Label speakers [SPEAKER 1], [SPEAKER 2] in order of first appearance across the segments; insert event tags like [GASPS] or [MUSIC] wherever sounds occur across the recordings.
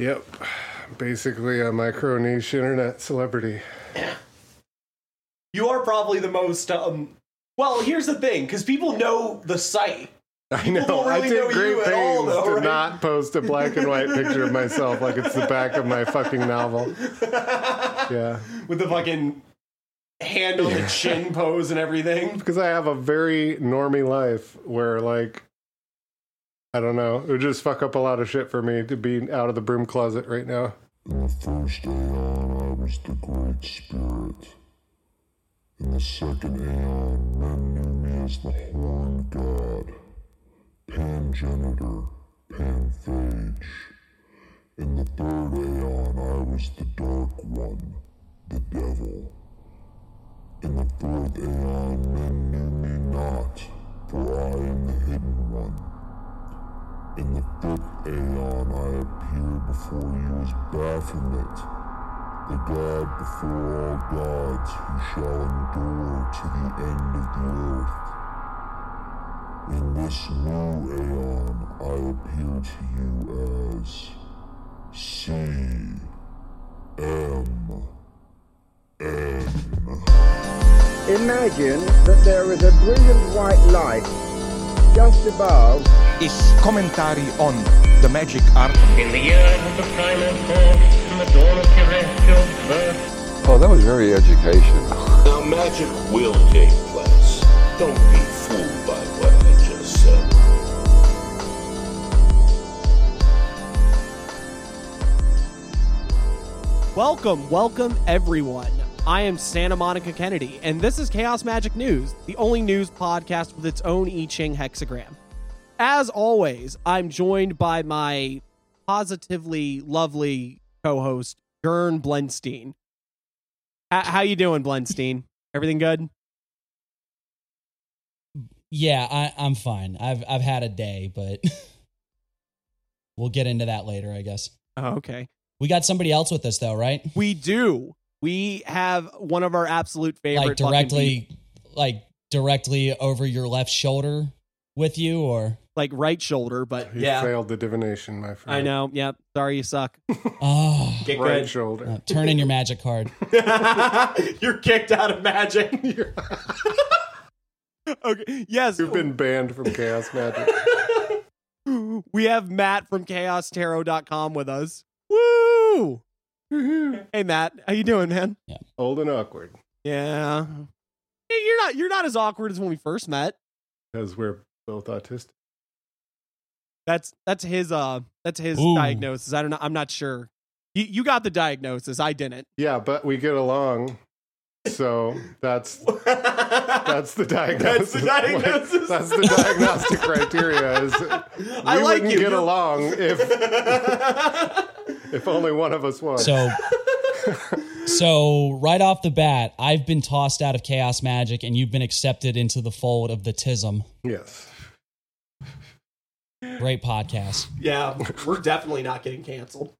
[SPEAKER 1] Yep. Basically a micro niche internet celebrity. Yeah.
[SPEAKER 2] You are probably the most. Um, well, here's the thing, because people know the site.
[SPEAKER 1] I know.
[SPEAKER 2] don't
[SPEAKER 1] I
[SPEAKER 2] really
[SPEAKER 1] take
[SPEAKER 2] know
[SPEAKER 1] great
[SPEAKER 2] at
[SPEAKER 1] pains
[SPEAKER 2] all, though,
[SPEAKER 1] to
[SPEAKER 2] right?
[SPEAKER 1] not post a black and white picture of myself like it's the back of my fucking novel. [LAUGHS] Yeah.
[SPEAKER 2] with the fucking hand on the chin pose and everything. [LAUGHS]
[SPEAKER 1] Because I have a very normy life where, like, I don't know, it would just fuck up a lot of shit for me to be out of the broom closet right now.
[SPEAKER 3] In the first aeon, I was the Great Spirit. In the second aeon, men knew me as the Horned God, Pan, Pangenitor, Panphage. In the third aeon, I was the Dark One, the Devil. In the fourth aeon, men knew me not, for I am the Hidden One. In the fifth aeon I appeared before you as Baphomet, the god before all gods who shall endure to the end of the earth. In this new aeon I appear to you as C M N.
[SPEAKER 4] Imagine that there is a brilliant white light just above
[SPEAKER 5] is commentary on the magic art.
[SPEAKER 6] In the years of the primal force and the dawn of terrestrial birth,
[SPEAKER 7] Oh, that was very educational.
[SPEAKER 8] Now magic will take place. Don't be fooled by what I just said.
[SPEAKER 2] Welcome, welcome everyone. I am Santa Monica Kennedy, and this is Chaos Magic News, the only news podcast with its own I Ching hexagram. As always, I'm joined by my positively lovely co-host, Gern Blenstein. How you doing, Blenstein? Everything good?
[SPEAKER 9] Yeah, I, I'm fine. I've I've had a day, but [LAUGHS] we'll get into that later, I guess.
[SPEAKER 2] Oh, okay.
[SPEAKER 9] We got somebody else with us though, right?
[SPEAKER 2] We do. We have one of our absolute favorite
[SPEAKER 9] like directly like directly over your left shoulder with you or
[SPEAKER 2] like right shoulder, but
[SPEAKER 1] You
[SPEAKER 2] yeah.
[SPEAKER 1] failed the divination, my friend.
[SPEAKER 2] I know. Yep. Sorry you suck. [LAUGHS]
[SPEAKER 9] oh
[SPEAKER 2] Get
[SPEAKER 1] Right
[SPEAKER 2] good.
[SPEAKER 1] shoulder.
[SPEAKER 9] uh, turn in your magic card. [LAUGHS]
[SPEAKER 2] You're kicked out of magic. [LAUGHS] okay. Yes.
[SPEAKER 1] You've been banned from Chaos Magic.
[SPEAKER 2] we have Matt from chaostarot.com with us. Woo! hey Matt, how you doing, man? Yeah.
[SPEAKER 1] Old and awkward.
[SPEAKER 2] Yeah. Hey, You're not you're not as awkward as when we first met.
[SPEAKER 1] Because we're both autistic.
[SPEAKER 2] That's that's his uh that's his
[SPEAKER 9] Ooh.
[SPEAKER 2] diagnosis. I don't know. I'm not sure. You you got the diagnosis. I didn't.
[SPEAKER 1] Yeah, but we get along. So that's that's the diagnosis.
[SPEAKER 2] That's the diagnosis.
[SPEAKER 1] that's the diagnostic criteria. Is [LAUGHS] we
[SPEAKER 2] I like
[SPEAKER 1] wouldn't
[SPEAKER 2] you.
[SPEAKER 1] get
[SPEAKER 2] You're-
[SPEAKER 1] along if [LAUGHS] if only one of us was.
[SPEAKER 9] So [LAUGHS] so right off the bat, I've been tossed out of chaos magic and you've been accepted into the fold of the tism.
[SPEAKER 1] yes.
[SPEAKER 9] Great podcast.
[SPEAKER 2] Yeah, we're definitely not getting canceled.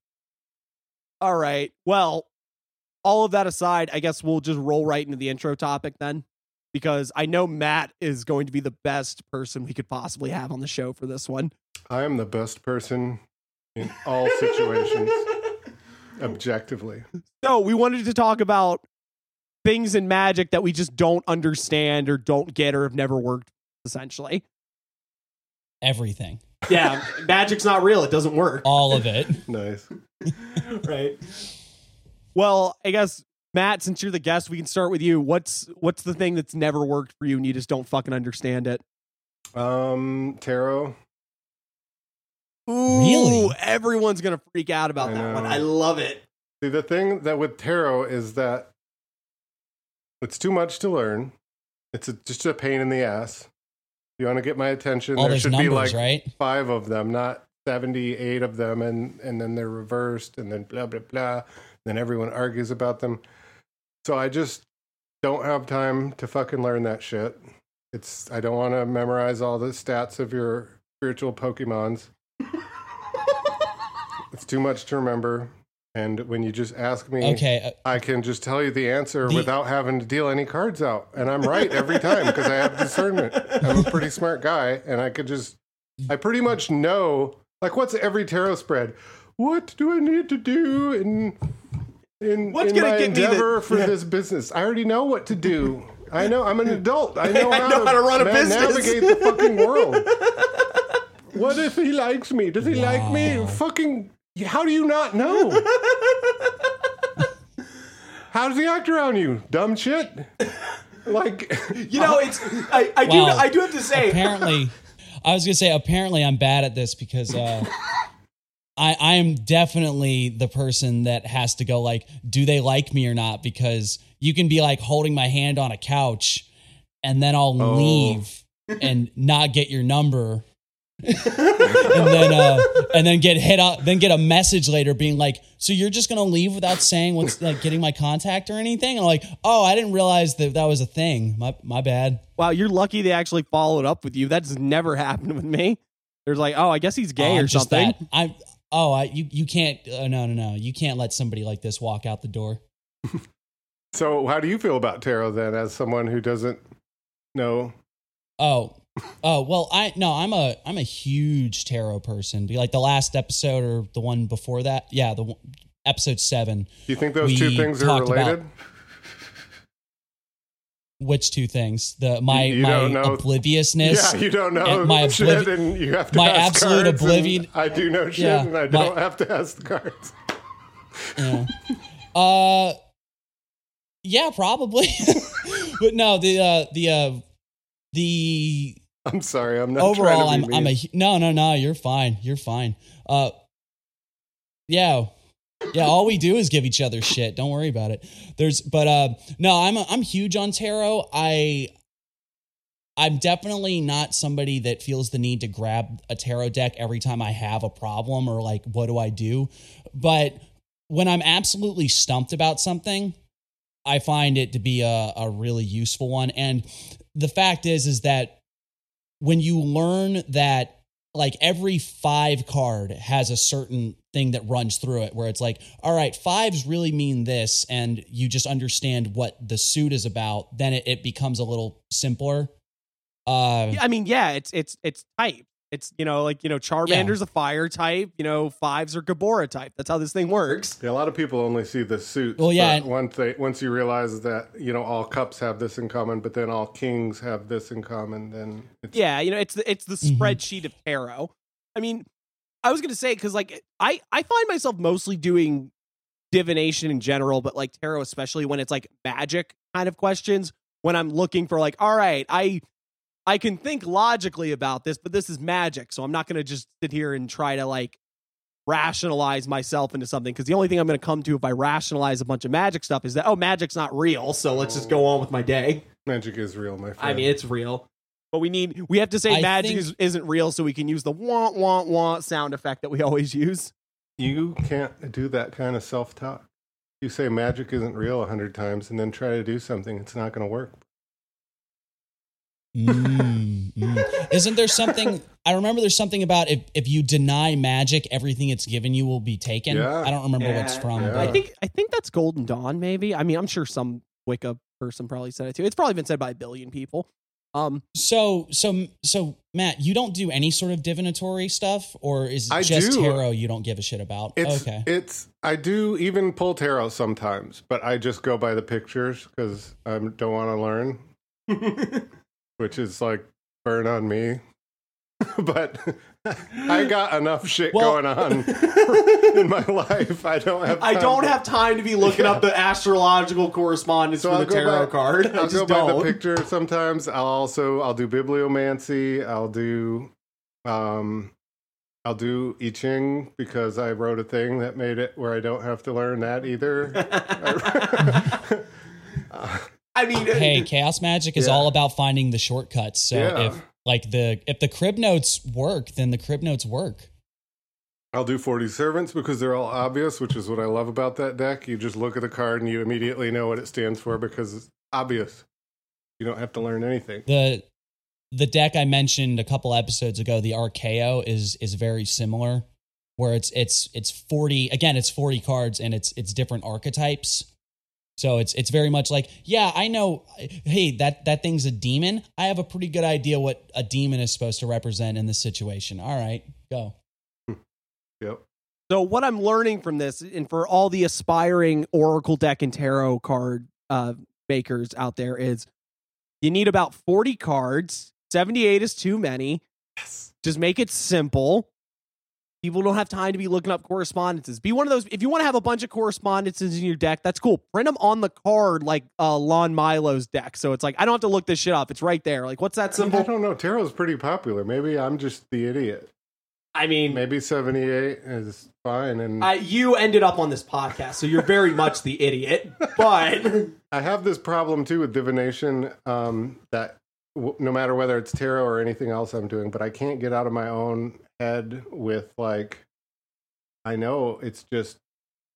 [SPEAKER 2] All right. Well, all of that aside, I guess we'll just roll right into the intro topic then, because I know Matt is going to be the best person we could possibly have on the show for this one.
[SPEAKER 1] I am the best person in all situations, [LAUGHS] objectively.
[SPEAKER 2] So, we wanted to talk about things in magic that we just don't understand or don't get or have never worked, essentially.
[SPEAKER 9] Everything.
[SPEAKER 2] Yeah, magic's not real. It doesn't work.
[SPEAKER 9] All of it. [LAUGHS]
[SPEAKER 1] Nice. [LAUGHS]
[SPEAKER 2] right. Well, I guess Matt, since you're the guest, we can start with you. What's what's the thing that's never worked for you and you just don't fucking understand it?
[SPEAKER 1] Um, tarot.
[SPEAKER 2] Ooh,
[SPEAKER 9] Really?
[SPEAKER 2] Everyone's gonna freak out about
[SPEAKER 1] I
[SPEAKER 2] that one. I love it.
[SPEAKER 1] See, the thing that with tarot is that it's too much to learn. It's a, just a pain in the ass. You want to get my attention?
[SPEAKER 9] All
[SPEAKER 1] there
[SPEAKER 9] those
[SPEAKER 1] should be like
[SPEAKER 9] right?
[SPEAKER 1] five of them, not seventy-eight of them, and and then they're reversed, and then blah blah blah. Then everyone argues about them. So I just don't have time to fucking learn that shit. It's I don't want to memorize all the stats of your spiritual Pokemons. [LAUGHS] it's too much to remember. And when you just ask me,
[SPEAKER 9] Okay. uh,
[SPEAKER 1] I can just tell you the answer
[SPEAKER 9] The-
[SPEAKER 1] without having to deal any cards out. And I'm right every time because I have discernment. I'm a pretty smart guy and I could just, I pretty much know, like, what's every tarot spread? what do I need to do in in,
[SPEAKER 2] What's
[SPEAKER 1] in my
[SPEAKER 2] get me the-
[SPEAKER 1] endeavor for this business? I already know what to do. I know I'm an [LAUGHS] adult. I know,
[SPEAKER 2] I
[SPEAKER 1] how,
[SPEAKER 2] know
[SPEAKER 1] to,
[SPEAKER 2] how to run a business.
[SPEAKER 1] Navigate the fucking world. [LAUGHS] what if he likes me? Does he like me? Fucking. How do you not know? [LAUGHS] how does he act around you? Dumb shit. Like
[SPEAKER 2] You know, it's I, I do
[SPEAKER 9] Wow.
[SPEAKER 2] I do have to say
[SPEAKER 9] apparently [LAUGHS] i was gonna say apparently i'm bad at this because uh [LAUGHS] I, I am definitely the person that has to go like, do they like me or not? Because you can be like holding my hand on a couch and then I'll
[SPEAKER 1] Oh.
[SPEAKER 9] leave and not get your number. And then uh and then get hit up then get a message later being like, so you're just gonna leave without saying what's like getting my contact or anything? And I'm like, oh, I didn't realize that that was a thing. My my bad.
[SPEAKER 2] Wow, you're lucky they actually followed up with you. That's never [LAUGHS] happened with me. There's like, oh, I guess he's gay
[SPEAKER 9] Oh,
[SPEAKER 2] or
[SPEAKER 9] just
[SPEAKER 2] something.
[SPEAKER 9] that- I'm oh, I you you can't. Uh, no, no, no. You can't let somebody like this walk out the door. [LAUGHS]
[SPEAKER 1] So, how do you feel about tarot then, as someone who doesn't know?
[SPEAKER 9] Oh, oh. Well, I no. I'm a I'm a huge tarot person. Be like the last episode or the one before that. Yeah, the episode seven.
[SPEAKER 1] Do you think those two things are related?
[SPEAKER 9] Which two things? The my
[SPEAKER 1] You- you
[SPEAKER 9] my obliviousness.
[SPEAKER 1] yeah, you don't know
[SPEAKER 9] my [LAUGHS]
[SPEAKER 1] shit,
[SPEAKER 9] obliv-
[SPEAKER 1] and you have to
[SPEAKER 9] my
[SPEAKER 1] ask
[SPEAKER 9] absolute oblivion-
[SPEAKER 1] I do know shit,
[SPEAKER 9] Yeah,
[SPEAKER 1] and I don't have to ask the cards.
[SPEAKER 9] Yeah. uh yeah, probably. [LAUGHS] but no, the uh the uh the [LAUGHS]
[SPEAKER 1] I'm sorry, I'm not
[SPEAKER 9] overall I'm I'm a no no no you're fine you're fine. Uh yeah yeah all we do is give each other shit don't worry about it. There's but uh no I'm a, I'm huge on tarot. I I'm definitely not somebody that feels the need to grab a tarot deck every time I have a problem or like what do I do? But when I'm absolutely stumped about something I find it to be a, a really useful one. And the fact is is that when you learn that like every five card has a certain thing that runs through it where it's like all right fives really mean this and you just understand what the suit is about then it, it becomes a little simpler uh
[SPEAKER 2] I mean, yeah, it's it's it's type. It's you know, like you know, Charmander's a fire type. You know, fives are Geburah type. That's how this thing works.
[SPEAKER 1] Yeah, a lot of people only see the suits.
[SPEAKER 9] Well, yeah,
[SPEAKER 1] but once they once you realize that you know all cups have this in common, but then all kings have this in common, then it's,
[SPEAKER 2] Yeah, you know, it's the it's the
[SPEAKER 9] Mhm.
[SPEAKER 2] spreadsheet of tarot. I mean, I was gonna say because like I I find myself mostly doing divination in general, but like tarot especially when it's like magic kind of questions. When I'm looking for like, all right, I I can think logically about this, but this is magic, so I'm not gonna just sit here and try to like rationalize myself into something because the only thing I'm going to come to if I rationalize a bunch of magic stuff is that oh magic's not real so let's just go on with my day.
[SPEAKER 1] magic is real, my friend.
[SPEAKER 2] I mean it's real, but we need we have to say
[SPEAKER 9] I
[SPEAKER 2] magic
[SPEAKER 9] think-
[SPEAKER 2] is, isn't real so we can use the want want want sound effect that we always use.
[SPEAKER 1] you can't do that kind of self talk. You say magic isn't real a hundred times, and then try to do something, it's not going to work.
[SPEAKER 9] Mm, mm. [LAUGHS] Isn't there something? I remember there's something about if, if you deny magic, everything it's given you will be taken.
[SPEAKER 1] Yeah.
[SPEAKER 9] I don't remember what it's
[SPEAKER 2] Yeah.
[SPEAKER 9] from.
[SPEAKER 1] Yeah.
[SPEAKER 9] but-
[SPEAKER 2] I think I think that's Golden Dawn maybe. I mean I'm sure some Wicca person probably said it too. It's probably been said by a billion people. Um
[SPEAKER 9] So so so Matt, you don't do any sort of divinatory stuff, or is it
[SPEAKER 1] I
[SPEAKER 9] just
[SPEAKER 1] do.
[SPEAKER 9] tarot you don't give a shit about?
[SPEAKER 1] It's
[SPEAKER 9] okay.
[SPEAKER 1] it's I do even pull tarot sometimes, but I just go by the pictures because I don't want to learn, [LAUGHS] which is like burn on me. [LAUGHS] but I got enough shit
[SPEAKER 2] Well-
[SPEAKER 1] going on [LAUGHS] in my life. I don't have.
[SPEAKER 2] I
[SPEAKER 1] time
[SPEAKER 2] don't
[SPEAKER 1] to-
[SPEAKER 2] have time to be looking up the astrological correspondence
[SPEAKER 1] So
[SPEAKER 2] for
[SPEAKER 1] I'll
[SPEAKER 2] the tarot
[SPEAKER 1] by-
[SPEAKER 2] card. I
[SPEAKER 1] I'll
[SPEAKER 2] just
[SPEAKER 1] go
[SPEAKER 2] don't.
[SPEAKER 1] the picture sometimes. I'll also I'll do bibliomancy. I'll do um I'll do I Ching because I wrote a thing that made it where I don't have to learn that either. [LAUGHS]
[SPEAKER 2] I mean, uh,
[SPEAKER 9] hey, chaos magic is
[SPEAKER 1] Yeah.
[SPEAKER 9] all about finding the shortcuts. So
[SPEAKER 1] Yeah.
[SPEAKER 9] if like the if the crib notes work, then the crib notes work.
[SPEAKER 1] I'll do 40 servants because they're all obvious, which is what I love about that deck. You just look at the card and you immediately know what it stands for because it's obvious. You don't have to learn anything.
[SPEAKER 9] The the deck I mentioned a couple episodes ago, the Archeo, is is very similar, where it's it's it's forty again, it's forty cards and it's it's different archetypes. So it's it's very much like, yeah, I know. Hey, that that thing's a demon. I have a pretty good idea what a demon is supposed to represent in this situation. All right, go.
[SPEAKER 1] Yep.
[SPEAKER 2] So what I'm learning from this, and for all the aspiring Oracle deck and tarot card uh, makers out there, is you need about 40 cards. 78 is too many. Yes. Just make it simple. People don't have time to be looking up correspondences. Be one of those. If you want to have a bunch of correspondences in your deck, that's cool. Print them on the card like uh, Lon Milo's deck. So it's like I don't have to look this shit up. It's right there. Like what's that
[SPEAKER 1] I, mean, I don't know. Tarot's pretty popular. Maybe I'm just the idiot.
[SPEAKER 2] I mean,
[SPEAKER 1] Maybe 78 is fine. And
[SPEAKER 2] I, you ended up on this podcast, so you're very much the idiot. But [LAUGHS]
[SPEAKER 1] I have this problem too with divination um, that w- no matter whether it's tarot or anything else I'm doing, but I can't get out of my own head with like, I know it's just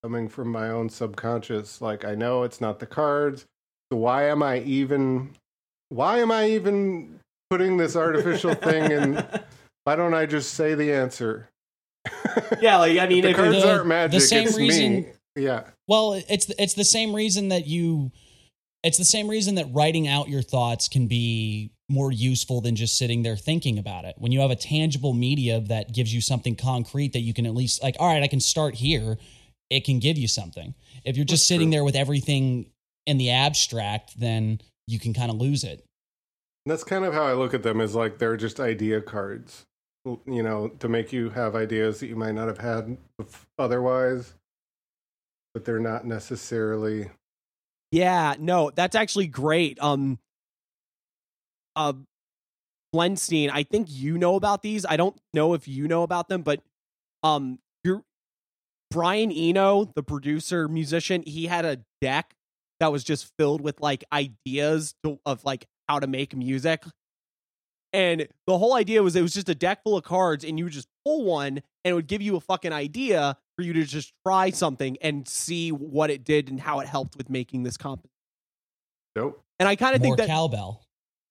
[SPEAKER 1] coming from my own subconscious. Like, I know it's not the cards. So why am I even, why am I even putting this artificial thing in? [LAUGHS] Why don't I just say the answer?
[SPEAKER 2] yeah, like I mean,
[SPEAKER 1] the
[SPEAKER 2] if
[SPEAKER 1] cards
[SPEAKER 9] the-
[SPEAKER 1] aren't magic.
[SPEAKER 9] the same
[SPEAKER 1] it's
[SPEAKER 9] reason-
[SPEAKER 1] me. Yeah.
[SPEAKER 9] Well, it's it's the same reason that you it's the same reason that writing out your thoughts can be more useful than just sitting there thinking about it. When you have a tangible media that gives you something concrete that you can at least like, all right, I can start here, it can give you something. If you're just
[SPEAKER 1] That's
[SPEAKER 9] sitting
[SPEAKER 1] true.
[SPEAKER 9] there with everything in the abstract, then you can kind of lose it.
[SPEAKER 1] That's kind of how I look at them is like they're just idea cards, you know, to make you have ideas that you might not have had otherwise, but they're not necessarily.
[SPEAKER 2] Yeah, no, that's actually great. Um uh Blenstein, I think you know about these. I don't know if you know about them, but um you're Brian Eno, the producer, musician, he had a deck that was just filled with like ideas to, of like how to make music. And the whole idea was it was just a deck full of cards and you would just pull one and it would give you a fucking idea for you to just try something and see what it did and how it helped with making this comp.
[SPEAKER 1] Nope.
[SPEAKER 2] And I kind of think that
[SPEAKER 9] cowbell.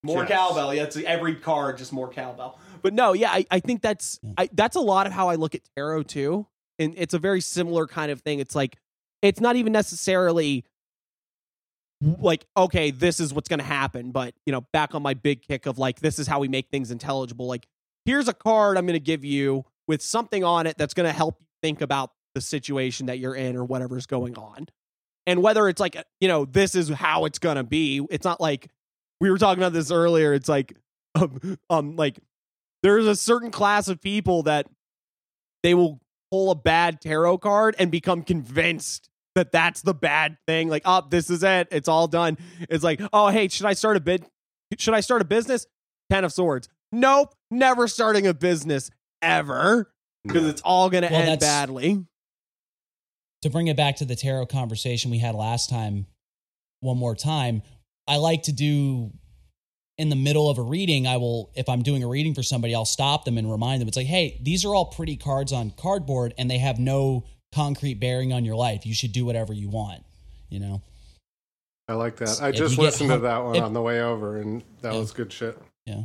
[SPEAKER 2] More
[SPEAKER 1] Yes.
[SPEAKER 2] cowbell. Yeah, it's every card just more cowbell. But no, yeah, I, I think that's I, that's a lot of how I look at tarot too, and it's a very similar kind of thing. It's like it's not even necessarily like okay, this is what's going to happen, but you know, back on my big kick of like this is how we make things intelligible. Like here's a card I'm going to give you with something on it that's going to help you think about the situation that you're in or whatever's going on. And whether it's like, uh, you know, this is how it's going to be, it's not like we were talking about this earlier. It's like, um, um, like there's a certain class of people that they will pull a bad tarot card and become convinced that that's the bad thing. Like, oh, this is it. It's all done. It's like, oh, hey, should I start a bid? Should I start a business? Ten of Swords. Nope, never starting a business ever because it's all going to
[SPEAKER 9] Well,
[SPEAKER 2] end badly.
[SPEAKER 9] to bring it back to the tarot conversation we had last time one more time i like to do in the middle of a reading i will if i'm doing a reading for somebody i'll stop them and remind them it's like hey these are all pretty cards on cardboard and they have no concrete bearing on your life you should do whatever you want you know
[SPEAKER 1] I like that. I
[SPEAKER 9] If
[SPEAKER 1] just listened to that one
[SPEAKER 9] if-
[SPEAKER 1] on the way over, and that
[SPEAKER 9] Yeah.
[SPEAKER 1] was good shit.
[SPEAKER 9] yeah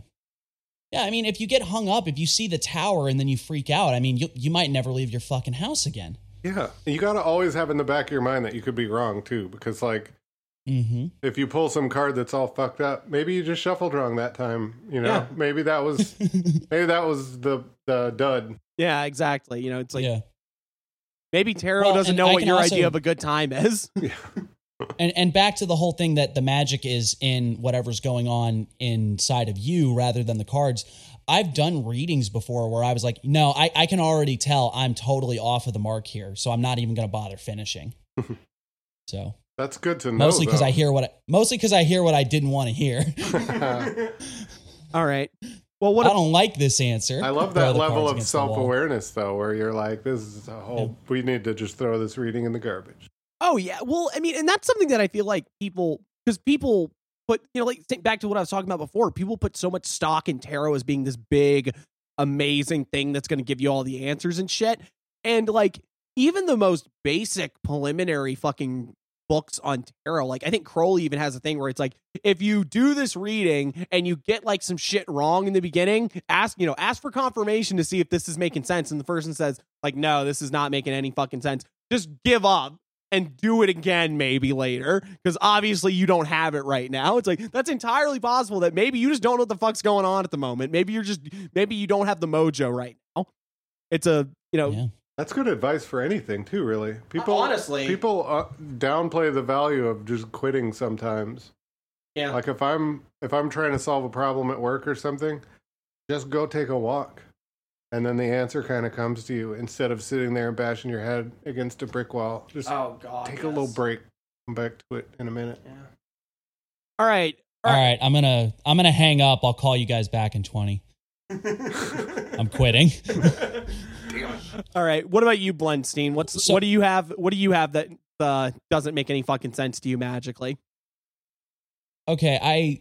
[SPEAKER 9] yeah i mean if you get hung up if you see the tower and then you freak out i mean you, you might never leave your fucking house again
[SPEAKER 1] Yeah, you got to always have in the back of your mind that you could be wrong too, because like
[SPEAKER 9] mm-hmm
[SPEAKER 1] if you pull some card that's all fucked up, maybe you just shuffled wrong that time. You know,
[SPEAKER 2] Yeah.
[SPEAKER 1] maybe that was [LAUGHS] maybe that was the the dud.
[SPEAKER 2] Yeah, exactly. You know, it's like
[SPEAKER 9] yeah
[SPEAKER 2] maybe tarot
[SPEAKER 9] Well,
[SPEAKER 2] doesn't know
[SPEAKER 9] I
[SPEAKER 2] what
[SPEAKER 9] can
[SPEAKER 2] your
[SPEAKER 9] also-
[SPEAKER 2] idea of a good time is. [LAUGHS]
[SPEAKER 1] Yeah. [LAUGHS]
[SPEAKER 9] and and back to the whole thing that the magic is in whatever's going on inside of you rather than the cards i've done readings before where i was like no i, I can already tell i'm totally off of the mark here so i'm not even going to bother finishing so
[SPEAKER 1] That's good to know.
[SPEAKER 9] mostly because i hear what I, mostly because i hear what i didn't want to hear [LAUGHS] [LAUGHS]
[SPEAKER 2] All right. Well, what
[SPEAKER 9] i
[SPEAKER 2] if,
[SPEAKER 9] don't like this answer
[SPEAKER 1] I love
[SPEAKER 9] Throw
[SPEAKER 1] that
[SPEAKER 9] the
[SPEAKER 1] level
[SPEAKER 9] cards
[SPEAKER 1] of
[SPEAKER 9] against the wall.
[SPEAKER 1] self awareness though, where you're like, this is a whole. We need to just throw this reading in the garbage.
[SPEAKER 2] Oh yeah. Well, I mean, and that's something that I feel like people because people put you know like think back to what I was talking about before. People put so much stock in tarot as being this big, amazing thing that's going to give you all the answers and shit. And like even the most basic preliminary fucking books on tarot, like I think Crowley even has a thing where it's like if you do this reading and you get like some shit wrong in the beginning, ask you know ask for confirmation to see if this is making sense. And the person says like no, this is not making any fucking sense. Just give up and do it again maybe later because obviously you don't have it right now. It's like that's entirely possible that maybe you just don't know what the fuck's going on at the moment. Maybe you're just maybe you don't have the mojo right now. It's a you know
[SPEAKER 9] Yeah.
[SPEAKER 1] That's good advice for anything too. Really, people
[SPEAKER 2] honestly-
[SPEAKER 1] people uh, downplay the value of just quitting sometimes.
[SPEAKER 2] Yeah.
[SPEAKER 1] Like if I'm if I'm trying to solve a problem at work or something, just go take a walk, and then the answer kind of comes to you instead of sitting there and bashing your head against a brick wall. Just
[SPEAKER 2] oh god.
[SPEAKER 1] take a little break. Come back to it in a minute. Yeah.
[SPEAKER 2] All right.
[SPEAKER 9] All right, I'm gonna I'm gonna hang up. I'll call you guys back in 20. I'm quitting. [LAUGHS]
[SPEAKER 2] All right. What about you, Blenstein? What's
[SPEAKER 9] So-
[SPEAKER 2] what do you have? What do you have that uh, doesn't make any fucking sense to you magically?
[SPEAKER 9] okay, I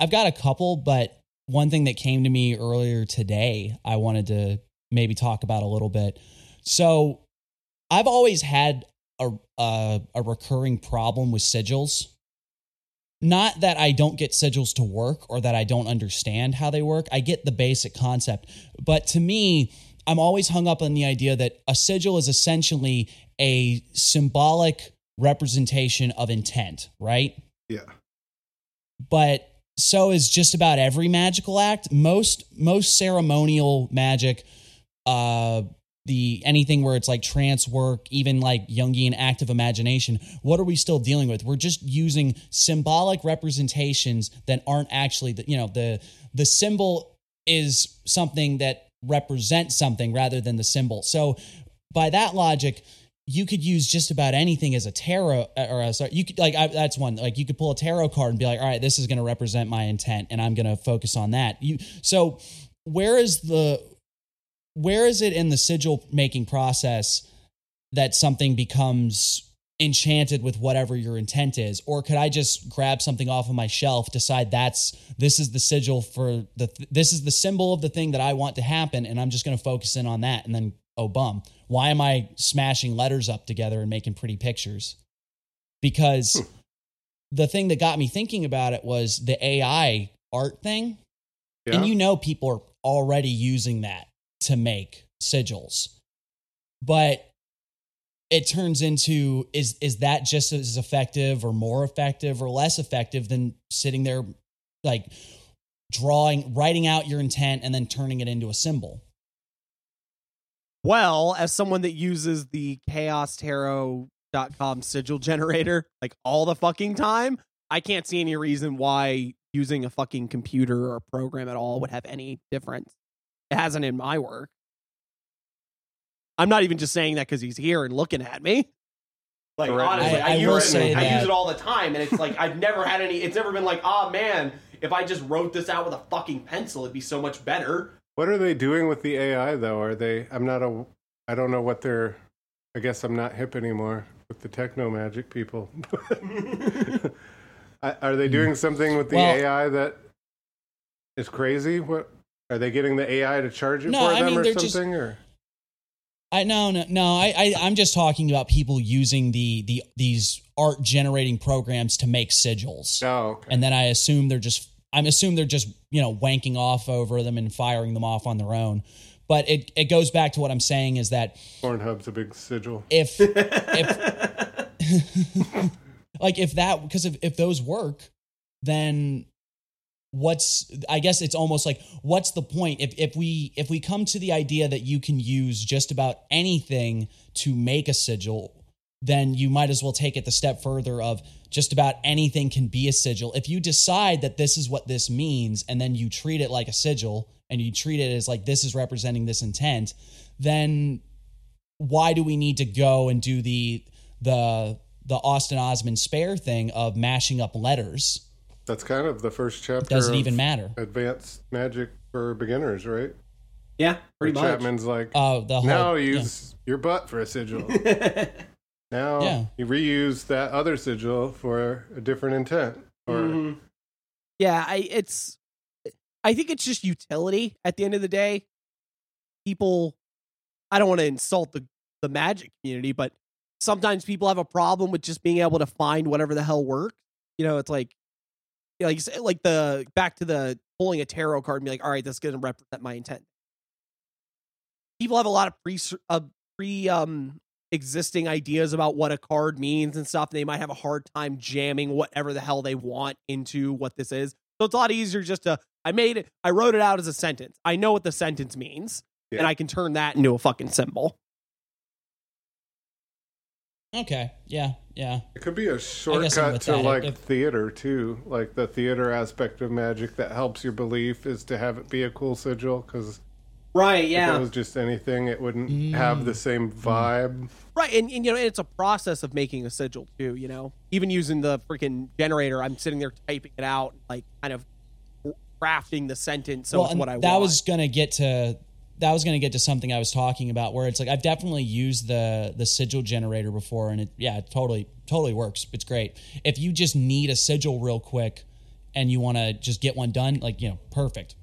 [SPEAKER 9] I've got a couple, but one thing that came to me earlier today, I wanted to maybe talk about a little bit. So, I've always had a a, a recurring problem with sigils. Not that I don't get sigils to work or that I don't understand how they work. I get the basic concept, but to me, I'm always hung up on the idea that a sigil is essentially a symbolic representation of intent, right?
[SPEAKER 1] Yeah.
[SPEAKER 9] but so is just about every magical act most most ceremonial magic uh the anything where it's like trance work even like jungian active imagination what are we still dealing with? We're just using symbolic representations that aren't actually the you know the the symbol is something that represents something rather than the symbol. So by that logic you could use just about anything as a tarot or a, sorry, you could like I, that's one like you could pull a tarot card and be like all right this is going to represent my intent and i'm going to focus on that. You so where is the where is it in the sigil making process that something becomes enchanted with whatever your intent is? Or could i just grab something off of my shelf decide that's this is the sigil for the this is the symbol of the thing that i want to happen and i'm just going to focus in on that and then oh bum. Why am i smashing letters up together and making pretty pictures? Because hmm. the thing that got me thinking about it was the ai art thing.
[SPEAKER 1] Yeah.
[SPEAKER 9] and you know people are already using that to make sigils. But it turns into is is that just as effective or more effective or less effective than sitting there like drawing writing out your intent and then turning it into a symbol?
[SPEAKER 2] Well, as someone that uses the chaostarot.com sigil generator like all the fucking time, I can't see any reason why using a fucking computer or program at all would have any difference. It hasn't in my work. I'm not even just saying that because he's here and looking at me. Like
[SPEAKER 1] Correct.
[SPEAKER 2] honestly,
[SPEAKER 9] I-
[SPEAKER 2] I,
[SPEAKER 9] I
[SPEAKER 2] use it, I use it all the time, and it's like I've never had any. It's never been like, oh man, if I just wrote this out with a fucking pencil, it'd be so much better.
[SPEAKER 1] What are they doing with the AI though? Are they? I'm not a. I don't know what they're. I guess I'm not hip anymore with the techno magic people. [LAUGHS] Are they doing something with the
[SPEAKER 9] Well-
[SPEAKER 1] AI that is crazy? What are they getting the AI to charge it
[SPEAKER 9] No,
[SPEAKER 1] for
[SPEAKER 9] I
[SPEAKER 1] them
[SPEAKER 9] mean,
[SPEAKER 1] or
[SPEAKER 9] they're just-
[SPEAKER 1] something? Or
[SPEAKER 9] I no no no. I, I I'm just talking about people using the the these art generating programs to make sigils.
[SPEAKER 1] oh, okay.
[SPEAKER 9] and then I assume they're just I'm assuming they're just you know wanking off over them and firing them off on their own. But it it goes back to what I'm saying is that
[SPEAKER 1] Pornhub's a big sigil.
[SPEAKER 9] if [LAUGHS] if [LAUGHS] like if that because if if those work, then what's I guess it's almost like what's the point if if we if we come to the idea that you can use just about anything to make a sigil then you might as well take it the step further of just about anything can be a sigil. If you decide that this is what this means and then you treat it like a sigil and you treat it as like this is representing this intent, then why do we need to go and do the the the Austin Osman spare thing of mashing up letters?
[SPEAKER 1] That's kind of the first chapter.
[SPEAKER 9] Doesn't even matter.
[SPEAKER 1] Advanced magic for beginners, right?
[SPEAKER 2] Yeah, pretty
[SPEAKER 1] Where
[SPEAKER 2] much.
[SPEAKER 1] Chapman's like,
[SPEAKER 9] Oh, the whole
[SPEAKER 1] now
[SPEAKER 9] yeah.
[SPEAKER 1] use your butt for a sigil. [LAUGHS] now
[SPEAKER 9] Yeah.
[SPEAKER 1] you reuse that other sigil for a different intent. Or
[SPEAKER 2] Mhm. Yeah, I it's I think it's just utility at the end of the day. People I don't want to insult the the magic community, but sometimes people have a problem with just being able to find whatever the hell works. You know, it's like you know, like like the back to the pulling a tarot card and be like, all right, that's going to represent my intent. People have a lot of pre uh, pre um existing ideas about what a card means and stuff. They might have a hard time jamming whatever the hell they want into what this is. So it's a lot easier just to I made it I wrote it out as a sentence. I know what the sentence means.
[SPEAKER 1] Yeah.
[SPEAKER 2] And I can turn that into a fucking symbol.
[SPEAKER 9] Okay. Yeah. Yeah.
[SPEAKER 1] It could be a
[SPEAKER 9] I'm
[SPEAKER 1] shortcut to like
[SPEAKER 9] If-
[SPEAKER 1] theater too. Like the theater aspect of magic that helps your belief is to have it be a cool sigil because
[SPEAKER 2] Right, Yeah.
[SPEAKER 1] if
[SPEAKER 2] yeah.
[SPEAKER 1] it was just anything, it wouldn't mm. have the same mm. vibe.
[SPEAKER 2] Right, and, and you know, it's a process of making a sigil too. You know, even using the freaking generator, I'm sitting there typing it out, like kind of crafting the sentence. So it's what I
[SPEAKER 9] that
[SPEAKER 2] want.
[SPEAKER 9] was gonna get to that was gonna get to something I was talking about where it's like I've definitely used the the sigil generator before and it yeah it totally totally works. It's great. If you just need a sigil real quick and you want to just get one done like you know perfect.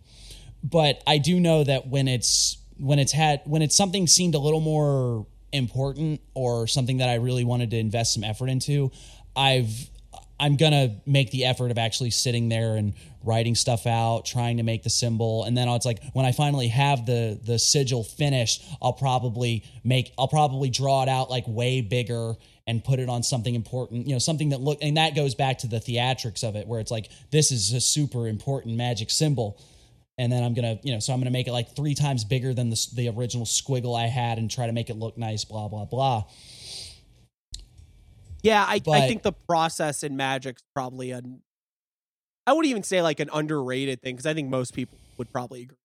[SPEAKER 9] But I do know that when it's when it's had when it's something seemed a little more important or something that I really wanted to invest some effort into, I've I'm gonna make the effort of actually sitting there and writing stuff out, trying to make the symbol, and then it's like when I finally have the the sigil finished, I'll probably make I'll probably draw it out like way bigger and put it on something important, you know, something that look and that goes back to the theatrics of it, where it's like this is a super important magic symbol and then I'm gonna, you know, so I'm gonna make it like three times bigger than the the original squiggle I had, and try to make it look nice. Blah blah blah.
[SPEAKER 2] Yeah, I, I think the process in Magic's probably an. I wouldn't even say like an underrated thing because I think most people would probably agree.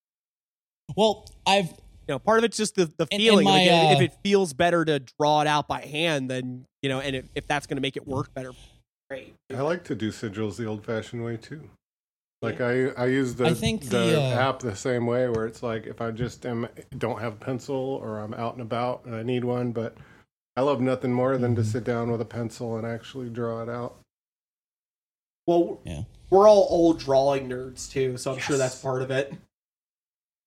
[SPEAKER 9] Well, I've
[SPEAKER 2] You know, part of it's just the the
[SPEAKER 9] In- in
[SPEAKER 2] feeling.
[SPEAKER 9] my,
[SPEAKER 2] like, if
[SPEAKER 9] uh,
[SPEAKER 2] it feels better to draw it out by hand, then you know, and if, if that's going to make it work better, great.
[SPEAKER 1] I like to do sigils the old-fashioned way too. Like I, I use the
[SPEAKER 9] I think
[SPEAKER 1] the,
[SPEAKER 9] the, uh,
[SPEAKER 1] app the same way, where it's like if I just am don't have a pencil or I'm out and about and I need one, but I love nothing more than
[SPEAKER 9] Mm-hmm.
[SPEAKER 1] to sit down with a pencil and actually draw it out.
[SPEAKER 2] Well,
[SPEAKER 9] yeah.
[SPEAKER 2] we're all old drawing nerds too, so I'm sure that's part of it.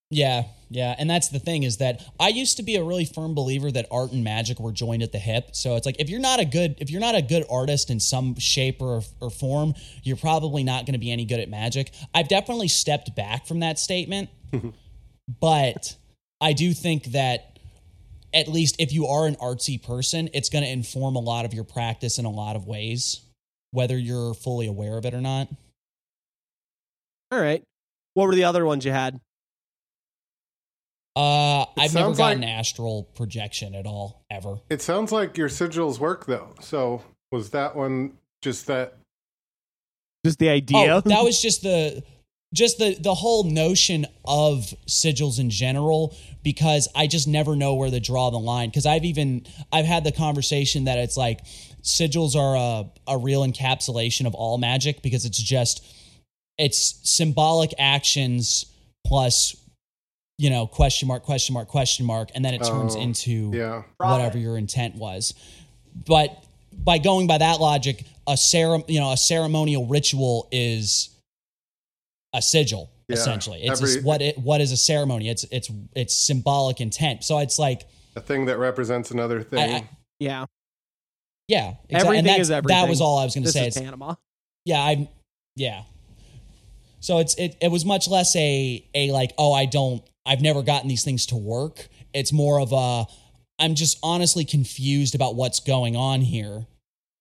[SPEAKER 9] Yeah, yeah, and that's the thing is that I used to be a really firm believer that art and magic were joined at the hip. So it's like if you're not a good if you're not a good artist in some shape or or form, you're probably not going to be any good at magic. I've definitely stepped back from that statement, [LAUGHS] but I do think that at least if you are an artsy person, it's going to inform a lot of your practice in a lot of ways, whether you're fully aware of it or not.
[SPEAKER 2] All right. What were the other ones you had?
[SPEAKER 9] Uh,
[SPEAKER 1] It
[SPEAKER 9] I've never gotten
[SPEAKER 1] like-
[SPEAKER 9] astral projection at all ever.
[SPEAKER 1] It sounds like your sigils work though. So was that one just that?
[SPEAKER 2] Just the idea.
[SPEAKER 9] Oh, that was just the just the the whole notion of sigils in general because I just never know where to draw the line because I've even I've had the conversation that it's like sigils are a, a real encapsulation of all magic because it's just it's symbolic actions plus you know question mark question mark question mark and then it turns
[SPEAKER 1] Oh,
[SPEAKER 9] into
[SPEAKER 1] Yeah.
[SPEAKER 9] whatever your intent was. But by going by that logic, a cere- you know, a ceremonial ritual is a sigil
[SPEAKER 1] Yeah,
[SPEAKER 9] essentially. It's
[SPEAKER 1] every-
[SPEAKER 9] just what it what is a ceremony? It's it's it's symbolic intent. So it's like
[SPEAKER 1] A thing that represents another thing.
[SPEAKER 9] I-
[SPEAKER 2] yeah.
[SPEAKER 9] yeah, exactly.
[SPEAKER 2] Everything
[SPEAKER 9] and that's,
[SPEAKER 2] is everything.
[SPEAKER 9] That was all I was going to say.
[SPEAKER 2] is
[SPEAKER 9] It's,
[SPEAKER 2] Panama.
[SPEAKER 9] yeah, I yeah. So it's it it was much less a a like oh I don't I've never gotten these things to work. It's more of a I'm just honestly confused about what's going on here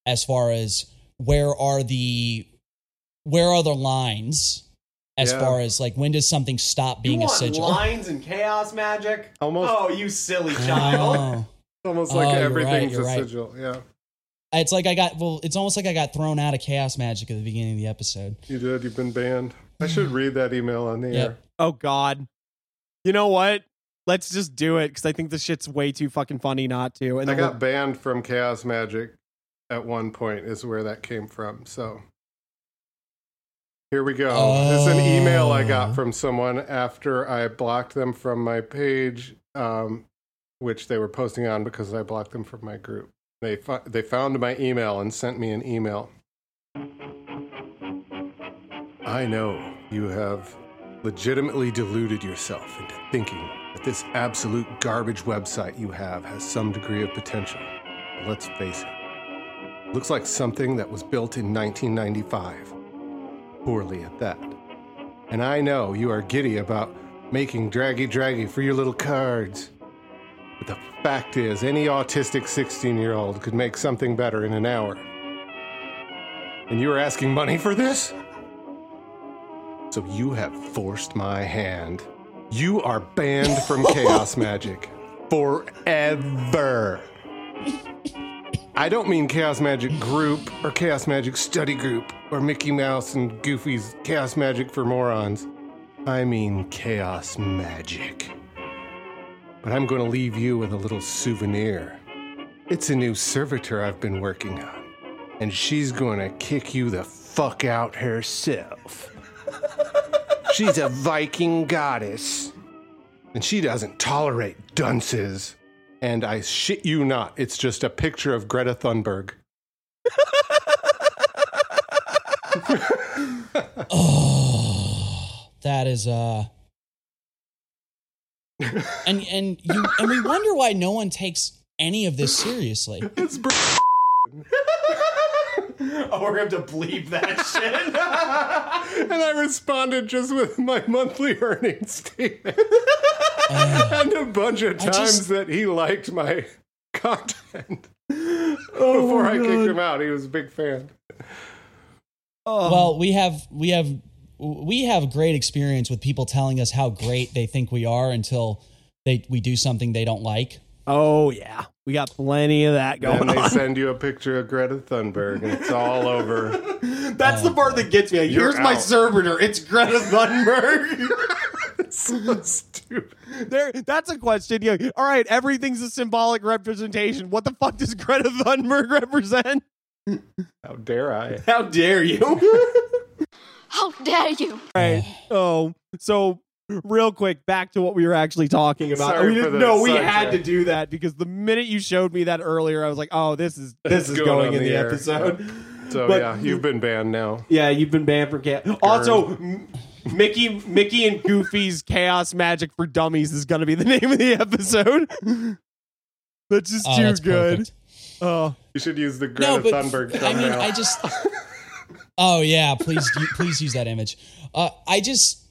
[SPEAKER 9] as far as where are the where are the lines as
[SPEAKER 1] Yeah.
[SPEAKER 9] far as like when does something stop being a sigil?
[SPEAKER 2] lines and chaos magic?
[SPEAKER 1] Almost,
[SPEAKER 2] Oh, you silly
[SPEAKER 9] Oh.
[SPEAKER 1] almost like
[SPEAKER 9] Oh, you're
[SPEAKER 1] everything's
[SPEAKER 9] right, you're
[SPEAKER 1] a
[SPEAKER 9] right.
[SPEAKER 1] sigil. Yeah,
[SPEAKER 9] It's like I got well. It's almost like I got thrown out of chaos magic at the beginning of the episode.
[SPEAKER 1] you did. You've been banned. I should read that email on the
[SPEAKER 9] Yep.
[SPEAKER 1] air.
[SPEAKER 2] Oh God. You know what? Let's just do it because I think this shit's way too fucking funny not to. And
[SPEAKER 1] I got
[SPEAKER 2] we'll-
[SPEAKER 1] banned from Chaos Magic at one point, is where that came from. So here we go. This is an email I
[SPEAKER 9] Oh.
[SPEAKER 1] got from someone after I blocked them from my page, um, which they were posting on because I blocked them from my group. They, fo- they found my email and sent me an email. I know you have legitimately deluded yourself into thinking that this absolute garbage website you have has some degree of potential. But let's face it, looks like something that was built in 1995. Poorly at that. And I know you are giddy about making draggy draggy for your little cards. But the fact is, any autistic 16 year old could make something better in an hour. And you are asking money for this? So you have forced my hand. You are banned from [LAUGHS] Chaos Magic forever. [LAUGHS] I don't mean Chaos Magic Group or Chaos Magic Study Group or Mickey Mouse and Goofy's Chaos Magic for Morons. I mean Chaos Magic. But I'm going to leave you with a little souvenir. It's a new servitor I've been working on, and she's going to kick you the fuck out herself. She's a Viking goddess, and she doesn't tolerate dunces. And I shit you not, it's just a picture of Greta Thunberg. [LAUGHS]
[SPEAKER 9] Oh, that is uh [LAUGHS] and and you and we wonder why no one takes any of this seriously.
[SPEAKER 1] It's br-
[SPEAKER 2] Oh, we're going to have to bleep that [LAUGHS] shit. [LAUGHS]
[SPEAKER 1] and I responded just with my monthly earnings statement [LAUGHS] and a bunch of times
[SPEAKER 9] just-
[SPEAKER 1] that he liked my content. Oh, Before I kicked him out, he was a big fan.
[SPEAKER 2] Oh.
[SPEAKER 9] Well, we have we have we have great experience with people telling us how great they think we are until they we do something they don't like.
[SPEAKER 2] oh, yeah. We got plenty of that going
[SPEAKER 1] And they
[SPEAKER 2] on.
[SPEAKER 1] send you a picture of Greta Thunberg, and it's all over. [LAUGHS]
[SPEAKER 2] That's the part that gets me. Like,
[SPEAKER 1] You're
[SPEAKER 2] Here's my
[SPEAKER 1] out.
[SPEAKER 2] servitor. It's Greta Thunberg. [LAUGHS] [LAUGHS]
[SPEAKER 1] so stupid.
[SPEAKER 2] there, that's a question. Yeah. All right, everything's a symbolic representation. What the fuck does Greta Thunberg represent?
[SPEAKER 1] How dare I?
[SPEAKER 2] How dare you?
[SPEAKER 7] How dare you?
[SPEAKER 2] right. Oh, so real quick, back to what we were actually talking about.
[SPEAKER 1] Sorry
[SPEAKER 2] we didn't know we had to do that because the minute you showed me that earlier, I was like, oh, this is this
[SPEAKER 1] It's
[SPEAKER 2] is
[SPEAKER 1] going
[SPEAKER 2] going in
[SPEAKER 1] the
[SPEAKER 2] the episode. [LAUGHS]
[SPEAKER 1] So
[SPEAKER 2] But-
[SPEAKER 1] yeah, you've been banned now.
[SPEAKER 2] Yeah, you've been banned from chaos. Also, Mickey, Mickey and Goofy's Chaos Magic for Dummies is going to be the [LAUGHS] name of the episode. [LAUGHS] That's just
[SPEAKER 9] Oh,
[SPEAKER 2] too
[SPEAKER 9] that's
[SPEAKER 2] good.
[SPEAKER 9] perfect.
[SPEAKER 2] Oh,
[SPEAKER 1] You should use the Greta
[SPEAKER 9] No, but
[SPEAKER 1] Thunberg
[SPEAKER 9] I mean,
[SPEAKER 1] thumbnail.
[SPEAKER 9] I just. Oh yeah, please, please use that image. Uh, I just,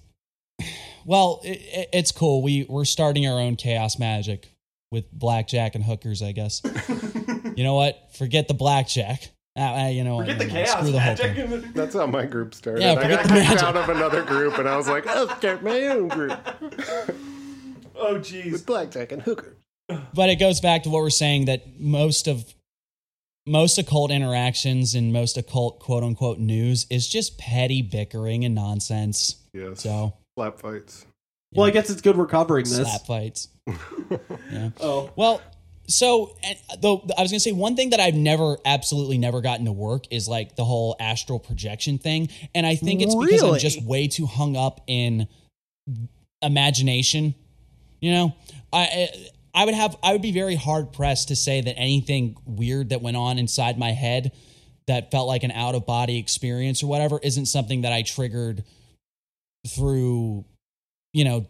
[SPEAKER 9] well, it, it- it's cool. We we're starting our own chaos magic with blackjack and hookers. I guess. [LAUGHS] you know what? Forget the blackjack. Ah, you know what?
[SPEAKER 2] forget the Chaos
[SPEAKER 9] Screw the whole thing.
[SPEAKER 1] That's how my group started.
[SPEAKER 9] Yeah,
[SPEAKER 1] I got
[SPEAKER 9] the
[SPEAKER 1] kicked
[SPEAKER 9] magic.
[SPEAKER 1] out of another group, and I was like, I'll start my own group [LAUGHS]
[SPEAKER 2] oh, jeez.
[SPEAKER 1] with blackjack and hookers.
[SPEAKER 9] but it goes back to what we're saying that most of most occult interactions and most occult quote unquote news is just petty bickering and nonsense.
[SPEAKER 1] Yes.
[SPEAKER 9] So
[SPEAKER 1] Slap fights.
[SPEAKER 2] Well, I guess it's good we're covering this.
[SPEAKER 9] slap fights. [LAUGHS] yeah.
[SPEAKER 2] Oh,
[SPEAKER 9] Well, so and though I was gonna say one thing that I've never, absolutely never gotten to work is like the whole astral projection thing, and I think it's because I'm just way too hung up in imagination. You know, I I would have I would be very hard pressed to say that anything weird that went on inside my head that felt like an out of body experience or whatever isn't something that I triggered through you know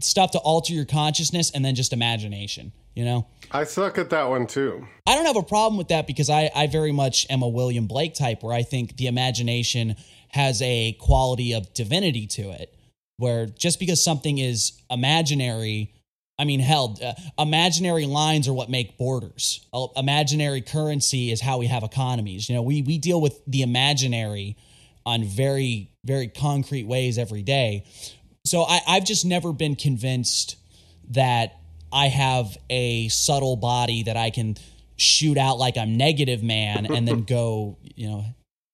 [SPEAKER 9] stuff to alter your consciousness and then just imagination you know
[SPEAKER 1] I suck at that one too.
[SPEAKER 9] I don't have a problem with that because I, I very much am a William Blake type where I think the imagination has a quality of divinity to it. Where just because something is imaginary, I mean, hell, uh, imaginary lines are what make borders. Uh, imaginary currency is how we have economies. You know, we, we deal with the imaginary on very, very concrete ways every day. So I, I've just never been convinced that I have a subtle body that I can shoot out like I'm negative man and then [LAUGHS] go, you know,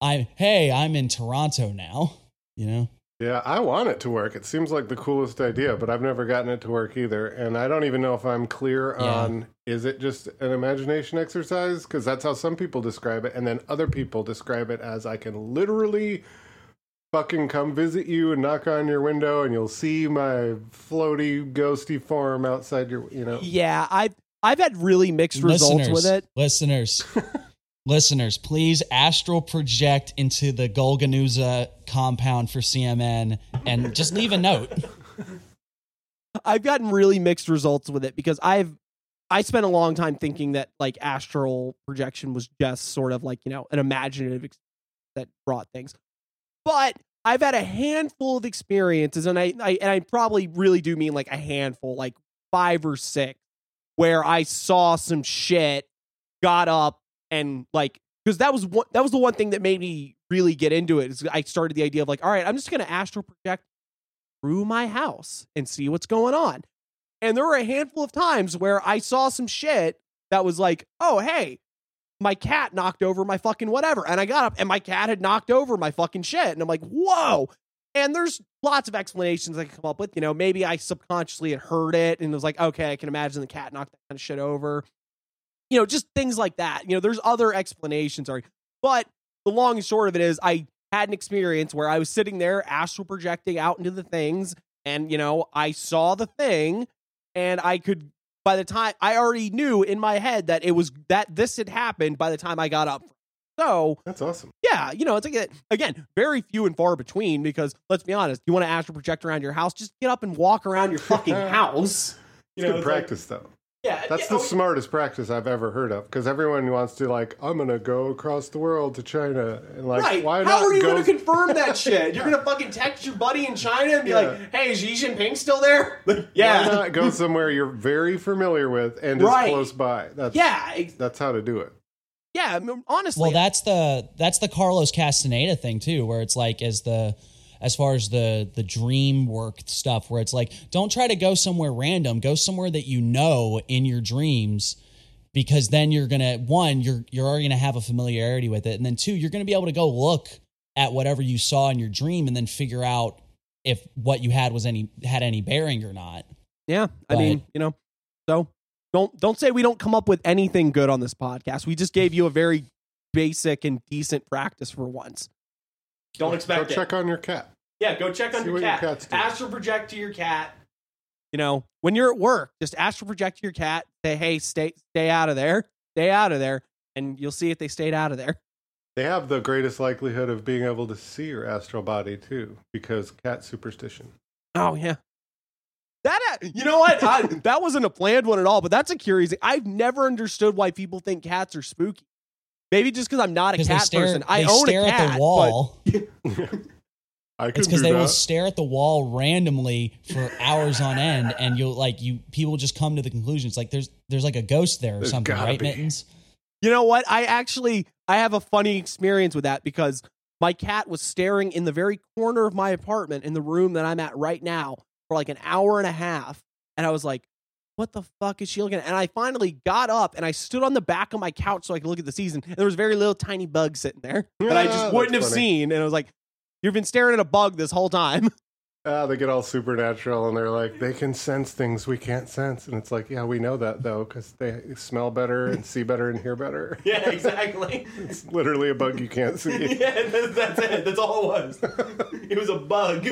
[SPEAKER 9] I hey, I'm in Toronto now, you know.
[SPEAKER 1] Yeah, I want it to work. It seems like the coolest idea, but I've never gotten it to work either. And I don't even know if I'm clear
[SPEAKER 9] Yeah.
[SPEAKER 1] on is it just an imagination exercise? Because that's how some people describe it. And then other people describe it as I can literally fucking come visit you and knock on your window and you'll see my floaty, ghosty form outside your, you know.
[SPEAKER 2] yeah. I've I've had really mixed results with it.
[SPEAKER 9] Listeners, [LAUGHS] listeners, please astral project into the Golgonooza compound for CMN and just leave a note.
[SPEAKER 2] I've gotten really mixed results with it because I've I spent a long time thinking that like astral projection was just sort of like you know an imaginative ex- that brought things, but I've had a handful of experiences, and I, I and I probably really do mean like a handful, like five or six, where I saw some shit, got up, and like because that was one that was the one thing that made me really get into it. Is I started the idea of like, all right, I'm just gonna astral project through my house and see what's going on. And there were a handful of times where I saw some shit that was like, oh, hey, my cat knocked over my fucking whatever. And I got up and my cat had knocked over my fucking shit. And I'm like, whoa. And there's lots of explanations I can come up with. You know, maybe I subconsciously had heard it and was like, okay, I can imagine the cat knocked that kind of shit over. You know, just things like that. You know, there's other explanations. Sorry. But the long and short of it is I had an experience where I was sitting there astral projecting out into the things and you know, I saw the thing and I could by the time I already knew in my head that it was that this had happened by the time I got up. So
[SPEAKER 1] That's awesome.
[SPEAKER 2] yeah, you know, it's like again, very few and far between because let's be honest, you want to astral project around your house, just get up and walk around your fucking [LAUGHS] house.
[SPEAKER 1] It's good practice, though.
[SPEAKER 2] Yeah,
[SPEAKER 1] That's
[SPEAKER 2] yeah,
[SPEAKER 1] the oh, smartest practice I've ever heard of because everyone wants to like, I'm gonna go across the world to China and like,
[SPEAKER 2] right.
[SPEAKER 1] why
[SPEAKER 2] How
[SPEAKER 1] not
[SPEAKER 2] are you
[SPEAKER 1] go?
[SPEAKER 2] going to confirm that [LAUGHS] shit? You're going to fucking text your buddy in China and be
[SPEAKER 1] Yeah.
[SPEAKER 2] like, "Hey, is Xi Jinping still there?" [LAUGHS] Like,
[SPEAKER 1] Why
[SPEAKER 2] yeah,
[SPEAKER 1] not go somewhere you're very familiar with and is
[SPEAKER 2] Right.
[SPEAKER 1] close by? That's
[SPEAKER 2] yeah, ex-
[SPEAKER 1] that's how to do it.
[SPEAKER 2] yeah. I mean, honestly,
[SPEAKER 9] Well, that's the that's the Carlos Castaneda thing too, where it's like as the as far as the the dream work stuff, where it's like don't try to go somewhere random, go somewhere that you know in your dreams, because then you're gonna one you're you're already gonna have a familiarity with it, and then two you're gonna be able to go look at whatever you saw in your dream and then figure out if what you had was any had any bearing or not.
[SPEAKER 2] Yeah, I
[SPEAKER 9] But-
[SPEAKER 2] mean, you know, so don't don't say we don't come up with anything good on this podcast. We just gave you a very basic and decent practice for once. Don't
[SPEAKER 1] Go
[SPEAKER 2] expect it.
[SPEAKER 1] check on your cat.
[SPEAKER 2] Yeah, go check on
[SPEAKER 1] See
[SPEAKER 2] your
[SPEAKER 1] what your
[SPEAKER 2] cat.
[SPEAKER 1] cat's
[SPEAKER 2] astral project to your cat. You know, when you're at work, just astral project to your cat. Say, "Hey, stay stay out of there. Stay out of there," and you'll see if they stayed out of there.
[SPEAKER 1] They have the greatest likelihood of being able to see your astral body too, because cat superstition.
[SPEAKER 2] Oh yeah. That uh, you know what? I, [LAUGHS] that wasn't a planned one at all, but that's a curious. I've never understood why people think cats are spooky. Maybe just because I'm not a
[SPEAKER 9] Because they
[SPEAKER 2] cat
[SPEAKER 9] stare,
[SPEAKER 2] person. I own
[SPEAKER 9] stare
[SPEAKER 2] a cat.
[SPEAKER 9] at the
[SPEAKER 2] but-
[SPEAKER 9] wall. [LAUGHS] [LAUGHS]
[SPEAKER 1] I
[SPEAKER 9] It's because they
[SPEAKER 1] that.
[SPEAKER 9] will stare at the wall randomly for hours on end, and you'll like you people just come to the conclusion it's like there's there's like a ghost there or
[SPEAKER 1] There's
[SPEAKER 9] something, right,
[SPEAKER 1] be.
[SPEAKER 9] Mittens?
[SPEAKER 2] You know what? I actually I have a funny experience with that because my cat was staring in the very corner of my apartment in the room that I'm at right now for like an hour and a half. And I was like, what the fuck is she looking at? And I finally got up and I stood on the back of my couch so I could look at the season. And there was very little tiny bug sitting there that I just wouldn't have
[SPEAKER 1] funny.
[SPEAKER 2] seen. And I was like, You've been staring at a bug this whole time. [LAUGHS]
[SPEAKER 1] Ah, they get all supernatural and they're like, they can sense things we can't sense. And it's like, yeah, we know that though, because they smell better and [LAUGHS] see better and hear better. [LAUGHS]
[SPEAKER 2] yeah, exactly.
[SPEAKER 1] It's literally a bug you can't see.
[SPEAKER 2] yeah, that's, that's it. That's all it was. It was a bug.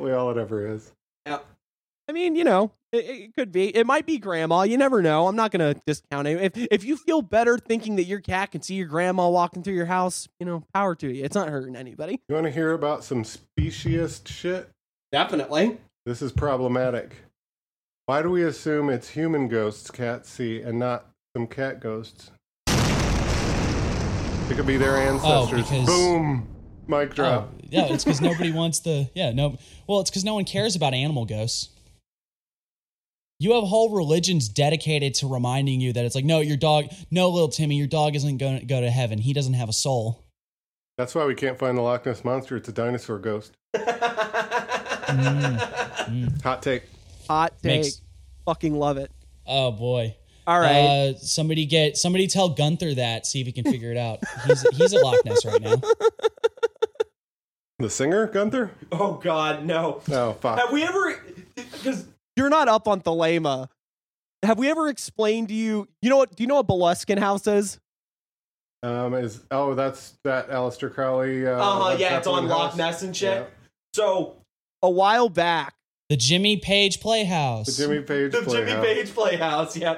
[SPEAKER 1] Really all it ever is.
[SPEAKER 2] Yeah. I mean, you know, it, it could be. It might be grandma. You never know. I'm not going to discount it. If if you feel better thinking that your cat can see your grandma walking through your house, you know, power to you. It's not hurting anybody.
[SPEAKER 1] You want to hear about some speciest shit?
[SPEAKER 2] Definitely.
[SPEAKER 1] This is problematic. Why do we assume it's human ghosts cats see and not some cat ghosts? It could be their oh, ancestors.
[SPEAKER 9] because-
[SPEAKER 1] Boom! Mic
[SPEAKER 9] Oh,
[SPEAKER 1] drop.
[SPEAKER 9] yeah, it's because [LAUGHS] nobody wants the yeah no. Well, it's because no one cares about animal ghosts. You have whole religions dedicated to reminding you that it's like no, your dog, no, little Timmy, your dog isn't going to go to heaven. He doesn't have a soul.
[SPEAKER 1] That's why we can't find the Loch Ness monster. It's a dinosaur ghost. [LAUGHS] Hot take.
[SPEAKER 2] Hot take.
[SPEAKER 9] Makes-
[SPEAKER 2] Fucking love it.
[SPEAKER 9] Oh boy.
[SPEAKER 2] All right.
[SPEAKER 9] Uh, somebody get somebody tell Gunther that. See if he can figure it out. He's he's at Loch Ness right now.
[SPEAKER 1] The singer, Gunther?
[SPEAKER 2] oh God, no.
[SPEAKER 1] Oh, fuck.
[SPEAKER 2] Have we ever? Because you're not up on Thelema. Have we ever explained to you? You know what? Do you know what Boleskine House is?
[SPEAKER 1] Um, is oh, that's that Aleister Crowley. Uh,
[SPEAKER 2] Uh-huh,
[SPEAKER 1] Led
[SPEAKER 2] yeah, it's on
[SPEAKER 1] Zeppelin
[SPEAKER 2] Loch. Ness and shit.
[SPEAKER 1] Yeah.
[SPEAKER 2] So a while back,
[SPEAKER 9] The Jimmy Page Playhouse.
[SPEAKER 1] The Jimmy Page.
[SPEAKER 2] the Jimmy
[SPEAKER 1] Playhouse.
[SPEAKER 2] Page Playhouse. Yeah,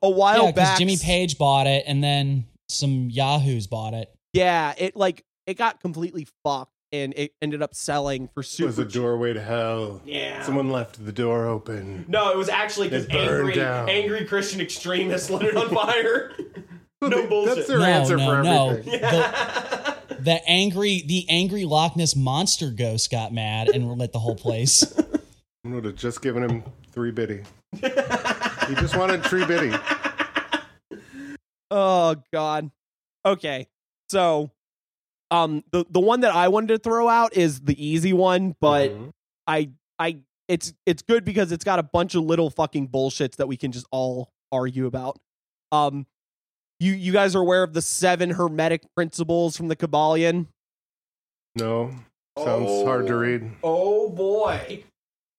[SPEAKER 2] a while
[SPEAKER 9] yeah, because
[SPEAKER 2] back,
[SPEAKER 9] Jimmy Page bought it, and then some Yahoos bought it.
[SPEAKER 2] Yeah, it like it got completely fucked, and it ended up selling for super.
[SPEAKER 1] It was a doorway to hell.
[SPEAKER 2] Yeah.
[SPEAKER 1] Someone left the door open.
[SPEAKER 2] No, it was actually because
[SPEAKER 1] It burned
[SPEAKER 2] angry,
[SPEAKER 1] down.
[SPEAKER 2] angry Christian extremists [LAUGHS] lit it on fire. [LAUGHS] no
[SPEAKER 1] They-
[SPEAKER 2] bullshit.
[SPEAKER 1] That's their
[SPEAKER 9] No,
[SPEAKER 1] answer
[SPEAKER 9] no,
[SPEAKER 1] for
[SPEAKER 9] no.
[SPEAKER 1] everything.
[SPEAKER 9] The, [LAUGHS] the angry the angry Loch Ness monster ghost got mad and lit the whole place.
[SPEAKER 1] I would have just given him three bitty. he just wanted three bitty.
[SPEAKER 2] Oh God. Okay. So um the the one that I wanted to throw out is the easy one, but
[SPEAKER 1] Mhm.
[SPEAKER 2] I I it's it's good because it's got a bunch of little fucking bullshits that we can just all argue about. Um you you guys are aware of the seven hermetic principles from the Kybalion?
[SPEAKER 1] No, sounds hard to read.
[SPEAKER 2] Oh boy.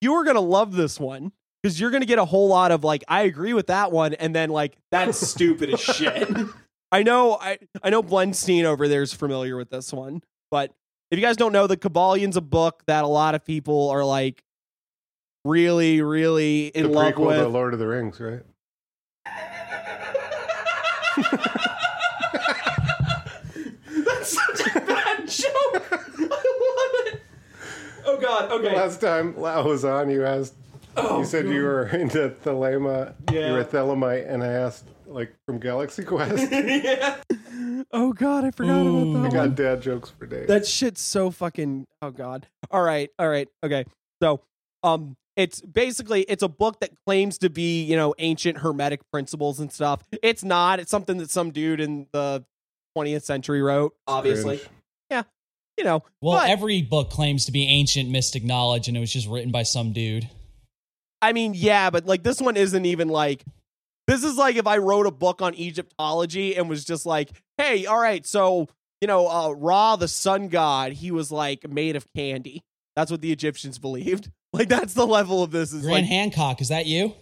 [SPEAKER 2] You are going to love this one because you're going to get a whole lot of like, I agree with that one. And then like, that's [LAUGHS] stupid as shit. [LAUGHS] I know, I, I know Blenstein over there is familiar with this one, but if you guys don't know, the Kybalion's a book that a lot of people are like really, really in
[SPEAKER 1] the
[SPEAKER 2] love
[SPEAKER 1] prequel
[SPEAKER 2] with.
[SPEAKER 1] to Lord of the Rings, right?
[SPEAKER 2] That's such a bad joke. I love it. Oh God. Okay.
[SPEAKER 1] Last time Lau was on, you asked,
[SPEAKER 2] Oh,
[SPEAKER 1] you said you were [LAUGHS] into Thelema,
[SPEAKER 2] Yeah.
[SPEAKER 1] you were a Thelemite, and I asked, like, from Galaxy [LAUGHS] Quest.
[SPEAKER 2] yeah. Oh God, I forgot
[SPEAKER 9] Ooh.
[SPEAKER 2] about
[SPEAKER 1] I
[SPEAKER 2] that. one.
[SPEAKER 1] got dad jokes for days.
[SPEAKER 2] That shit's so fucking. Oh God. All right. All right. Okay. So, um, it's basically it's a book that claims to be you know ancient hermetic principles and stuff. It's not. It's something that some dude in the 20th century wrote. Obviously,
[SPEAKER 1] Cringe.
[SPEAKER 2] you know.
[SPEAKER 9] Well,
[SPEAKER 2] but-
[SPEAKER 9] every book claims to be ancient mystic knowledge, and it was just written by some dude.
[SPEAKER 2] I mean, yeah, but like this one isn't even like this is like if I wrote a book on Egyptology and was just like, hey, all right, so you know, uh Ra, the sun god, he was like made of candy. That's what the Egyptians believed. [LAUGHS] Like that's the level of this is
[SPEAKER 9] Graham
[SPEAKER 2] like
[SPEAKER 9] Hancock, is that you?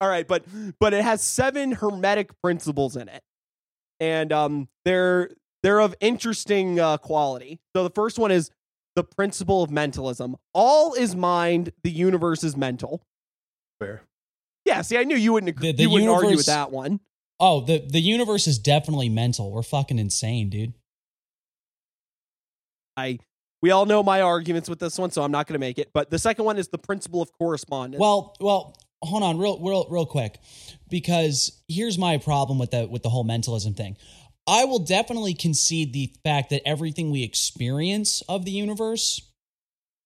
[SPEAKER 2] all right, but but it has seven hermetic principles in it. And um they're they're of interesting uh, quality. So the first one is the principle of mentalism. All is mind, the universe is mental.
[SPEAKER 1] Fair.
[SPEAKER 2] Yeah, see, I knew you wouldn't agree.
[SPEAKER 9] The- the
[SPEAKER 2] you wouldn't argue with that one.
[SPEAKER 9] Oh, the the universe is definitely mental. We're fucking insane, dude.
[SPEAKER 2] I we all know my arguments with this one, so I'm not going to make it. But the second one is the principle of correspondence.
[SPEAKER 9] Well, well, hold on, real, real, real quick, because here's my problem with the with the whole mentalism thing. I will definitely concede the fact that everything we experience of the universe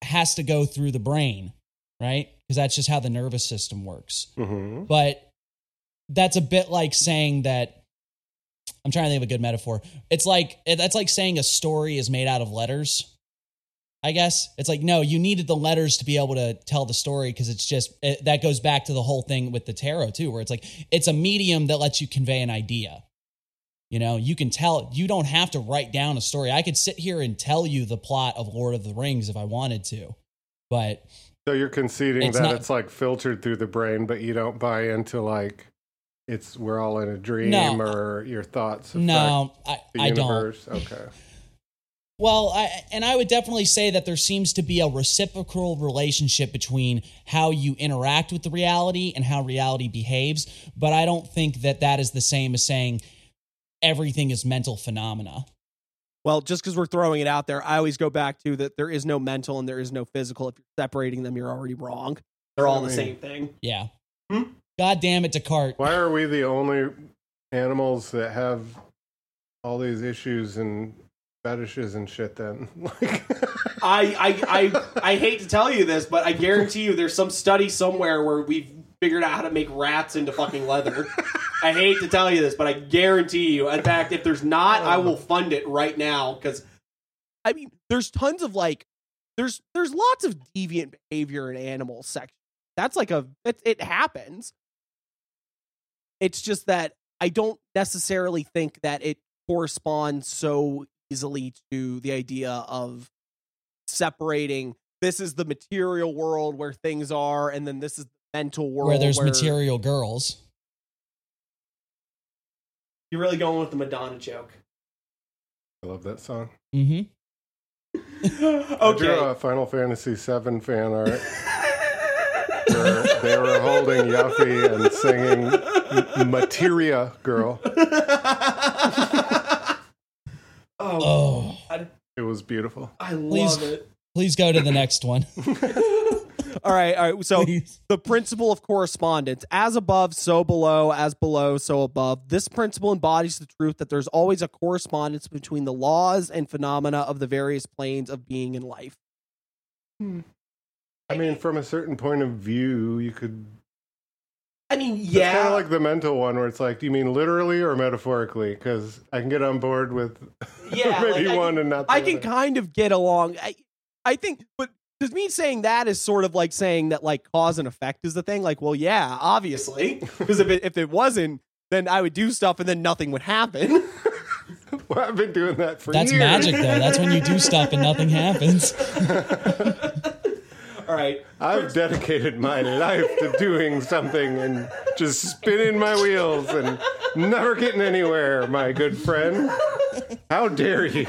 [SPEAKER 9] has to go through the brain, right? Because that's just how the nervous system works.
[SPEAKER 1] hmm
[SPEAKER 9] But that's a bit like saying that. I'm trying to think of a good metaphor. It's like that's like saying a story is made out of letters. I guess it's like no, you needed the letters to be able to tell the story because it's just it, that goes back to the whole thing with the tarot too, where it's like it's a medium that lets you convey an idea. You know, you can tell. You don't have to write down a story. I could sit here and tell you the plot of Lord of the Rings if I wanted to, but
[SPEAKER 1] So you're conceding
[SPEAKER 9] It's
[SPEAKER 1] that
[SPEAKER 9] not-
[SPEAKER 1] it's like filtered through the brain, but you don't buy into like it's we're all in a dream
[SPEAKER 9] No.
[SPEAKER 1] or your thoughts.
[SPEAKER 9] no, I,
[SPEAKER 1] the
[SPEAKER 9] I don't.
[SPEAKER 1] universe. Okay.
[SPEAKER 9] Well, I, and I would definitely say that there seems to be a reciprocal relationship between how you interact with the reality and how reality behaves. But I don't think that that is the same as saying everything is mental phenomena.
[SPEAKER 2] well, just because we're throwing it out there, I always go back to that there is no mental and there is no physical. If you're separating them, you're already wrong. They're all the
[SPEAKER 1] I mean-
[SPEAKER 2] same thing.
[SPEAKER 9] Yeah.
[SPEAKER 2] Hmm?
[SPEAKER 9] God damn it, Descartes.
[SPEAKER 1] Why are we the only animals that have all these issues and fetishes and shit? Then, [LAUGHS] like,
[SPEAKER 2] I, I, I, I hate to tell you this, but I guarantee you there's some study somewhere where we've figured out how to make rats into fucking leather. [LAUGHS] I hate to tell you this, but I guarantee you. In fact, if there's not, I will oh. fund it right now because I mean, there's tons of like, there's there's lots of deviant behavior in animal section. That's like a it, it happens. It's just that I don't necessarily think that it corresponds so easily to the idea of separating this is the material world where things are and then this is the mental world
[SPEAKER 9] Where there's material girls.
[SPEAKER 2] You're really going with the madonna joke
[SPEAKER 1] I love that song.
[SPEAKER 9] Mm-hmm.
[SPEAKER 1] I drew
[SPEAKER 2] okay
[SPEAKER 1] a Final Fantasy VII fan art [LAUGHS] they were holding Yuffie and singing "Materia Girl." [LAUGHS]
[SPEAKER 2] oh,
[SPEAKER 9] Oh.
[SPEAKER 2] God.
[SPEAKER 1] It was beautiful.
[SPEAKER 2] i
[SPEAKER 9] Please.
[SPEAKER 2] love it
[SPEAKER 9] Please go to the next one. [LAUGHS]
[SPEAKER 2] all right all right so
[SPEAKER 9] Please.
[SPEAKER 2] the principle of correspondence as above so below as below so above this principle embodies the truth that there's always a correspondence between the laws and phenomena of the various planes of being in life hmm.
[SPEAKER 1] I mean, from a certain point of view, you could.
[SPEAKER 2] i mean
[SPEAKER 1] It's
[SPEAKER 2] yeah
[SPEAKER 1] kind of like the mental one, where it's like, do you mean literally or metaphorically? Because I can get on board with
[SPEAKER 2] Yeah, [LAUGHS]
[SPEAKER 1] maybe
[SPEAKER 2] like, I
[SPEAKER 1] one
[SPEAKER 2] can-
[SPEAKER 1] and not. The
[SPEAKER 2] I can kind of get along. I, I think, but Because me saying that is sort of like saying that like cause and effect is the thing. Like, well, yeah, obviously. Because if it if it wasn't, then I would do stuff and then nothing would happen. [LAUGHS]
[SPEAKER 1] Well, I've been doing that for years.
[SPEAKER 9] That's
[SPEAKER 1] years.
[SPEAKER 9] magic, though. That's when you do stuff and nothing happens. [LAUGHS]
[SPEAKER 2] All right.
[SPEAKER 1] I've dedicated my life to doing something and just spinning my wheels and never getting anywhere, my good friend. How dare you?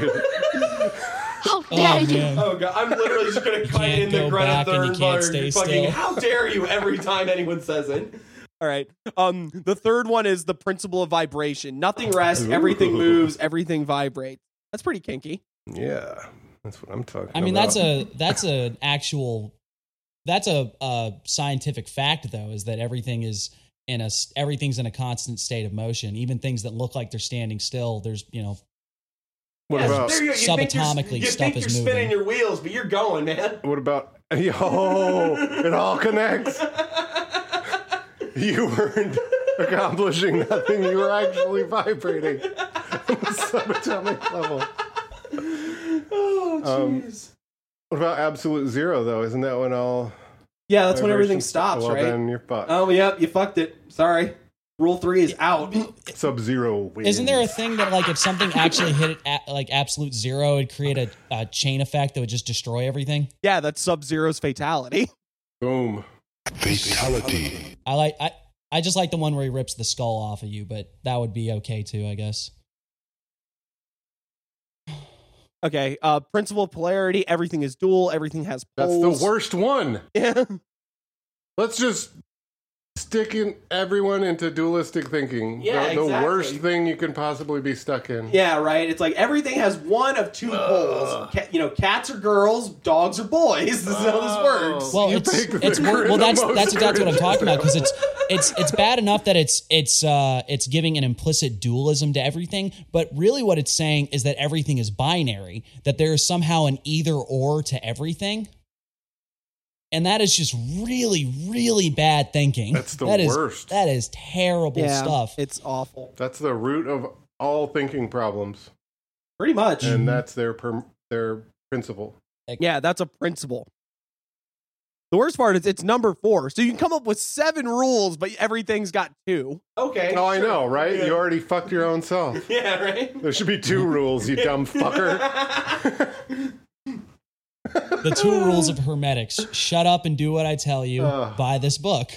[SPEAKER 7] How
[SPEAKER 9] Oh,
[SPEAKER 7] you?
[SPEAKER 9] man.
[SPEAKER 2] Oh god, I'm literally just gonna cut
[SPEAKER 9] can't
[SPEAKER 2] in the
[SPEAKER 9] go
[SPEAKER 2] Greta
[SPEAKER 9] back and you
[SPEAKER 2] Thunberg
[SPEAKER 9] can't stay
[SPEAKER 2] fucking
[SPEAKER 9] still.
[SPEAKER 2] how dare you every time anyone says it. All right. Um the third one is the principle of vibration. Nothing rests, everything moves, everything vibrates. That's pretty kinky.
[SPEAKER 1] Yeah, that's what I'm talking about.
[SPEAKER 9] I mean,
[SPEAKER 1] about.
[SPEAKER 9] that's a that's an actual that's a, a scientific fact, though, is that everything is in a everything's in a constant state of motion. Even things that look like they're standing still, there's you know
[SPEAKER 1] What
[SPEAKER 2] Yes,
[SPEAKER 1] about
[SPEAKER 2] you. You
[SPEAKER 9] subatomically
[SPEAKER 2] you
[SPEAKER 9] stuff
[SPEAKER 2] think
[SPEAKER 9] is
[SPEAKER 2] you're spinning
[SPEAKER 9] moving.
[SPEAKER 2] your wheels, but you're going, man.
[SPEAKER 1] what about yo? It all connects. You weren't accomplishing nothing. You were actually vibrating on [LAUGHS] the subatomic level.
[SPEAKER 2] Oh
[SPEAKER 1] Um,
[SPEAKER 2] jeez.
[SPEAKER 1] What about absolute zero though? Isn't that when all
[SPEAKER 2] yeah, that's when everything
[SPEAKER 1] vibrations-
[SPEAKER 2] stops,
[SPEAKER 1] well,
[SPEAKER 2] right?
[SPEAKER 1] Then you're fucked.
[SPEAKER 2] Oh yep, you fucked it. Sorry. Rule three is out.
[SPEAKER 1] Sub zero.
[SPEAKER 9] Isn't there a thing that like if something actually hit it at like absolute zero, it'd create a, a chain effect that would just destroy everything?
[SPEAKER 2] yeah, that's Sub Zero's fatality.
[SPEAKER 1] boom?
[SPEAKER 3] Fatality.
[SPEAKER 9] I like I I just like the one where he rips the skull off of you, but that would be okay too, I guess.
[SPEAKER 2] Okay, uh principle of polarity, everything is dual, everything has
[SPEAKER 1] That's
[SPEAKER 2] poles.
[SPEAKER 1] the worst one.
[SPEAKER 2] Yeah. [LAUGHS]
[SPEAKER 1] Let's just stick in everyone into dualistic thinking.
[SPEAKER 2] Yeah,
[SPEAKER 1] the, the
[SPEAKER 2] exactly.
[SPEAKER 1] worst thing you can possibly be stuck in.
[SPEAKER 2] Yeah, right. It's like everything has one of two poles. Ca- you know, cats are girls, dogs are boys. [LAUGHS] This is how this works.
[SPEAKER 9] Well,
[SPEAKER 1] You
[SPEAKER 9] it's
[SPEAKER 1] picked the
[SPEAKER 9] it's wor- well that's
[SPEAKER 1] most
[SPEAKER 9] that's exactly what I'm talking about because it's [LAUGHS] it's it's bad enough that it's it's uh it's giving an implicit dualism to everything, but really what it's saying is that everything is binary, that there is somehow an either or to everything. And that is just really, really bad thinking.
[SPEAKER 1] That's the
[SPEAKER 9] That is-
[SPEAKER 1] worst.
[SPEAKER 9] that is terrible
[SPEAKER 2] yeah,
[SPEAKER 9] stuff.
[SPEAKER 2] It's awful.
[SPEAKER 1] That's the root of all thinking problems,
[SPEAKER 2] Pretty much.
[SPEAKER 1] And that's their per, their principle.
[SPEAKER 2] Yeah, that's a principle. The worst part is it's number four. So you can come up with seven rules, but everything's got two. Okay.
[SPEAKER 1] Oh, I know, right? You already fucked your own self. [LAUGHS]
[SPEAKER 2] Yeah, right?
[SPEAKER 1] There should be two rules, you dumb fucker. [LAUGHS]
[SPEAKER 9] the two rules of hermetics: shut up and do what I tell you. Buy this book.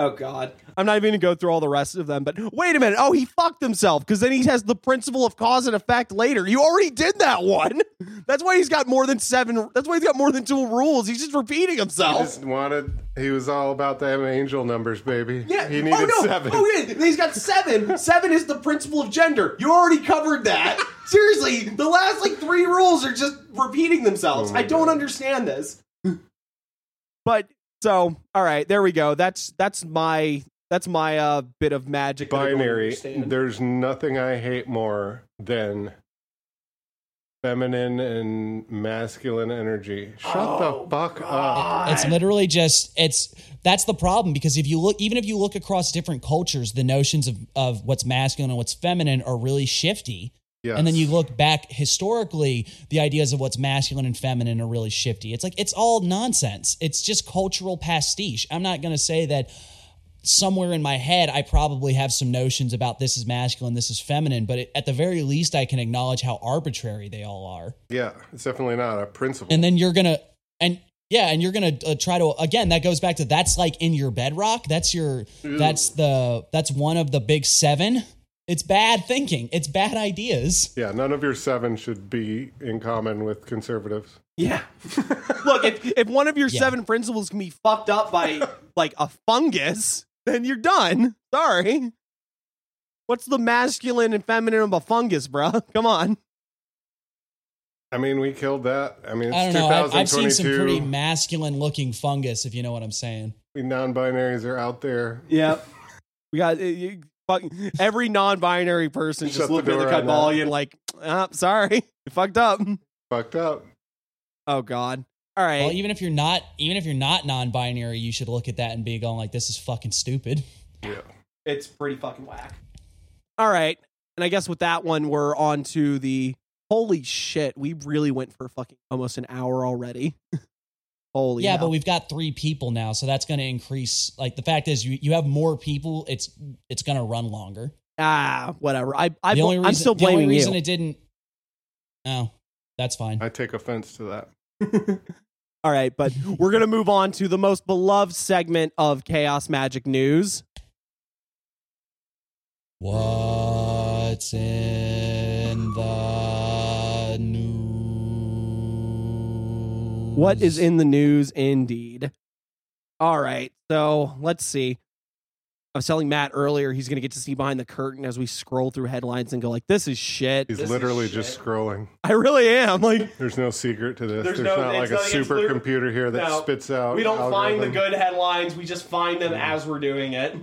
[SPEAKER 2] Oh God. I'm not even gonna go through all the rest of them, but wait a minute. Oh, he fucked himself because then he has the principle of cause and effect later. You already did that one. [LAUGHS] That's why he's got more than seven. That's why he's got more than two rules. He's just repeating
[SPEAKER 1] He
[SPEAKER 2] himself.
[SPEAKER 1] just wanted, he was all about them angel numbers, baby.
[SPEAKER 2] Yeah.
[SPEAKER 1] He oh, needed
[SPEAKER 2] oh, no.
[SPEAKER 1] seven.
[SPEAKER 2] Oh yeah. He's got seven. [LAUGHS] seven is the principle of gender. You already covered that. [LAUGHS] Seriously, the last like three rules are just repeating themselves.
[SPEAKER 1] Oh
[SPEAKER 2] I don't
[SPEAKER 1] God.
[SPEAKER 2] understand this. but so, all right, there we go. That's that's my that's my uh bit of magic. that I don't
[SPEAKER 1] Binary. There's nothing I hate more than feminine and masculine energy. Shut
[SPEAKER 2] Oh,
[SPEAKER 1] the fuck up.
[SPEAKER 9] It's literally just it's that's the problem because if you look even if you look across different cultures, the notions of, of what's masculine and what's feminine are really shifty.
[SPEAKER 1] Yes.
[SPEAKER 9] And then you look back historically, the ideas of what's masculine and feminine are really shifty. It's like it's all nonsense. It's just cultural pastiche. I'm not gonna say that somewhere in my head I probably have some notions about this is masculine, this is feminine, but it, at the very least I can acknowledge how arbitrary they all are
[SPEAKER 1] Yeah, it's definitely not a principle.
[SPEAKER 9] and then you're gonna and yeah and you're gonna uh, try to again that goes back to that's like in your bedrock that's your that's the that's one of the big seven it's bad thinking it's bad ideas
[SPEAKER 1] yeah, none of your seven should be in common with conservatives.
[SPEAKER 2] Yeah. [LAUGHS] Look, if if one of your
[SPEAKER 9] Yeah.
[SPEAKER 2] seven principles can be fucked up by [LAUGHS] like a fungus, then you're done. Sorry. What's the masculine and feminine of a fungus, bruh? [LAUGHS] Come on.
[SPEAKER 1] I mean, we killed that. I mean, it's
[SPEAKER 9] i don't know I've, I've seen some pretty masculine looking fungus if you know what i'm saying
[SPEAKER 1] We non-binaries are out there.
[SPEAKER 2] Yep. We got eh, eh, uh, you, fuck, every non-binary person
[SPEAKER 1] Shut
[SPEAKER 2] just
[SPEAKER 1] the
[SPEAKER 2] looking at the
[SPEAKER 1] door
[SPEAKER 2] cut
[SPEAKER 1] on
[SPEAKER 2] ball and like, ah, sorry, [LAUGHS] you fucked up.
[SPEAKER 1] Fucked up.
[SPEAKER 2] Oh God. All right.
[SPEAKER 9] well even if you're not even if you're not non-binary you should look at that and be going like this is fucking stupid
[SPEAKER 1] Yeah.
[SPEAKER 2] it's pretty fucking whack. All right. And I guess with that one, we're on to the Holy shit, we really went for fucking almost an hour already. [LAUGHS] Holy
[SPEAKER 9] yeah,
[SPEAKER 2] hell.
[SPEAKER 9] but we've got three people now, so that's going to increase. Like the fact is, you you have more people. It's it's going to run longer.
[SPEAKER 2] ah, whatever. I, I
[SPEAKER 9] the only reason,
[SPEAKER 2] I'm still
[SPEAKER 9] the only
[SPEAKER 2] blaming
[SPEAKER 9] reason
[SPEAKER 2] you.
[SPEAKER 9] it didn't. Oh, that's fine.
[SPEAKER 1] I take offense to that. [LAUGHS]
[SPEAKER 2] All right, but we're gonna move on to the most beloved segment of Chaos Magic News.
[SPEAKER 9] What's in
[SPEAKER 2] What is in the news, indeed? All right, so let's see. I was telling Matt earlier he's gonna get to see behind the curtain as we scroll through headlines and go like, "This is shit."
[SPEAKER 1] He's
[SPEAKER 2] This is
[SPEAKER 1] literally
[SPEAKER 2] shit."
[SPEAKER 1] just scrolling.
[SPEAKER 2] I really am. Like, [LAUGHS]
[SPEAKER 1] There's no secret to this.
[SPEAKER 2] There's
[SPEAKER 1] There's,
[SPEAKER 2] no-
[SPEAKER 1] not
[SPEAKER 2] it's
[SPEAKER 1] like a
[SPEAKER 2] not- it's literally-
[SPEAKER 1] supercomputer here that
[SPEAKER 2] No.
[SPEAKER 1] spits out.
[SPEAKER 2] we don't find the
[SPEAKER 1] algorithm.
[SPEAKER 2] good headlines; we just find them as we're doing it.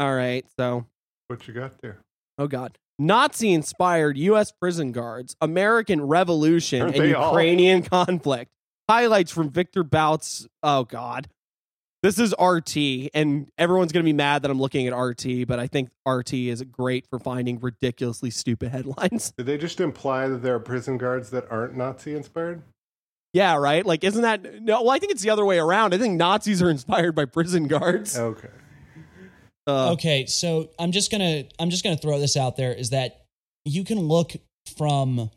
[SPEAKER 2] All right, so
[SPEAKER 1] What you got there?
[SPEAKER 2] Oh God. Nazi inspired U.S. prison guards, American Revolution,
[SPEAKER 1] Aren't
[SPEAKER 2] and
[SPEAKER 1] they all?
[SPEAKER 2] Ukrainian conflict. Highlights from Victor Bout's. Oh God. This is RT, and everyone's going to be mad that I'm looking at RT, but I think RT is great for finding ridiculously stupid headlines.
[SPEAKER 1] Did they just imply that there are prison guards that aren't Nazi inspired?
[SPEAKER 2] yeah, right? Like, isn't that. No, well, I think it's the other way around. I think Nazis are inspired by prison guards.
[SPEAKER 1] Okay.
[SPEAKER 2] Uh,
[SPEAKER 9] okay so i'm just gonna i'm just gonna throw this out there is that you can look from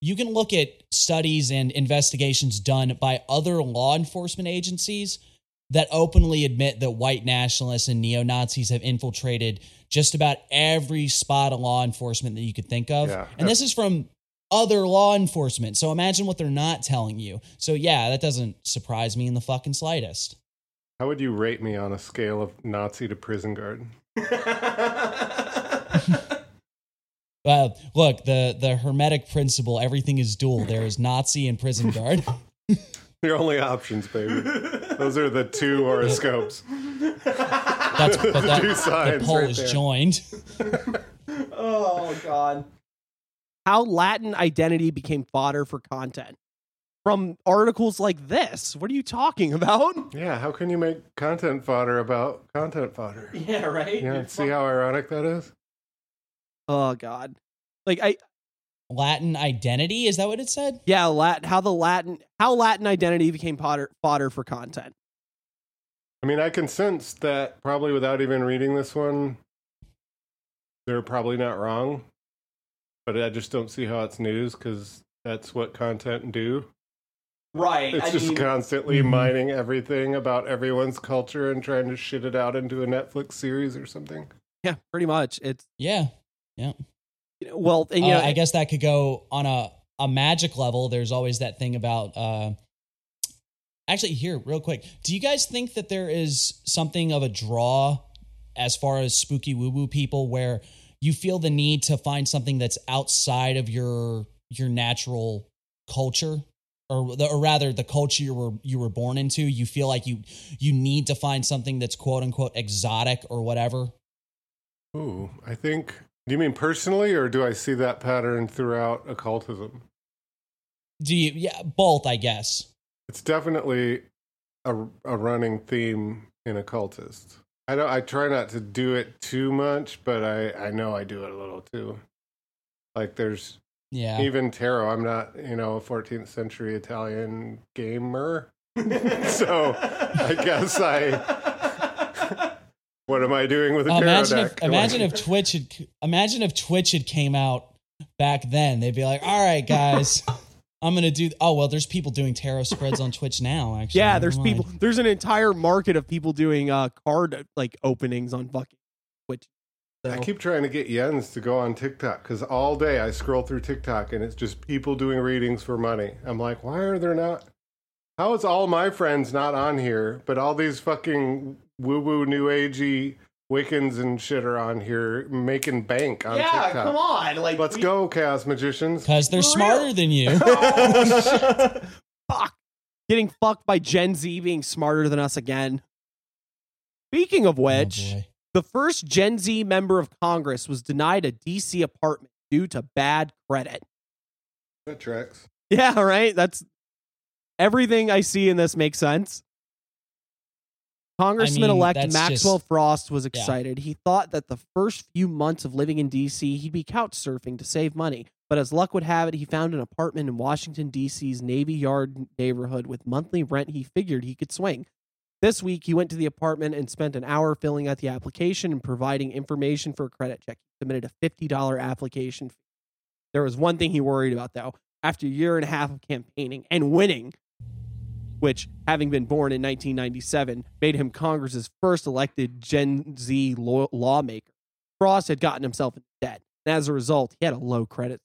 [SPEAKER 9] you can look at studies and investigations done by other law enforcement agencies that openly admit that white nationalists and neo-nazis have infiltrated just about every spot of law enforcement that you could think of.
[SPEAKER 1] Yeah.
[SPEAKER 9] and this is from other law enforcement so imagine what they're not telling you. So yeah that doesn't surprise me in the fucking slightest
[SPEAKER 1] How would you rate me on a scale of Nazi to prison guard? [LAUGHS]
[SPEAKER 9] Uh, look, the the hermetic principle, everything is dual. There is Nazi and prison guard. [LAUGHS]
[SPEAKER 1] Your only options, baby. Those are the two horoscopes.
[SPEAKER 9] That's but that, [LAUGHS]
[SPEAKER 1] Two
[SPEAKER 9] the
[SPEAKER 1] sides
[SPEAKER 9] poll
[SPEAKER 1] right
[SPEAKER 9] is
[SPEAKER 1] there.
[SPEAKER 9] joined.
[SPEAKER 2] Oh God. How Latin identity became fodder for content. From articles like this. What are you talking about?
[SPEAKER 1] Yeah, how can you make content fodder about content fodder? [LAUGHS]
[SPEAKER 2] Yeah, right?
[SPEAKER 1] Yeah, see how ironic that is?
[SPEAKER 2] Oh God. Like I
[SPEAKER 9] Latin identity is that what it said?
[SPEAKER 2] yeah, Latin how the Latin how Latin identity became fodder fodder for content.
[SPEAKER 1] I mean, I can sense that probably without even reading this one, they're probably not wrong. But I just don't see how it's news because that's what content do.
[SPEAKER 2] Right.
[SPEAKER 1] It's just constantly mining everything about everyone's culture and trying to shit it out into a Netflix series or something.
[SPEAKER 2] yeah, pretty much. It's
[SPEAKER 9] Yeah, yeah.
[SPEAKER 2] you know, well, and you
[SPEAKER 9] Uh,
[SPEAKER 2] know,
[SPEAKER 9] I guess that could go on a a magic level. There's always that thing about. Uh, actually, here, real quick, do you guys think that there is something of a draw as far as spooky woo woo people, where you feel the need to find something that's outside of your your natural culture? Or, the, or rather, the culture you were you were born into, you feel like you you need to find something that's quote unquote exotic or whatever.
[SPEAKER 1] Ooh, I think. Do you mean personally, or do I see that pattern throughout occultism?
[SPEAKER 9] Do you? Yeah, both, I guess.
[SPEAKER 1] It's definitely a, a running theme in occultists. I don't. I try not to do it too much, but I I know I do it a little too. Like there's
[SPEAKER 9] Yeah.
[SPEAKER 1] even tarot. I'm not you know a 14th century Italian gamer, [LAUGHS] so I guess I. What am I doing with a tarot
[SPEAKER 9] imagine
[SPEAKER 1] deck?
[SPEAKER 9] if imagine if [LAUGHS] Twitch had imagine if Twitch had came out back then. They'd be like, "All right, guys, I'm gonna do." Oh well, there's people doing tarot spreads on Twitch now. Actually,
[SPEAKER 2] yeah, there's people there's an entire market of people doing uh card like openings on fucking Twitch. So,
[SPEAKER 1] I keep trying to get Jens to go on TikTok because all day I scroll through TikTok and it's just people doing readings for money. I'm like, why are there not? How is all my friends not on here, but all these fucking woo woo new agey Wiccans and shit are on here making bank on
[SPEAKER 2] yeah,
[SPEAKER 1] TikTok?
[SPEAKER 2] come on. Like
[SPEAKER 1] Let's
[SPEAKER 2] we-
[SPEAKER 1] go, Chaos Magicians.
[SPEAKER 9] because they're
[SPEAKER 2] For
[SPEAKER 9] smarter
[SPEAKER 2] real?
[SPEAKER 9] than you. [LAUGHS]
[SPEAKER 2] Oh, [LAUGHS] Fuck. Getting fucked by Gen Z being smarter than us again. Speaking of oh, which,
[SPEAKER 9] Oh, boy.
[SPEAKER 2] The first Gen Z member of Congress was denied a DC apartment due to bad credit.
[SPEAKER 1] That tracks.
[SPEAKER 2] Yeah, right. That's everything I see in this makes sense. Congressman elect Maxwell
[SPEAKER 9] just-
[SPEAKER 2] Frost was excited. He thought that the first few months of living in DC, he'd be couch surfing to save money. But as luck would have it, he found an apartment in Washington, D.C.'s Navy Yard neighborhood with monthly rent he figured he could swing. This week, he went to the apartment and spent an hour filling out the application and providing information for a credit check. He submitted a $50 application. There was one thing he worried about, though. After a year and a half of campaigning and winning, which, having been born in 1997, made him Congress's first elected Gen Z law- lawmaker, Frost had gotten himself in debt. And as a result, he had a low credit.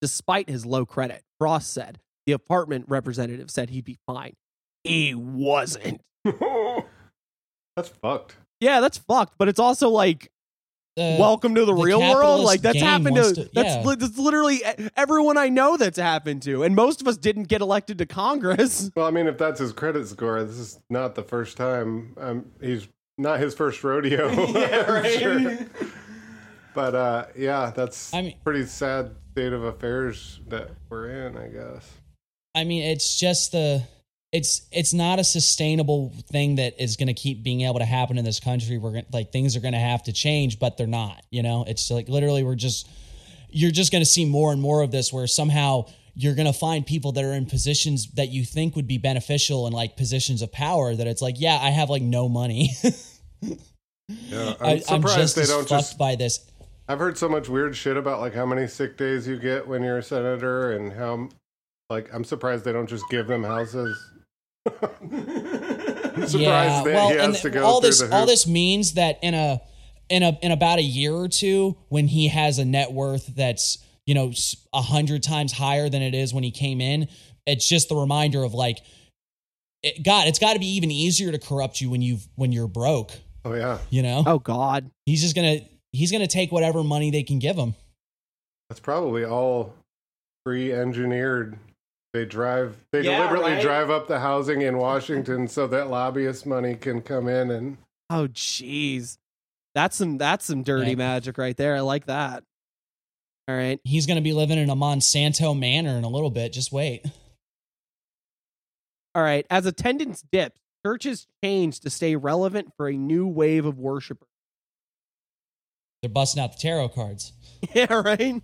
[SPEAKER 2] Despite his low credit, Frost said the apartment representative said he'd be fine. He wasn't. [LAUGHS]
[SPEAKER 1] That's fucked.
[SPEAKER 2] Yeah, that's fucked. But it's also like,
[SPEAKER 9] The-
[SPEAKER 2] welcome to the,
[SPEAKER 9] the
[SPEAKER 2] real world. Like that's happened to,
[SPEAKER 9] to-
[SPEAKER 2] that's,
[SPEAKER 9] yeah.
[SPEAKER 2] li- that's literally everyone I know that's happened to, and most of us didn't get elected to Congress. [LAUGHS]
[SPEAKER 1] Well, I mean, if that's his credit score, this is not the first time. Um, he's not his first rodeo. [LAUGHS]
[SPEAKER 2] Yeah,
[SPEAKER 1] I'm
[SPEAKER 2] right.
[SPEAKER 1] sure. But uh, yeah, that's
[SPEAKER 9] I mean-
[SPEAKER 1] pretty sad state of affairs that we're in. I guess.
[SPEAKER 9] I mean, it's just the it's it's not a sustainable thing that is going to keep being able to happen in this country. We're gonna, like things are going to have to change, but they're not. You know, it's like literally we're just you're just going to see more and more of this where somehow you're going to find people that are in positions that you think would be beneficial and like positions of power that it's like, yeah, I have like no money. [LAUGHS]
[SPEAKER 1] Yeah, I'm
[SPEAKER 9] I,
[SPEAKER 1] surprised
[SPEAKER 9] just
[SPEAKER 1] they don't just.
[SPEAKER 9] by this.
[SPEAKER 1] I've heard so much weird shit about like how many sick days you get when you're a senator and how, like, I'm surprised they don't just give them houses. I'm surprised
[SPEAKER 9] yeah,
[SPEAKER 1] that
[SPEAKER 9] well,
[SPEAKER 1] he
[SPEAKER 9] and
[SPEAKER 1] has to go
[SPEAKER 9] all this
[SPEAKER 1] the
[SPEAKER 9] all this means that in a in a in about a year or two, when he has a net worth that's you know s- a hundred times higher than it is when he came in, it's just the reminder of like, it, God, it's got to be even easier to corrupt you when you have when you're broke.
[SPEAKER 1] Oh yeah,
[SPEAKER 9] You know,
[SPEAKER 2] Oh God,
[SPEAKER 9] he's just gonna he's gonna take whatever money they can give him.
[SPEAKER 1] that's probably all pre-engineered. They drive. They
[SPEAKER 2] Yeah,
[SPEAKER 1] deliberately
[SPEAKER 2] right.
[SPEAKER 1] drive up the housing in Washington so that lobbyist money can come in and.
[SPEAKER 2] oh jeez, that's some that's some dirty
[SPEAKER 9] Yeah.
[SPEAKER 2] magic right there. I like that. All right,
[SPEAKER 9] He's gonna be living in a Monsanto manor in a little bit. Just wait.
[SPEAKER 2] all right. As attendance dips, churches change to stay relevant for a new wave of worshipers.
[SPEAKER 9] They're busting out the tarot cards. [LAUGHS]
[SPEAKER 2] Yeah, right.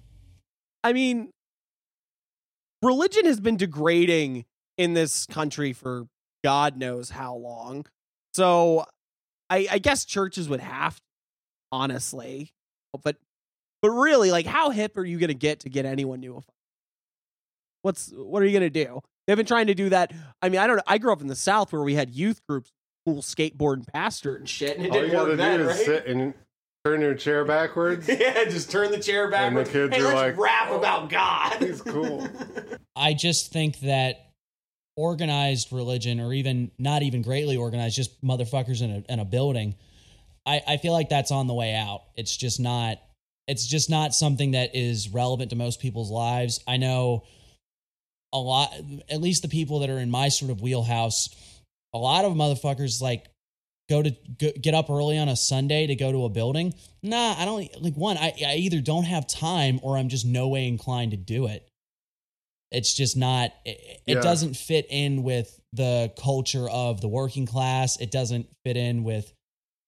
[SPEAKER 2] I mean, religion has been degrading in this country for God knows how long. So, I, I guess churches would have, to, honestly, but but really, like, how hip are you going to get to get anyone new? What's what are you going to do? They've been trying to do that. I mean, I don't know. I grew up in the South where we had youth groups, cool skateboard and pastor and shit, and it
[SPEAKER 1] All you
[SPEAKER 2] didn't
[SPEAKER 1] gotta
[SPEAKER 2] work
[SPEAKER 1] do
[SPEAKER 2] then,
[SPEAKER 1] is
[SPEAKER 2] right?
[SPEAKER 1] sit and turn your chair backwards. [LAUGHS]
[SPEAKER 2] yeah, just turn the chair backwards.
[SPEAKER 1] And the kids
[SPEAKER 2] hey,
[SPEAKER 1] are
[SPEAKER 2] let's
[SPEAKER 1] like,
[SPEAKER 2] rap
[SPEAKER 1] "Oh,
[SPEAKER 2] about God.
[SPEAKER 1] He's cool. [LAUGHS]
[SPEAKER 9] I just think that organized religion, or even not even greatly organized, just motherfuckers in a, in a building, I, I feel like that's on the way out. It's just not. It's just not something that is relevant to most people's lives. I know a lot, at least the people that are in my sort of wheelhouse. A lot of motherfuckers like go to go, get up early on a Sunday to go to a building. Nah, I don't like one. I, I either don't have time or I'm just no way inclined to do it. It's just not it, it doesn't fit in with the culture of the working class. It doesn't fit in with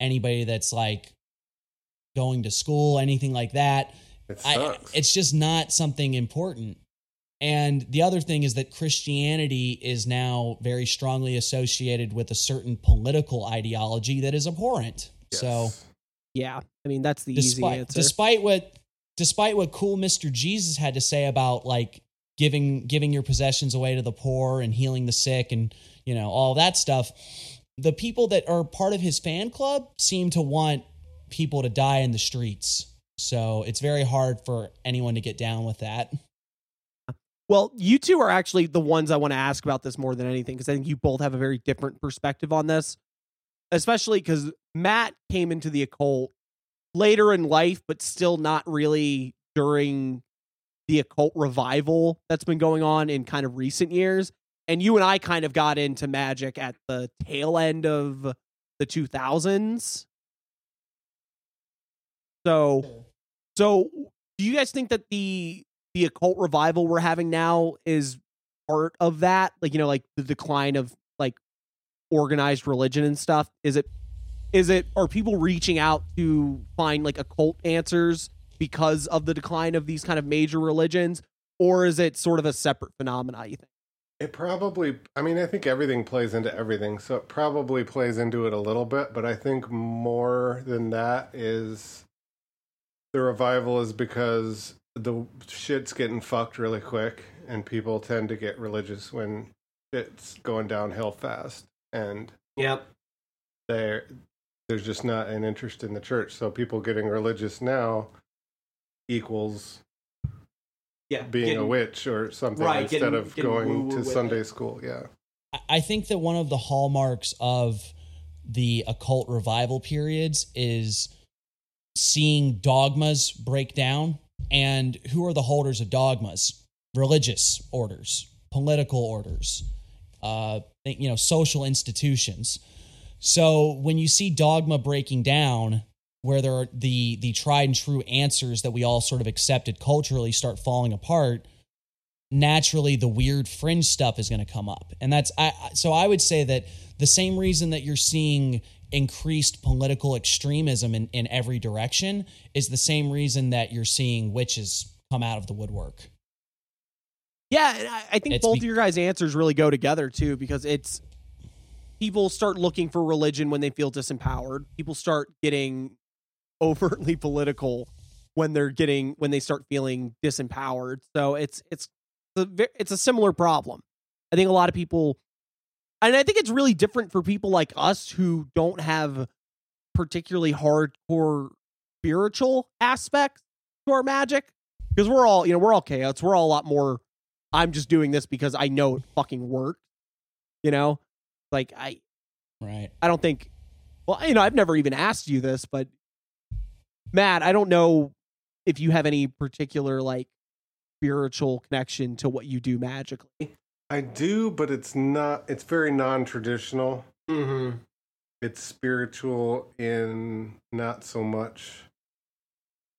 [SPEAKER 9] anybody that's like going to school anything like that.
[SPEAKER 1] It
[SPEAKER 9] I, it's just not something important and the other thing is that christianity is now very strongly associated with a certain political ideology that is abhorrent so
[SPEAKER 2] Yeah, I mean that's the easy
[SPEAKER 9] despite
[SPEAKER 2] answer.
[SPEAKER 9] despite what despite what cool Mr. Jesus had to say about like giving giving your possessions away to the poor and healing the sick and you know all that stuff the people that are part of his fan club seem to want people to die in the streets so it's very hard for anyone to get down with that
[SPEAKER 2] well, you two are actually the ones I want to ask about this more than anything because I think you both have a very different perspective on this, especially because Matt came into the occult later in life, but still not really during the occult revival that's been going on in kind of recent years. And you and I kind of got into magic at the tail end of the 2000s. So, hmm. so do you guys think that the the occult revival we're having now is part of that? Like, you know, like the decline of like organized religion and stuff. Is it is it are people reaching out to find like occult answers because of the decline of these kind of major religions, or is it sort of a separate phenomena? You think?
[SPEAKER 1] It probably, I mean, I think everything plays into everything. So it probably plays into it a little bit, but I think more than that is the revival is because the shit's getting fucked really quick and people tend to get religious when it's going downhill fast. And
[SPEAKER 2] Yep.
[SPEAKER 1] there, there's just not an interest in the church. So people getting religious now equals
[SPEAKER 2] Yeah.
[SPEAKER 1] being a witch or something
[SPEAKER 2] Right,
[SPEAKER 1] instead
[SPEAKER 2] getting-
[SPEAKER 1] of
[SPEAKER 2] getting
[SPEAKER 1] going to Sunday
[SPEAKER 2] it.
[SPEAKER 1] school. Yeah.
[SPEAKER 9] I- I think that one of the hallmarks of the occult revival periods is seeing dogmas break down. And who are the holders of dogmas? Religious orders, political orders, uh, you know, social institutions. So when you see dogma breaking down, where there are the the tried and true answers that we all sort of accepted culturally start falling apart, naturally the weird fringe stuff is going to come up and that's i so i would say that the same reason that you're seeing increased political extremism in, in every direction is the same reason that you're seeing witches come out of the woodwork
[SPEAKER 2] Yeah, and I, think
[SPEAKER 9] It's
[SPEAKER 2] both
[SPEAKER 9] be-
[SPEAKER 2] of your guys' answers really go together too, because it's people start looking for religion when they feel disempowered. People start getting [LAUGHS] overtly political when they're getting when they start feeling disempowered. So it's it's a, it's a similar problem. I think a lot of people, and I think it's really different for people like us who don't have particularly hardcore spiritual aspects to our magic because we're all you know we're all chaos. We're all a lot more. I'm just doing this because I know it fucking worked. You know, like I
[SPEAKER 9] right
[SPEAKER 2] I don't think. Well, you know, I've never even asked you this, but Matt, I don't know if you have any particular like spiritual connection to what you do magically.
[SPEAKER 1] I do, but it's not. It's very non-traditional.
[SPEAKER 2] Mm-hmm.
[SPEAKER 1] It's spiritual in not so much.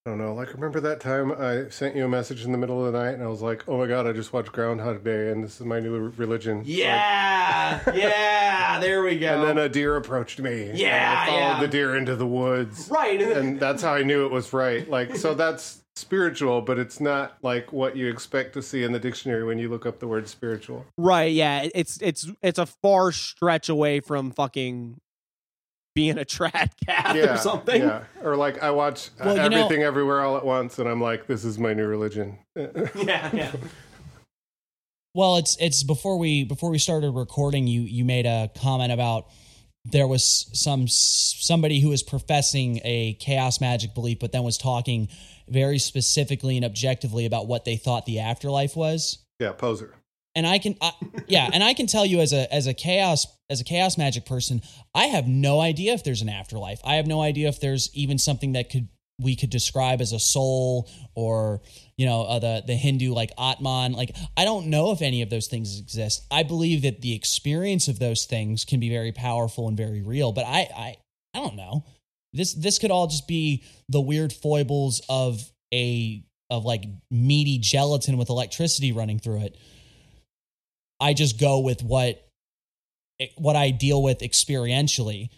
[SPEAKER 1] I don't know. Like, remember that time I sent you a message in the middle of the night, and I was like, "Oh my god, I just watched Groundhog Day, and this is my new religion."
[SPEAKER 2] Yeah, yeah. There we go.
[SPEAKER 1] and then a deer approached me.
[SPEAKER 2] Yeah,
[SPEAKER 1] I followed
[SPEAKER 2] yeah.
[SPEAKER 1] the deer into the woods.
[SPEAKER 2] right. And
[SPEAKER 1] that's how I knew it was right. Like, so [LAUGHS] that's spiritual, but it's not like what you expect to see in the dictionary when you look up the word spiritual.
[SPEAKER 2] right. Yeah. It's it's it's a far stretch away from fucking being a trad cat
[SPEAKER 1] Yeah,
[SPEAKER 2] or something.
[SPEAKER 1] Yeah, or like I watch uh,
[SPEAKER 9] Well, you know-
[SPEAKER 1] everything everywhere all at once, and I'm like, this is my new religion. [LAUGHS]
[SPEAKER 2] yeah. yeah. [LAUGHS]
[SPEAKER 9] Well, it's it's before we before we started recording, you you made a comment about there was some somebody who was professing a chaos magic belief, but then was talking very specifically and objectively about what they thought the afterlife was.
[SPEAKER 1] yeah, poser.
[SPEAKER 9] And I can, I, yeah, and I can tell you as a as a chaos as a chaos magic person, I have no idea if there's an afterlife. I have no idea if there's even something that could we could describe as a soul or you know uh, the the Hindu like Atman. Like I don't know if any of those things exist. I believe that the experience of those things can be very powerful and very real. But I I I don't know. This this could all just be the weird foibles of a of like meaty gelatin with electricity running through it. I just go with what eh, what I deal with experientially.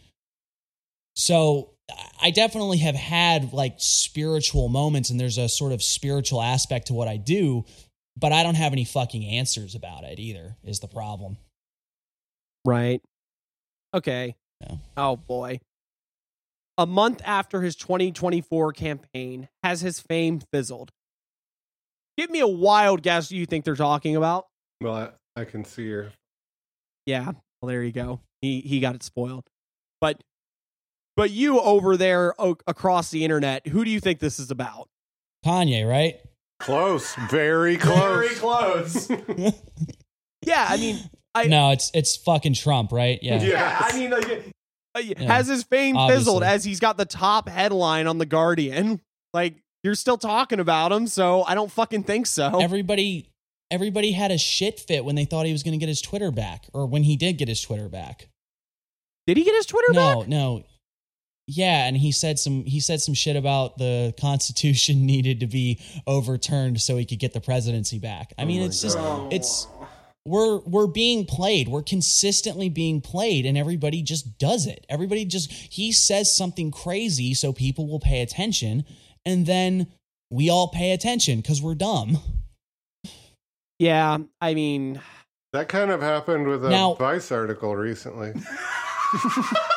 [SPEAKER 9] So I definitely have had like spiritual moments and there's a sort of spiritual aspect to what I do, but I don't have any fucking answers about it either is the problem.
[SPEAKER 2] Right. Okay.
[SPEAKER 9] Yeah.
[SPEAKER 2] Oh boy. A month after his 2024 campaign, has his fame fizzled? Give me a wild guess you think they're talking about.
[SPEAKER 1] Well, I, I can see your.
[SPEAKER 2] Yeah. Well, there you go. He he got it spoiled. But but you over there o- across the internet, who do you think this is about?
[SPEAKER 9] Kanye, right?
[SPEAKER 1] Close, very close.
[SPEAKER 2] Very close. [LAUGHS] yeah, I mean, I
[SPEAKER 9] no, it's it's fucking Trump, right? Yeah.
[SPEAKER 1] Yeah.
[SPEAKER 2] yeah, I mean, like, uh, has his fame fizzled as he's got the top headline on the Guardian? Like, you're still talking about him, so I don't fucking think so.
[SPEAKER 9] Everybody everybody had a shit fit when they thought he was going to get his Twitter back or when he did get his Twitter back.
[SPEAKER 2] Did he get his Twitter
[SPEAKER 9] no,
[SPEAKER 2] back?
[SPEAKER 9] no. No. Yeah, and he said some he said some shit about the [LAUGHS] Constitution needed to be overturned so he could get the presidency back. I mean,
[SPEAKER 1] my
[SPEAKER 9] it's just
[SPEAKER 1] God.
[SPEAKER 9] it's we're we're being played. We're consistently being played, and everybody just does it. Everybody just he says something crazy so people will pay attention, and then we all pay attention because we're dumb.
[SPEAKER 2] Yeah, I mean,
[SPEAKER 1] That kind of happened with a
[SPEAKER 9] Now-
[SPEAKER 1] Vice article recently. [LAUGHS]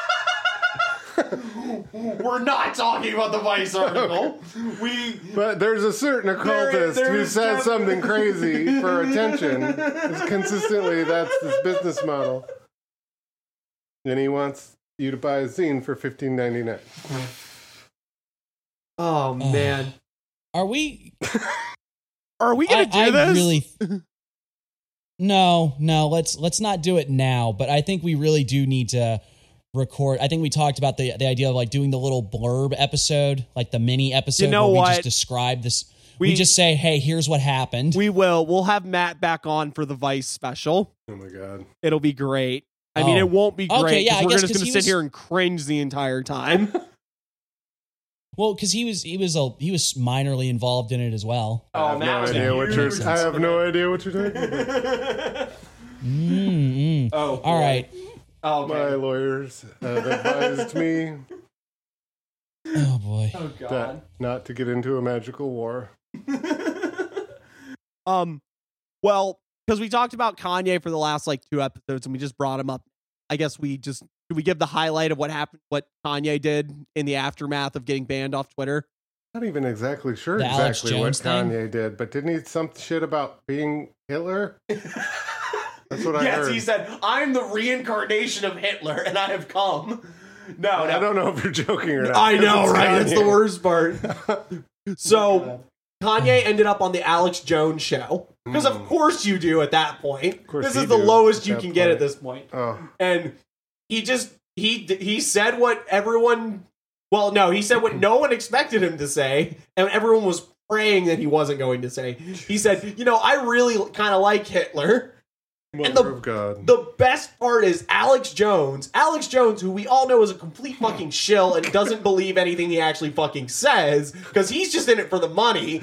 [SPEAKER 1] [LAUGHS]
[SPEAKER 2] we're not talking about the Vice article. we
[SPEAKER 1] But there's a certain occultist
[SPEAKER 2] there
[SPEAKER 1] who
[SPEAKER 2] is
[SPEAKER 1] says
[SPEAKER 2] def-
[SPEAKER 1] something crazy for attention. It's consistently, that's his business model. And he wants you to buy a zine for fifteen ninety nine.
[SPEAKER 2] Oh man,
[SPEAKER 9] Are we? [LAUGHS]
[SPEAKER 2] are we gonna
[SPEAKER 9] I,
[SPEAKER 2] do
[SPEAKER 9] I
[SPEAKER 2] this?
[SPEAKER 9] really. [LAUGHS] no, no. Let's let's not do it now. But I think we really do need to record. I think we talked about the the idea of like doing the little blurb episode, like the mini episode.
[SPEAKER 2] you know
[SPEAKER 9] where we
[SPEAKER 2] what?
[SPEAKER 9] just describe this. We,
[SPEAKER 2] We-
[SPEAKER 9] just say, "Hey, here's what happened."
[SPEAKER 2] we will. We'll have Matt back on for the Vice special.
[SPEAKER 1] Oh my god.
[SPEAKER 2] It'll be great. I mean,
[SPEAKER 9] Oh.
[SPEAKER 2] it won't be
[SPEAKER 9] Okay,
[SPEAKER 2] great
[SPEAKER 9] yeah,
[SPEAKER 2] we're
[SPEAKER 9] guess
[SPEAKER 2] just
[SPEAKER 9] 'cause
[SPEAKER 2] going to sit
[SPEAKER 9] was-
[SPEAKER 2] here and cringe the entire time. [LAUGHS]
[SPEAKER 9] well, because he was he was a he was minorly involved in it as well.
[SPEAKER 1] I have no idea what you're. I have no idea what you're talking [LAUGHS] about.
[SPEAKER 9] Mm-mm.
[SPEAKER 2] Oh,
[SPEAKER 9] All right.
[SPEAKER 2] Oh,
[SPEAKER 1] My lawyers have advised me
[SPEAKER 9] Oh boy.
[SPEAKER 2] Oh
[SPEAKER 1] that not to get into a magical war. [LAUGHS]
[SPEAKER 2] Um, well, because we talked about Kanye for the last like two episodes, and we just brought him up. I guess we just should we give the highlight of what happened, what Kanye did in the aftermath of getting banned off Twitter.
[SPEAKER 1] Not even exactly sure
[SPEAKER 9] The
[SPEAKER 1] exactly what
[SPEAKER 9] Jones thing?
[SPEAKER 1] Kanye did, but didn't he some shit about being Hitler? [LAUGHS] That's what I
[SPEAKER 2] yes,
[SPEAKER 1] heard.
[SPEAKER 2] he said, "I'm the reincarnation of Hitler, and I have come." No,
[SPEAKER 1] I don't know if you're joking or not.
[SPEAKER 2] I know,
[SPEAKER 1] It's
[SPEAKER 2] right? That's the worst part. [LAUGHS] so Kanye ended up on the Alex Jones show because, of hmm. course, you do at that point.
[SPEAKER 1] course
[SPEAKER 2] This is the
[SPEAKER 1] do
[SPEAKER 2] lowest you
[SPEAKER 1] that
[SPEAKER 2] can get at this point.
[SPEAKER 1] Oh,
[SPEAKER 2] and he just he he said what everyone well no he said what no one expected him to say and everyone was praying that he wasn't going to say he said you know i really kind of like hitler
[SPEAKER 1] mother
[SPEAKER 2] the-
[SPEAKER 1] of God.
[SPEAKER 2] the best part is alex jones alex jones who we all know is a complete fucking shill and doesn't believe anything he actually fucking says because he's just in it for the money.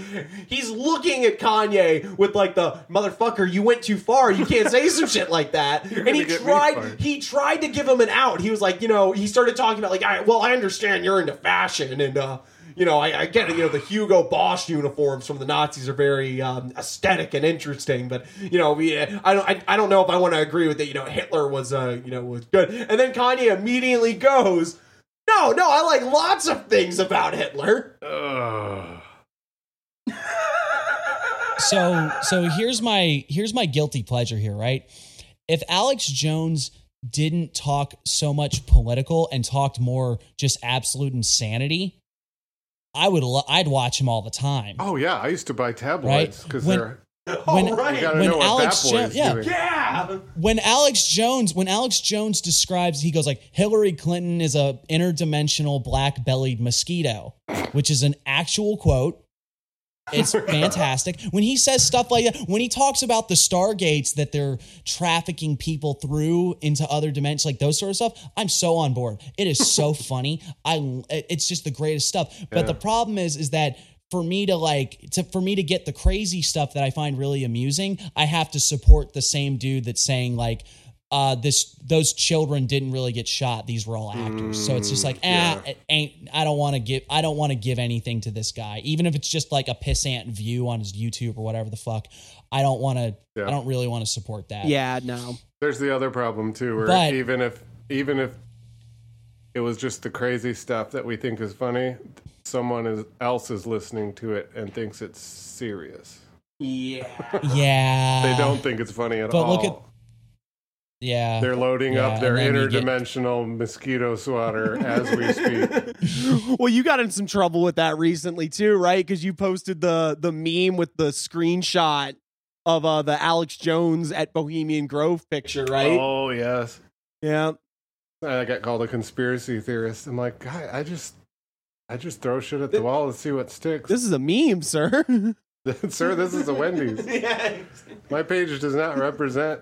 [SPEAKER 2] He's looking at kanye with like the motherfucker you went too far. You can't say some shit like that. And he
[SPEAKER 1] gonna get me
[SPEAKER 2] tried he tried to give him an out. He was like you know he started talking about like well i understand you're into fashion and uh you know, I, I get it. You know, the Hugo Boss uniforms from the Nazis are very um, aesthetic and interesting, but you know, we, I don't, I, I don't know if I want to agree with that. You know, Hitler was, uh, you know, was good, and then Kanye immediately goes, "No, no, I like lots of things about Hitler."
[SPEAKER 1] Ugh.
[SPEAKER 9] so so here's my here's my guilty pleasure here right if alex jones didn't talk so much political and talked more just absolute insanity i would lo- i'd watch him all the time
[SPEAKER 1] Oh yeah, I used to buy tabloids because
[SPEAKER 9] When-
[SPEAKER 1] they're. [LAUGHS]
[SPEAKER 9] when,
[SPEAKER 2] Oh, right.
[SPEAKER 9] When Alex
[SPEAKER 1] that
[SPEAKER 9] Jo- yeah.
[SPEAKER 2] Yeah,
[SPEAKER 9] when alex jones when alex jones describes he goes like hillary clinton is a interdimensional black-bellied mosquito which is an actual quote It's [LAUGHS] fantastic. When he says stuff like that, when he talks about the stargates that they're trafficking people through into other dimensions, like those sort of stuff, I'm so on board. It is so [LAUGHS] funny. I it's just the greatest stuff. But the problem is is that for me to like to for me to get the crazy stuff that I find really amusing, I have to support the same dude that's saying like uh, this those children didn't really get shot. These were all actors. so it's just like, eh, it ain't. I don't want to give. I don't want to give anything to this guy, even if it's just like a pissant view on his YouTube or whatever the fuck. I don't want to.
[SPEAKER 1] Yeah.
[SPEAKER 9] I don't really want to support that.
[SPEAKER 2] yeah, no,
[SPEAKER 1] There's the other problem too, where
[SPEAKER 9] But-
[SPEAKER 1] even if even if it was just the crazy stuff that we think is funny, someone is, else is listening to it and thinks it's serious.
[SPEAKER 2] yeah.
[SPEAKER 9] Yeah.
[SPEAKER 1] They don't think it's funny at
[SPEAKER 9] But
[SPEAKER 1] all.
[SPEAKER 9] look at- Yeah.
[SPEAKER 1] They're loading
[SPEAKER 9] Yeah,
[SPEAKER 1] up their
[SPEAKER 9] and then you get-
[SPEAKER 1] interdimensional mosquito swatter as we speak. [LAUGHS]
[SPEAKER 2] well, you got in some trouble with that recently too, right? Because you posted the the meme with the screenshot of uh, the Alex Jones at Bohemian Grove picture, right?
[SPEAKER 1] Oh yes,
[SPEAKER 2] Yeah.
[SPEAKER 1] I got called a conspiracy theorist. I'm like, guy, I just, I just throw shit at the wall and see what sticks.
[SPEAKER 2] This is a meme, sir. [LAUGHS]
[SPEAKER 1] Sir, this is a Wendy's. [LAUGHS] yeah. My page does not represent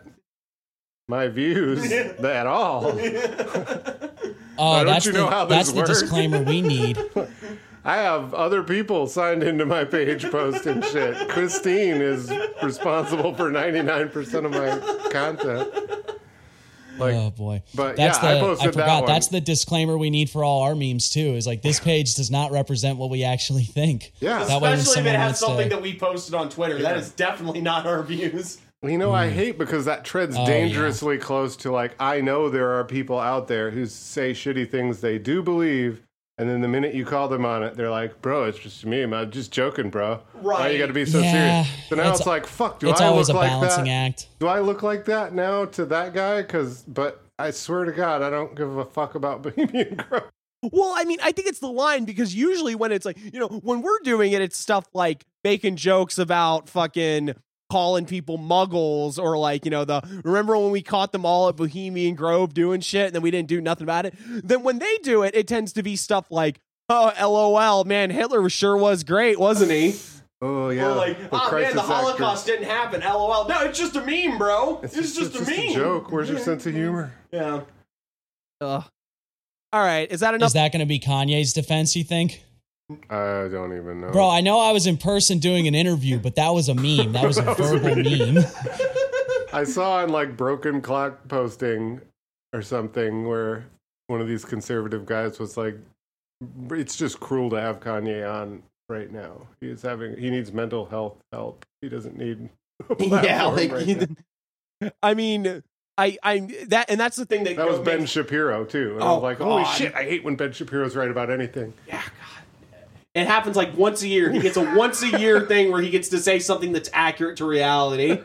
[SPEAKER 1] my views [LAUGHS] at all. [LAUGHS]
[SPEAKER 9] oh,
[SPEAKER 1] don't
[SPEAKER 9] that's
[SPEAKER 1] you
[SPEAKER 9] the,
[SPEAKER 1] know how
[SPEAKER 9] that's
[SPEAKER 1] this
[SPEAKER 9] the disclaimer we need. [LAUGHS]
[SPEAKER 1] I have other people signed into my page posting shit. Christine is responsible for 99% of my content. Like,
[SPEAKER 9] oh boy,
[SPEAKER 1] but
[SPEAKER 9] that's
[SPEAKER 1] yeah, I
[SPEAKER 9] the
[SPEAKER 1] posted that
[SPEAKER 9] forgot.
[SPEAKER 1] one.
[SPEAKER 9] That's the disclaimer we need for all our memes too. Is like this page does not represent what we actually think.
[SPEAKER 1] Yeah.
[SPEAKER 9] That way when
[SPEAKER 2] Especially if it
[SPEAKER 9] someone
[SPEAKER 2] has
[SPEAKER 9] wants to-
[SPEAKER 2] something that we posted on Twitter. That is definitely not our views.
[SPEAKER 1] You know, I hmm. hate because that treads
[SPEAKER 9] Oh,
[SPEAKER 1] dangerously close to like I know there are people out there who say shitty things they do believe, and then the minute you call them on it, they're like, "Bro, it's just me. I'm just joking, bro. Why you got to be so
[SPEAKER 9] Yeah,
[SPEAKER 1] serious?" So now
[SPEAKER 9] it's-
[SPEAKER 1] it's, like, "Fuck, do
[SPEAKER 9] it's
[SPEAKER 1] I
[SPEAKER 9] always
[SPEAKER 1] look
[SPEAKER 9] a
[SPEAKER 1] like
[SPEAKER 9] balancing
[SPEAKER 1] that?
[SPEAKER 9] act.
[SPEAKER 1] Do I look like that now to that guy? Because, but I swear to God, I don't give a fuck about [LAUGHS] Bohemian Grove.
[SPEAKER 2] Well, I mean, I think it's the line because usually when it's like, you know, when we're doing it, it's stuff like making jokes about fucking calling people muggles or like, you know, the remember when we caught them all at Bohemian Grove doing shit and then we didn't do nothing about it. Then when they do it, it tends to be stuff like, oh, LOL, man, Hitler sure was great, wasn't he? [LAUGHS]
[SPEAKER 1] Oh yeah,
[SPEAKER 2] Or like,
[SPEAKER 1] the
[SPEAKER 2] oh man, the
[SPEAKER 1] actor.
[SPEAKER 2] Holocaust didn't happen. LOL. No, it's just a meme, bro. It's,
[SPEAKER 1] It's,
[SPEAKER 2] just,
[SPEAKER 1] it's
[SPEAKER 2] a meme.
[SPEAKER 1] joke. Where's your sense of humor? [LAUGHS]
[SPEAKER 2] Yeah. Ugh. All right, is that enough?
[SPEAKER 9] Is that going to be Kanye's defense? You think,
[SPEAKER 1] I don't even know,
[SPEAKER 9] bro? I know I was in person doing an interview, but that was a meme. That was a [LAUGHS] verbal meme. [LAUGHS]
[SPEAKER 1] I saw on like Broken Clock posting or something where one of these conservative guys was like, "It's just cruel to have Kanye on right now. He is having he needs mental health help. He doesn't need." [LAUGHS] a
[SPEAKER 2] yeah, like
[SPEAKER 1] right now."
[SPEAKER 2] I mean, I I that and that's the thing that
[SPEAKER 1] that was Ben
[SPEAKER 2] makes-
[SPEAKER 1] Shapiro too. And I
[SPEAKER 2] Oh,
[SPEAKER 1] was like, "Holy
[SPEAKER 2] God.
[SPEAKER 1] shit! I hate when Ben Shapiro's right about anything."
[SPEAKER 2] Yeah, God. It happens like once a year. He gets a once a year [LAUGHS] thing where he gets to say something that's accurate to reality.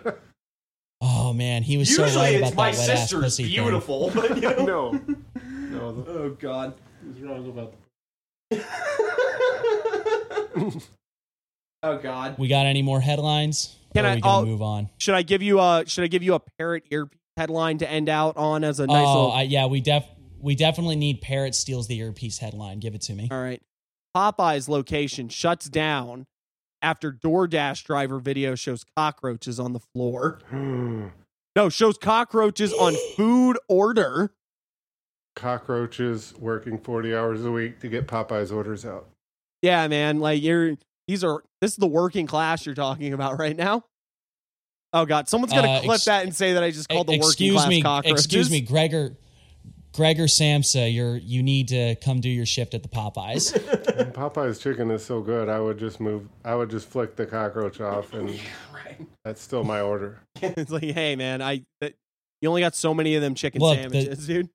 [SPEAKER 9] Oh man, he was so
[SPEAKER 2] Usually
[SPEAKER 9] right
[SPEAKER 2] it's
[SPEAKER 9] about
[SPEAKER 2] my
[SPEAKER 9] that wet ass
[SPEAKER 2] sister's
[SPEAKER 9] pussy thing.
[SPEAKER 2] beautiful, [LAUGHS] but you know.
[SPEAKER 1] No, no, the-
[SPEAKER 2] Oh God.
[SPEAKER 1] he's wrong about [LAUGHS]
[SPEAKER 2] Oh God.
[SPEAKER 9] We got any more headlines?
[SPEAKER 2] Can
[SPEAKER 9] or
[SPEAKER 2] I-
[SPEAKER 9] Are we gonna
[SPEAKER 2] I'll-
[SPEAKER 9] move on?
[SPEAKER 2] Should I give you a Should I give you a parrot earpiece headline to end out on as a nice
[SPEAKER 9] oh,
[SPEAKER 2] little?
[SPEAKER 9] I, yeah, we def we definitely need Parrot steals the earpiece headline. Give it to me.
[SPEAKER 2] All right. Popeye's location shuts down after DoorDash driver video shows cockroaches on the floor. [GASPS] No, shows cockroaches on food order.
[SPEAKER 1] cockroaches working forty hours a week to get Popeye's orders out.
[SPEAKER 2] Yeah, man. Like you're these are this is the working class you're talking about right now. Oh god, someone's gonna
[SPEAKER 9] Uh,
[SPEAKER 2] clip
[SPEAKER 9] ex-
[SPEAKER 2] that and say that I just called the working
[SPEAKER 9] excuse
[SPEAKER 2] class
[SPEAKER 9] me,
[SPEAKER 2] cockroaches.
[SPEAKER 9] excuse me, Gregor. Gregor Samsa, you're you need to come do your shift at the Popeyes.
[SPEAKER 1] And [LAUGHS] Popeye's chicken is so good. I would just move. I would just flick the cockroach off, and [LAUGHS]
[SPEAKER 2] Right.
[SPEAKER 1] that's still my order. [LAUGHS]
[SPEAKER 2] it's like, hey man, I that, you only got so many of them chicken
[SPEAKER 9] Look, the-
[SPEAKER 2] sandwiches, dude.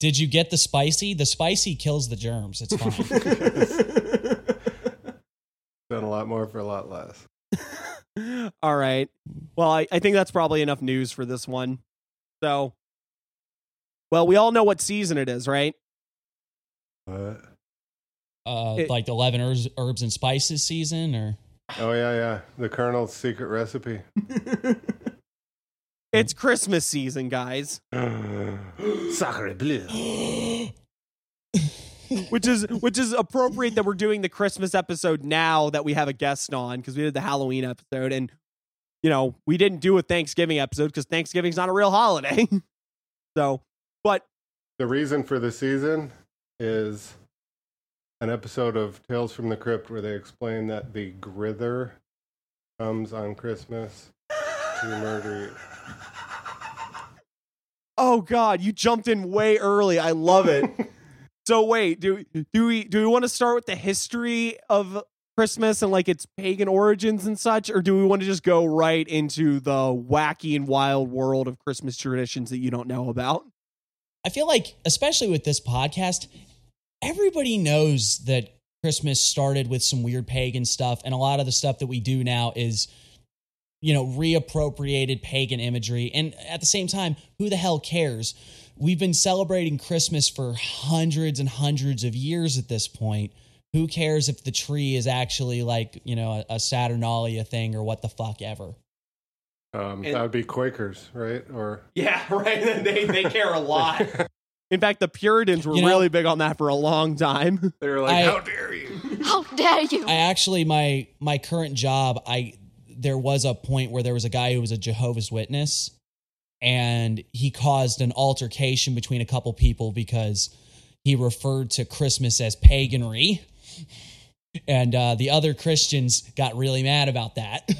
[SPEAKER 9] Did you get the spicy? The spicy kills the germs. It's fine.
[SPEAKER 1] Done a lot more for a lot less.
[SPEAKER 2] All right. Well, I, I think that's probably enough news for this one. So, well, we all know what season it is, right?
[SPEAKER 1] What?
[SPEAKER 9] uh,
[SPEAKER 2] It-
[SPEAKER 9] like the eleven herbs, herbs and spices season, or
[SPEAKER 1] Oh yeah, yeah. The Colonel's secret recipe. [LAUGHS]
[SPEAKER 2] It's Christmas season, guys. [SIGHS]
[SPEAKER 1] Sacre bleu. [LAUGHS]
[SPEAKER 2] which is which is appropriate that we're doing the Christmas episode now that we have a guest on because we did the Halloween episode and you know we didn't do a Thanksgiving episode because Thanksgiving's not a real holiday. [LAUGHS] so, but
[SPEAKER 1] The reason for the season is an episode of Tales from the Crypt where they explain that the Grither comes on Christmas to murder you.
[SPEAKER 2] oh god, you jumped in way early. I love it. [LAUGHS] so wait, do do we do we want to start with the history of Christmas and like its pagan origins and such, or do we want to just go right into the wacky and wild world of Christmas traditions that you don't know about?
[SPEAKER 9] I feel like, especially with this podcast, everybody knows that Christmas started with some weird pagan stuff, and a lot of the stuff that we do now is, you know, reappropriated pagan imagery. And at the same time, who the hell cares? We've been celebrating Christmas for hundreds and hundreds of years at this point. Who cares if the tree is actually like, you know, a, a Saturnalia thing or what the fuck ever?
[SPEAKER 1] Um,
[SPEAKER 2] And-
[SPEAKER 1] that would be Quakers, right? Or
[SPEAKER 2] Yeah, [LAUGHS] right. they they care a lot. [LAUGHS] In fact, the Puritans were
[SPEAKER 9] You know-
[SPEAKER 2] really big on that for a long time. [LAUGHS]
[SPEAKER 1] they were like,
[SPEAKER 9] I-
[SPEAKER 1] "How dare you!"
[SPEAKER 7] How dare you?
[SPEAKER 9] I actually my my current job, I there was a point where there was a guy who was a Jehovah's Witness and he caused an altercation between a couple people because he referred to Christmas as paganry. And uh, the other Christians got really mad about that.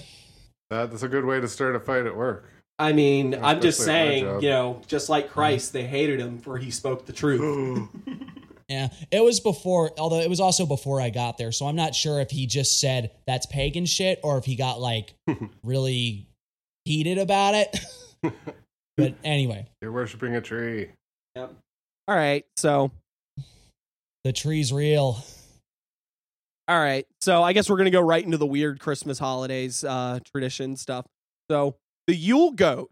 [SPEAKER 1] That's a good way to start a fight at work.
[SPEAKER 2] I mean, I'm just
[SPEAKER 1] Especially at my
[SPEAKER 2] saying, you know, just like mm-hmm. Christ, they hated him for he spoke the truth. [LAUGHS]
[SPEAKER 9] Yeah, it was before, although it was also before I got there. So I'm not sure if he just said that's pagan shit or if he got like [LAUGHS] really heated about it. [LAUGHS] but anyway,
[SPEAKER 1] You're worshiping a tree. Yep.
[SPEAKER 2] All right, so
[SPEAKER 9] the tree's real.
[SPEAKER 2] All right, so I guess we're gonna go right into the weird Christmas holidays uh, tradition stuff. So the Yule goat.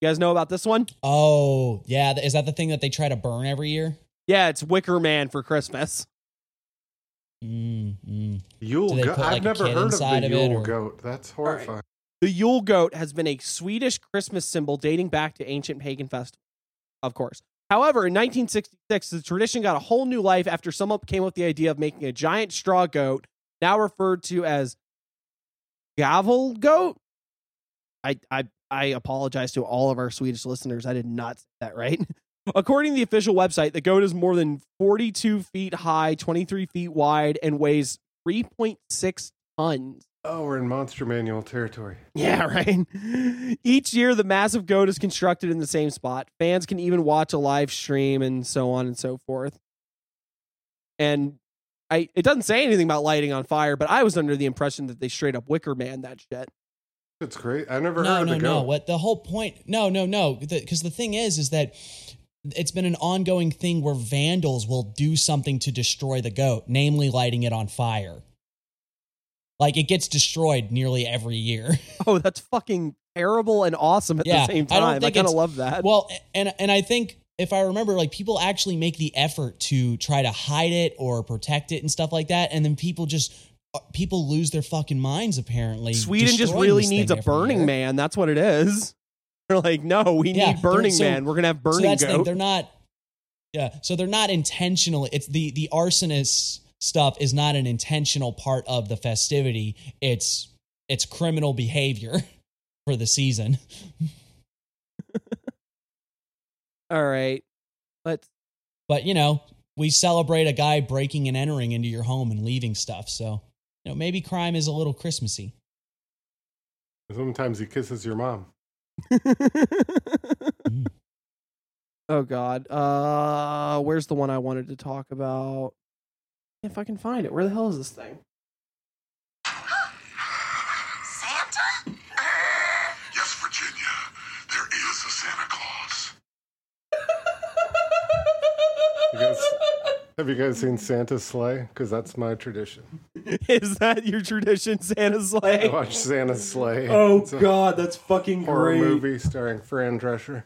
[SPEAKER 2] You guys know about this one?
[SPEAKER 9] Oh, yeah. Is that the thing that they try to burn every year?
[SPEAKER 2] Yeah, it's Wicker Man for Christmas.
[SPEAKER 9] Mm, mm.
[SPEAKER 1] Yule goat.
[SPEAKER 9] like,
[SPEAKER 1] I've never heard of the
[SPEAKER 9] of
[SPEAKER 1] Yule
[SPEAKER 9] or-
[SPEAKER 1] goat. That's horrifying.
[SPEAKER 2] The Yule goat has been a Swedish Christmas symbol dating back to ancient pagan festivals, of course. However, in 1966, the tradition got a whole new life after someone came up with the idea of making a giant straw goat, now referred to as gavel goat. I, I, I apologize to all of our Swedish listeners. I did not say that right. [LAUGHS] According to the official website, the goat is more than 42 feet high, 23 feet wide, and weighs 3.6 tons.
[SPEAKER 1] Oh, we're in Monster Manual territory. [LAUGHS]
[SPEAKER 2] Yeah, right. Each year, the massive goat is constructed in the same spot. Fans can even watch a live stream and so on and so forth. And I, it doesn't say anything about lighting on fire, but I was under the impression that they straight up Wicker Man that shit.
[SPEAKER 1] It's great. I never
[SPEAKER 9] No,
[SPEAKER 1] heard
[SPEAKER 9] no,
[SPEAKER 1] of the
[SPEAKER 9] no.
[SPEAKER 1] goat.
[SPEAKER 9] What the whole point? No, no, no. Because the, thing is, is that it's been an ongoing thing where vandals will do something to destroy the goat, namely lighting it on fire. Like it gets destroyed nearly every year. [LAUGHS]
[SPEAKER 2] Oh, that's fucking terrible and awesome at
[SPEAKER 9] Yeah,
[SPEAKER 2] the same
[SPEAKER 9] I
[SPEAKER 2] time. I,
[SPEAKER 9] think
[SPEAKER 2] kind of love that.
[SPEAKER 9] well, and and I think if I remember, like people actually make the effort to try to hide it or protect it and stuff like that, and then people just uh, people lose their fucking minds. Apparently,
[SPEAKER 2] Sweden just really needs a Burning
[SPEAKER 9] year.
[SPEAKER 2] Man. That's what it is. [LAUGHS] They're like, no, we
[SPEAKER 9] Yeah,
[SPEAKER 2] need Burning
[SPEAKER 9] so-
[SPEAKER 2] Man. We're gonna have
[SPEAKER 9] so
[SPEAKER 2] Burning
[SPEAKER 9] that's the thing. They're not. Yeah, so they're not intentionally. It's the the arsonist stuff is not an intentional part of the festivity. It's it's criminal behavior [LAUGHS] for the season. [LAUGHS]
[SPEAKER 2] All right, let's.
[SPEAKER 9] But you know, we celebrate a guy breaking and entering into your home and leaving stuff. So you know, maybe crime is a little Christmassy.
[SPEAKER 1] Sometimes he kisses your mom. [LAUGHS]
[SPEAKER 2] Oh God. Uh where's the one I wanted to talk about? If I can find it. Where the hell is this thing?
[SPEAKER 3] Santa? [GASPS] Yes, Virginia. There is a Santa Claus.
[SPEAKER 1] You guys, have you guys seen Santa's Slay? Because that's my tradition. [LAUGHS]
[SPEAKER 2] is that your tradition, Santa Slay?
[SPEAKER 1] I
[SPEAKER 2] Slay?
[SPEAKER 1] watch Santa's Slay.
[SPEAKER 2] Oh
[SPEAKER 1] It's a
[SPEAKER 2] God, that's fucking
[SPEAKER 1] horror
[SPEAKER 2] great.
[SPEAKER 1] movie starring Fran Drescher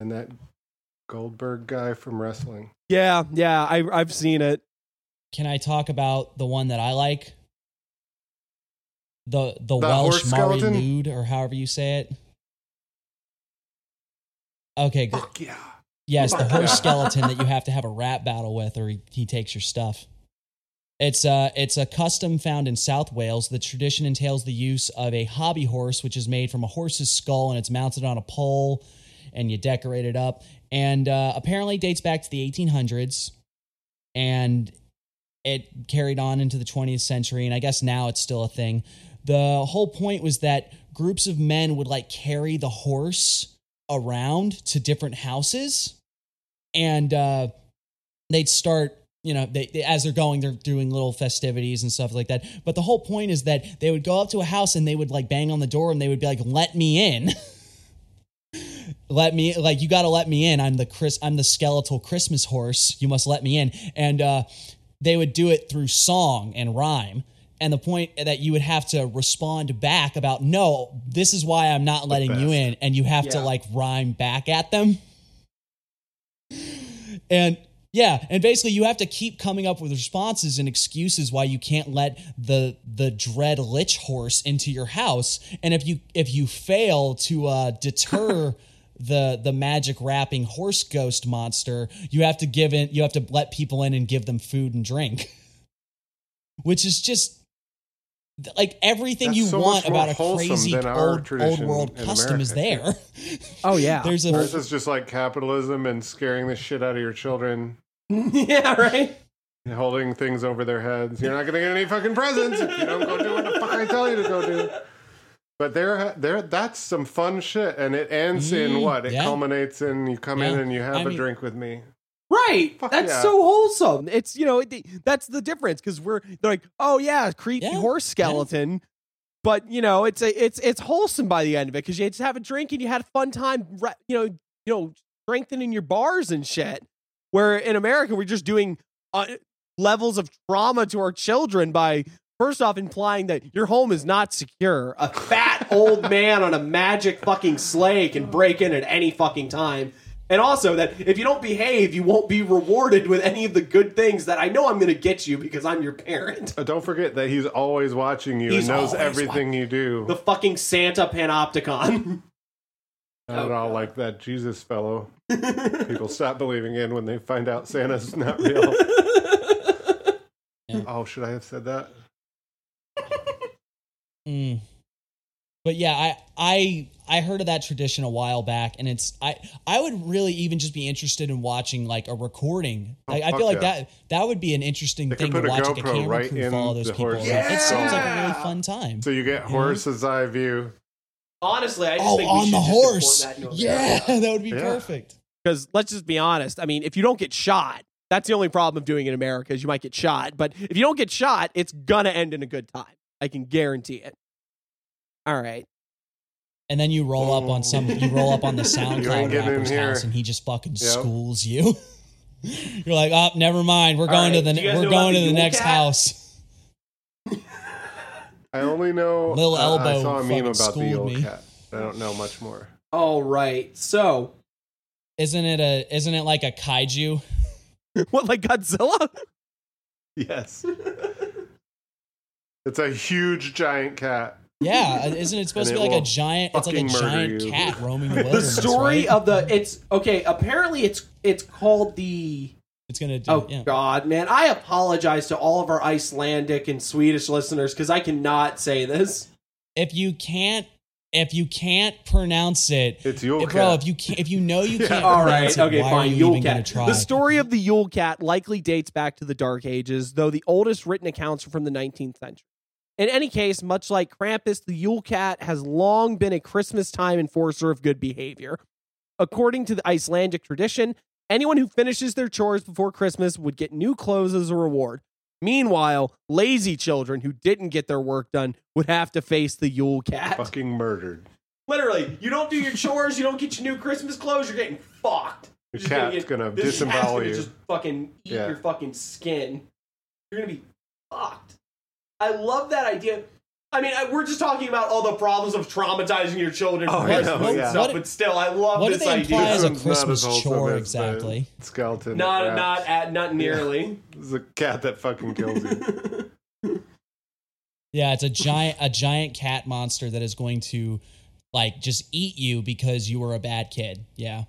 [SPEAKER 1] and that Goldberg guy from wrestling.
[SPEAKER 2] Yeah, yeah, I I've seen it.
[SPEAKER 9] Can I talk about the one that I like? The the,
[SPEAKER 1] The
[SPEAKER 9] Welsh Mari? Lwyd, or however you say it. Okay, good.
[SPEAKER 1] Fuck yeah.
[SPEAKER 9] Yes, the horse [LAUGHS] skeleton that you have to have a rap battle with, or he, he takes your stuff. It's uh it's a custom found in South Wales. The tradition entails the use of a hobby horse, which is made from a horse's skull and it's mounted on a pole, and you decorate it up. And uh, apparently dates back to the 1800s, and it carried on into the 20th century. And I guess now it's still a thing. The whole point was that groups of men would like carry the horse around to different houses and uh, they'd start you know they, they- as they're going they're doing little festivities and stuff like that but the whole point is that they would go up to a house and they would like bang on the door and they would be like let me in [LAUGHS] let me like you got to let me in i'm the chris i'm the skeletal christmas horse you must let me in and uh they would do it through song and rhyme and the point that you would have to respond back about no this is why i'm not letting you in and you have to like rhyme back at them. And yeah, and basically you have to keep coming up with responses and excuses why you can't let the the dread lich horse into your house. And if you if you fail to uh, [LAUGHS] deter the the magic wrapping horse ghost monster, you have to give in you have to let people in and give them food and drink. [LAUGHS] Which is just like everything
[SPEAKER 1] That's
[SPEAKER 9] you
[SPEAKER 1] so
[SPEAKER 9] want about a crazy old old world
[SPEAKER 1] in
[SPEAKER 9] custom is there. [LAUGHS]
[SPEAKER 2] Oh yeah.
[SPEAKER 9] There's a
[SPEAKER 1] Ours is just like capitalism and scaring the shit out of your children, [LAUGHS]
[SPEAKER 2] yeah, right.
[SPEAKER 1] and holding things over their heads. You're not going to get any fucking presents if you don't go do what the fuck I tell you to go do. But there, there, that's some fun shit, and it ends in
[SPEAKER 9] Mm,
[SPEAKER 1] what? It
[SPEAKER 9] yeah.
[SPEAKER 1] culminates in you come in and you have
[SPEAKER 9] I
[SPEAKER 1] a
[SPEAKER 9] mean-
[SPEAKER 1] drink with me.
[SPEAKER 2] Right.
[SPEAKER 1] Fuck
[SPEAKER 2] that's
[SPEAKER 1] yeah.
[SPEAKER 2] so wholesome. It's you know it, that's the difference because we're they're like oh yeah creepy
[SPEAKER 9] Yeah,
[SPEAKER 2] horse skeleton, but you know it's a it's it's wholesome by the end of it because you just have a drink and you had a fun time. You know you know strengthening your bars and shit. Where in America we're just doing uh, levels of trauma to our children by first off implying that your home is not secure. A fat old [LAUGHS] man on a magic fucking sleigh can break in at any fucking time. And also that if you don't behave, you won't be rewarded with any of the good things that I know I'm going to get you because I'm your parent.
[SPEAKER 1] But don't forget that he's always watching you
[SPEAKER 2] He's
[SPEAKER 1] and knows
[SPEAKER 2] always
[SPEAKER 1] everything you do.
[SPEAKER 2] The fucking Santa panopticon.
[SPEAKER 1] Not at all like that Jesus fellow. People [LAUGHS] stop believing in when they find out Santa's not real.
[SPEAKER 9] Yeah. [LAUGHS]
[SPEAKER 1] Oh, should I have said that?
[SPEAKER 9] Mm. But yeah, I I I heard of that tradition a while back, and it's I I would really even just be interested in watching like a recording.
[SPEAKER 1] Oh,
[SPEAKER 9] Like, I
[SPEAKER 1] fuck
[SPEAKER 9] feel like
[SPEAKER 1] yeah.
[SPEAKER 9] that that would be an interesting
[SPEAKER 1] They
[SPEAKER 9] thing to
[SPEAKER 1] put a
[SPEAKER 9] watch, like a
[SPEAKER 1] GoPro
[SPEAKER 9] camera
[SPEAKER 1] right
[SPEAKER 9] crew
[SPEAKER 1] in
[SPEAKER 9] follow those
[SPEAKER 1] the
[SPEAKER 9] people.
[SPEAKER 1] horse's
[SPEAKER 9] It seems like a really fun time.
[SPEAKER 1] So you get horse's eye view.
[SPEAKER 2] Honestly, I just
[SPEAKER 9] oh,
[SPEAKER 2] think we
[SPEAKER 9] on the
[SPEAKER 2] just
[SPEAKER 9] horse,
[SPEAKER 2] that
[SPEAKER 9] yeah,
[SPEAKER 2] America. [LAUGHS]
[SPEAKER 9] that would be
[SPEAKER 1] Yeah.
[SPEAKER 9] perfect.
[SPEAKER 2] Because let's just be honest. I mean, if you don't get shot, that's the only problem of doing it in America is you might get shot. But if you don't get shot, it's gonna end in a good time. I can guarantee it. All right.
[SPEAKER 9] And then you roll up on some, you roll up on the [LAUGHS]
[SPEAKER 1] You ain't
[SPEAKER 9] SoundCloud rapper's house, and he just fucking
[SPEAKER 1] Yep.
[SPEAKER 9] schools you. [LAUGHS] You're like, oh, never mind. We're going
[SPEAKER 2] right,
[SPEAKER 9] to the, we're going to the
[SPEAKER 2] Yule
[SPEAKER 9] next
[SPEAKER 2] Cat?
[SPEAKER 9] house.
[SPEAKER 1] I only know [LAUGHS]
[SPEAKER 9] Lil
[SPEAKER 1] uh, I saw a meme about the old
[SPEAKER 9] me.
[SPEAKER 1] cat. I don't know much more.
[SPEAKER 2] All right. So,
[SPEAKER 9] Isn't it a, isn't it like a kaiju?
[SPEAKER 2] what, like Godzilla?
[SPEAKER 1] Yes. It's a huge giant cat.
[SPEAKER 9] Yeah, isn't it supposed
[SPEAKER 1] And
[SPEAKER 9] to be like a
[SPEAKER 1] will
[SPEAKER 9] giant? It's like a giant
[SPEAKER 1] you.
[SPEAKER 9] cat [LAUGHS] roaming the
[SPEAKER 2] The story
[SPEAKER 9] right?
[SPEAKER 2] of the it's okay. Apparently, it's it's called the.
[SPEAKER 9] it's gonna do.
[SPEAKER 2] Oh
[SPEAKER 9] yeah.
[SPEAKER 2] God, man! I apologize to all of our Icelandic and Swedish listeners because I cannot say this.
[SPEAKER 9] If you can't, if you can't pronounce it,
[SPEAKER 1] It's Yule
[SPEAKER 9] if- bro, if you can't, if you know you [LAUGHS] can't
[SPEAKER 2] All
[SPEAKER 9] pronounce
[SPEAKER 2] right,
[SPEAKER 9] it,
[SPEAKER 2] okay,
[SPEAKER 9] why
[SPEAKER 2] fine.
[SPEAKER 9] are you
[SPEAKER 2] Yule
[SPEAKER 9] even
[SPEAKER 2] Cat.
[SPEAKER 9] try?
[SPEAKER 2] The story of the Yule Cat likely dates back to the Dark Ages, though the oldest written accounts are from the 19th century. In any case, much like Krampus, the Yule Cat has long been a Christmas time enforcer of good behavior. According to the Icelandic tradition, anyone who finishes their chores before Christmas would get new clothes as a reward. Meanwhile, lazy children who didn't get their work done would have to face the Yule Cat.
[SPEAKER 1] Fucking murdered.
[SPEAKER 2] Literally, you don't do your chores, you don't get your new Christmas clothes, you're getting fucked.
[SPEAKER 1] Your
[SPEAKER 2] just
[SPEAKER 1] cat's
[SPEAKER 2] get-
[SPEAKER 1] gonna
[SPEAKER 2] this cat's
[SPEAKER 1] disembowel
[SPEAKER 2] gonna
[SPEAKER 1] you.
[SPEAKER 2] Just fucking eat
[SPEAKER 1] Yeah.
[SPEAKER 2] your fucking skin. You're gonna be fucked. I love that idea. I mean, I, we're just talking about all the problems of traumatizing your children
[SPEAKER 1] Oh,
[SPEAKER 2] for
[SPEAKER 1] I
[SPEAKER 2] Christmas
[SPEAKER 1] know,
[SPEAKER 2] and
[SPEAKER 1] yeah.
[SPEAKER 2] stuff,
[SPEAKER 9] What-
[SPEAKER 2] but still, I love
[SPEAKER 9] what do
[SPEAKER 2] this
[SPEAKER 9] they
[SPEAKER 2] idea.
[SPEAKER 9] imply as a
[SPEAKER 1] This not
[SPEAKER 9] Christmas
[SPEAKER 1] as
[SPEAKER 9] chore exactly?
[SPEAKER 1] Skeleton.
[SPEAKER 2] Not,
[SPEAKER 1] rats.
[SPEAKER 2] not, at, not nearly.
[SPEAKER 1] This is a cat that fucking kills you. [LAUGHS]
[SPEAKER 9] Yeah, it's a giant, a giant cat monster that is going to like just eat you because you were a bad kid. Yeah.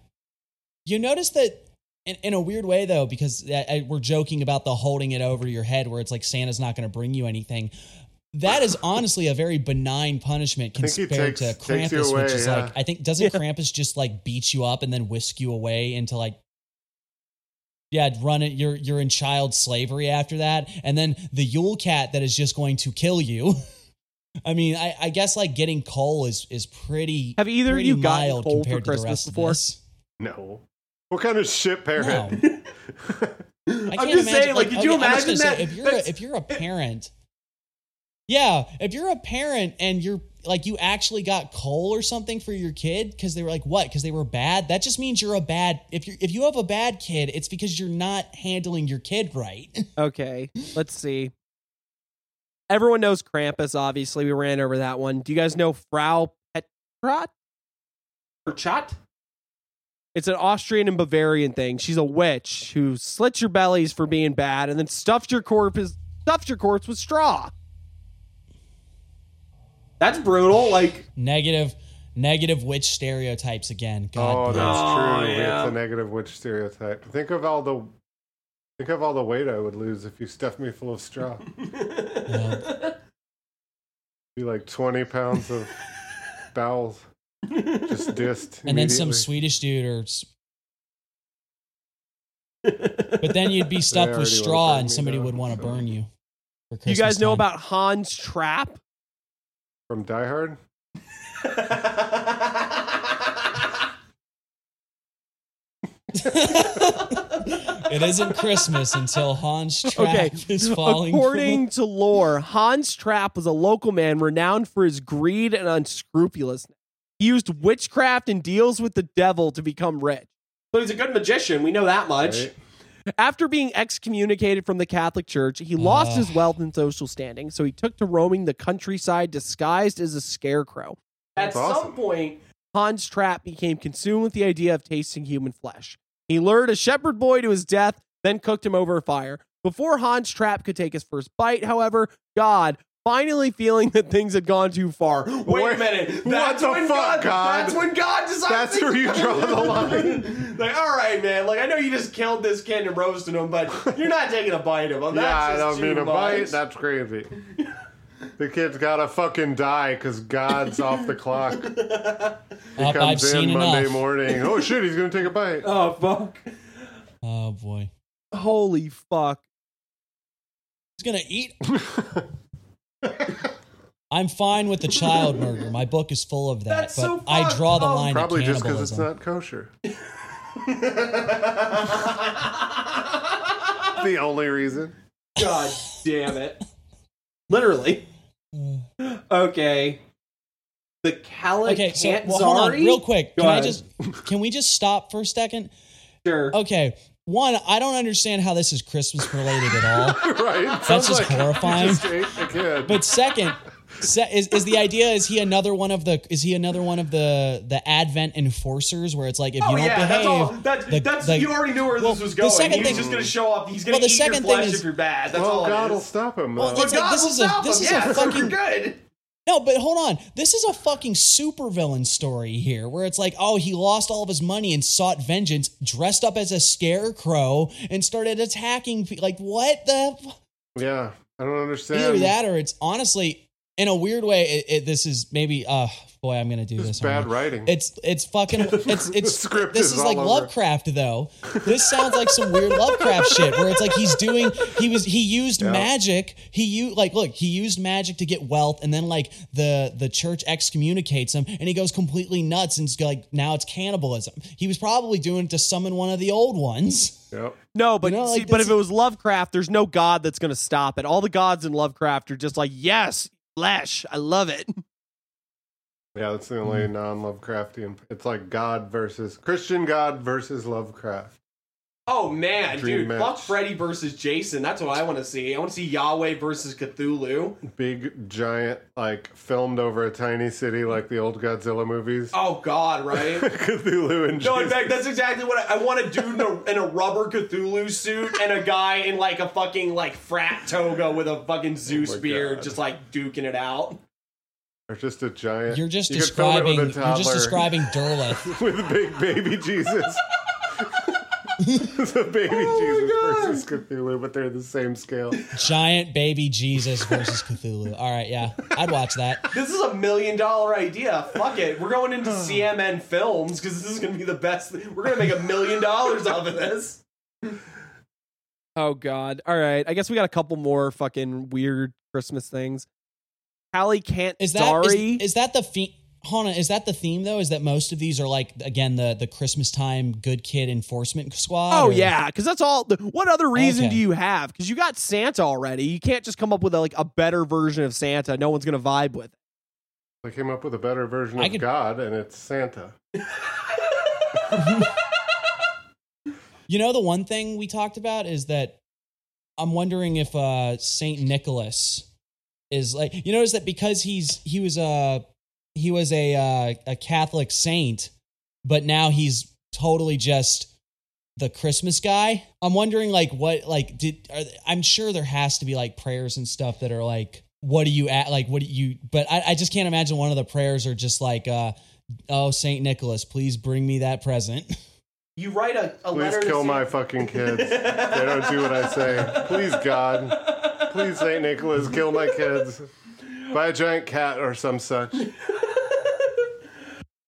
[SPEAKER 9] You notice that in, in a weird way though, because I, I, we're joking about the holding it over your head, where it's like Santa's not going to bring you anything. That is honestly a very benign punishment
[SPEAKER 1] I think he
[SPEAKER 9] compared
[SPEAKER 1] takes-
[SPEAKER 9] to
[SPEAKER 1] takes
[SPEAKER 9] Krampus,
[SPEAKER 1] away,
[SPEAKER 9] which is
[SPEAKER 1] yeah.
[SPEAKER 9] like I think doesn't Krampus just like beat you up and then whisk you away into like yeah, run it. You're you're in child slavery after that, and then the Yule Cat that is just going to kill you. [LAUGHS] I mean, I, I guess like getting coal is is pretty.
[SPEAKER 2] Have either of
[SPEAKER 9] pretty
[SPEAKER 2] you gotten coal for
[SPEAKER 9] compared to the
[SPEAKER 2] Christmas
[SPEAKER 9] rest
[SPEAKER 2] before?
[SPEAKER 9] Of this.
[SPEAKER 1] No. What kind of shit parent? [LAUGHS]
[SPEAKER 9] I
[SPEAKER 2] I'm
[SPEAKER 9] can't
[SPEAKER 2] just
[SPEAKER 9] imagine,
[SPEAKER 2] saying, like, did you
[SPEAKER 9] okay, I'm
[SPEAKER 2] imagine
[SPEAKER 9] gonna say,
[SPEAKER 2] that?
[SPEAKER 9] if you're a, if you're a parent, yeah, if you're a parent and you're like you actually got coal or something for your kid because they were like what because they were bad, that just means you're a bad. If you are if you have a bad kid, it's because you're not handling your kid right. [LAUGHS]
[SPEAKER 2] Okay, let's see. Everyone knows Krampus, obviously. We ran over that one. Do you guys know Frau Perchta? Or Chat? It's an Austrian and Bavarian thing. She's a witch who slits your bellies for being bad and then stuffs your corpse stuffs your corpse with straw. That's brutal. Like
[SPEAKER 9] negative negative witch stereotypes again. God
[SPEAKER 1] Oh,
[SPEAKER 9] damn.
[SPEAKER 1] that's
[SPEAKER 2] Oh,
[SPEAKER 1] true.
[SPEAKER 2] yeah.
[SPEAKER 1] It's a negative witch stereotype. Think of all the think of all the weight I would lose if you stuffed me full of straw. [LAUGHS]
[SPEAKER 9] Yeah.
[SPEAKER 1] Be like twenty pounds of [LAUGHS] bowels. Just dissed. [LAUGHS]
[SPEAKER 9] and then some. Swedish dude or. [LAUGHS] But then you'd be stuck with straw, and somebody
[SPEAKER 1] though,
[SPEAKER 9] would want to
[SPEAKER 1] so.
[SPEAKER 9] burn you.
[SPEAKER 2] you guys know
[SPEAKER 9] time.
[SPEAKER 2] about Hans Trapp?
[SPEAKER 1] from Die Hard. [LAUGHS]
[SPEAKER 9] it isn't Christmas until Hans Trapp
[SPEAKER 2] Okay,
[SPEAKER 9] is falling.
[SPEAKER 2] according to lore, Hans Trapp was a local man renowned for his greed and unscrupulousness. He used witchcraft and deals with the devil to become rich. So he's a good magician. We know that much.
[SPEAKER 1] Right?
[SPEAKER 2] After being excommunicated from the Catholic Church, he lost
[SPEAKER 9] Ugh.
[SPEAKER 2] his wealth and social standing, so he took to roaming the countryside disguised as a scarecrow.
[SPEAKER 1] That's
[SPEAKER 2] At some point, Hans Trapp became consumed with the idea of tasting human flesh. He lured a shepherd boy to his death, then cooked him over a fire. Before Hans Trapp could take his first bite, however, God, finally feeling that things had gone too far. Wait,
[SPEAKER 1] Wait,
[SPEAKER 2] a minute.
[SPEAKER 1] what
[SPEAKER 2] That's
[SPEAKER 1] the
[SPEAKER 2] when
[SPEAKER 1] fuck, God?
[SPEAKER 2] That's when God decides.
[SPEAKER 1] That's where you draw the line. [LAUGHS]
[SPEAKER 2] like, all right, man. Like, I know you just killed this kid and roasted him, but you're not taking a bite of him. [LAUGHS] That's
[SPEAKER 1] yeah, I don't
[SPEAKER 2] too
[SPEAKER 1] mean a bite. That's crazy. [LAUGHS] the kid's gotta fucking die because God's off the clock. He
[SPEAKER 9] Up,
[SPEAKER 1] comes
[SPEAKER 9] I've
[SPEAKER 1] in
[SPEAKER 9] seen
[SPEAKER 1] Monday
[SPEAKER 9] enough.
[SPEAKER 1] morning. Oh shit, he's gonna take a bite.
[SPEAKER 2] Oh fuck!
[SPEAKER 9] Oh boy,
[SPEAKER 2] Holy fuck!
[SPEAKER 9] he's gonna eat. [LAUGHS] I'm fine with the child murder. My book is full of that,
[SPEAKER 2] That's
[SPEAKER 9] but
[SPEAKER 2] so
[SPEAKER 9] I draw the
[SPEAKER 2] up.
[SPEAKER 9] line
[SPEAKER 1] Probably
[SPEAKER 9] at
[SPEAKER 1] just because it's not kosher. [LAUGHS] the only reason.
[SPEAKER 2] God damn it! Literally. Okay. The Calic
[SPEAKER 9] Okay, so well, hold on, real quick.
[SPEAKER 2] Go
[SPEAKER 9] Can I just can we just stop for a second?
[SPEAKER 2] Sure.
[SPEAKER 9] Okay, one, I don't understand how this is Christmas related at all. [LAUGHS]
[SPEAKER 1] right?
[SPEAKER 9] That's
[SPEAKER 1] Sounds
[SPEAKER 9] just
[SPEAKER 1] like
[SPEAKER 9] horrifying.
[SPEAKER 1] Just a kid.
[SPEAKER 9] But second, se- is is the idea is he another one of the is he another one of the the Advent enforcers where it's like if
[SPEAKER 2] Oh
[SPEAKER 9] you don't
[SPEAKER 2] yeah,
[SPEAKER 9] behave,
[SPEAKER 2] that's all. That,
[SPEAKER 9] the-
[SPEAKER 2] that's
[SPEAKER 9] the-
[SPEAKER 2] you already knew where
[SPEAKER 9] Well,
[SPEAKER 2] this was going the
[SPEAKER 9] second
[SPEAKER 2] He's
[SPEAKER 9] thing-
[SPEAKER 2] just gonna show up. He's gonna
[SPEAKER 9] Well, the
[SPEAKER 2] eat
[SPEAKER 9] second
[SPEAKER 2] your
[SPEAKER 9] thing
[SPEAKER 2] flesh
[SPEAKER 9] is-
[SPEAKER 2] if you're bad. That's
[SPEAKER 1] well,
[SPEAKER 2] all.
[SPEAKER 1] God
[SPEAKER 2] it
[SPEAKER 1] will stop him.
[SPEAKER 9] Well,
[SPEAKER 1] though.
[SPEAKER 9] it's like
[SPEAKER 2] God
[SPEAKER 9] this
[SPEAKER 2] will
[SPEAKER 9] is a
[SPEAKER 2] stop
[SPEAKER 9] this
[SPEAKER 2] him.
[SPEAKER 9] is
[SPEAKER 2] yeah,
[SPEAKER 9] a [LAUGHS]
[SPEAKER 2] so we're
[SPEAKER 9] fucking
[SPEAKER 2] good.
[SPEAKER 9] No, but hold on. This is a fucking supervillain story here where it's like, oh, he lost all of his money and sought vengeance, dressed up as a scarecrow and started attacking. pe- Like, what the? f-
[SPEAKER 1] yeah, I don't understand.
[SPEAKER 9] Either that or it's honestly, in a weird way, it, it, this is maybe, uh, boy, I'm going to do
[SPEAKER 1] It's
[SPEAKER 9] this.
[SPEAKER 1] bad
[SPEAKER 9] aren't
[SPEAKER 1] writing.
[SPEAKER 9] It's it's fucking [LAUGHS] it's it's
[SPEAKER 1] script
[SPEAKER 9] this
[SPEAKER 1] is
[SPEAKER 9] is,
[SPEAKER 1] all
[SPEAKER 9] like
[SPEAKER 1] over.
[SPEAKER 9] Lovecraft though. This sounds like some weird Lovecraft shit where it's like he's doing he was he used
[SPEAKER 1] Yeah.
[SPEAKER 9] magic. He used like look, he used magic to get wealth and then like the the church excommunicates him and he goes completely nuts and it's like now it's cannibalism. He was probably doing it to summon one of the old ones.
[SPEAKER 1] Yep.
[SPEAKER 2] No, but
[SPEAKER 9] You know,
[SPEAKER 2] see, but if it was Lovecraft, there's no god that's gonna stop it. All the gods in Lovecraft are just like, yes, flesh. I love it.
[SPEAKER 1] Yeah, that's the only
[SPEAKER 9] Mm-hmm.
[SPEAKER 1] non-Lovecraftian. It's like God versus Christian God versus Lovecraft.
[SPEAKER 2] Oh man,
[SPEAKER 1] Dream
[SPEAKER 2] dude,
[SPEAKER 1] match.
[SPEAKER 2] fuck Freddy versus Jason. That's what I want to see. I want to see Yahweh versus Cthulhu.
[SPEAKER 1] Big, giant, like filmed over a tiny city, like the old Godzilla movies.
[SPEAKER 2] Oh god, right? [LAUGHS]
[SPEAKER 1] Cthulhu and
[SPEAKER 2] No, in fact, that's exactly what I, I want. A dude in a, in a rubber Cthulhu suit and a guy in like a fucking like frat toga with a fucking Zeus
[SPEAKER 1] Oh my
[SPEAKER 2] beard,
[SPEAKER 1] God.
[SPEAKER 2] just like duking it out.
[SPEAKER 1] Or just a giant.
[SPEAKER 9] You're just
[SPEAKER 1] you could film it
[SPEAKER 9] describing you're just describing Derleth. [LAUGHS]
[SPEAKER 1] with a big baby Jesus. [LAUGHS] it's a baby
[SPEAKER 2] Oh
[SPEAKER 1] Jesus versus Cthulhu, but they're the same scale.
[SPEAKER 9] Giant baby Jesus versus Cthulhu. All right, yeah. I'd watch that.
[SPEAKER 2] This is a million dollar idea. Fuck it, we're going into [SIGHS] CMN Films because this is gonna be the best. We're gonna make a million dollars off of this. Oh god. All right. I guess we got a couple more fucking weird Christmas things. Hallie can't
[SPEAKER 9] Is that is,
[SPEAKER 2] sorry.
[SPEAKER 9] is that the theme? Hold on, is that the theme though? Is that most of these are like again the the Christmas time good kid enforcement squad?
[SPEAKER 2] Oh
[SPEAKER 9] or-
[SPEAKER 2] yeah, because that's all. The, what other reason
[SPEAKER 9] Okay.
[SPEAKER 2] do you have? Because you got Santa already. You can't just come up with a, like a better version of Santa. No one's gonna vibe with. it.
[SPEAKER 1] They came up with a better version
[SPEAKER 9] I
[SPEAKER 1] of
[SPEAKER 9] could-
[SPEAKER 1] God, and it's Santa. [LAUGHS]
[SPEAKER 9] You know the one thing we talked about is that I'm wondering if uh Saint Nicholas is like you notice that because he's he was a he was a uh, a Catholic saint, but now he's totally just the Christmas guy. I'm wondering like what like did are, I'm sure there has to be like prayers and stuff that are like what do you at like what do you but I, I just can't imagine one of the prayers are just like uh oh Saint Nicholas please bring me that present. [LAUGHS]
[SPEAKER 2] You write a, a
[SPEAKER 1] Please
[SPEAKER 2] letter. to
[SPEAKER 1] kill
[SPEAKER 2] Santa-
[SPEAKER 1] my fucking kids. they don't do what I say. [LAUGHS] Please, God. Please, St. Nicholas, kill my kids. Buy a giant cat or some such. [LAUGHS]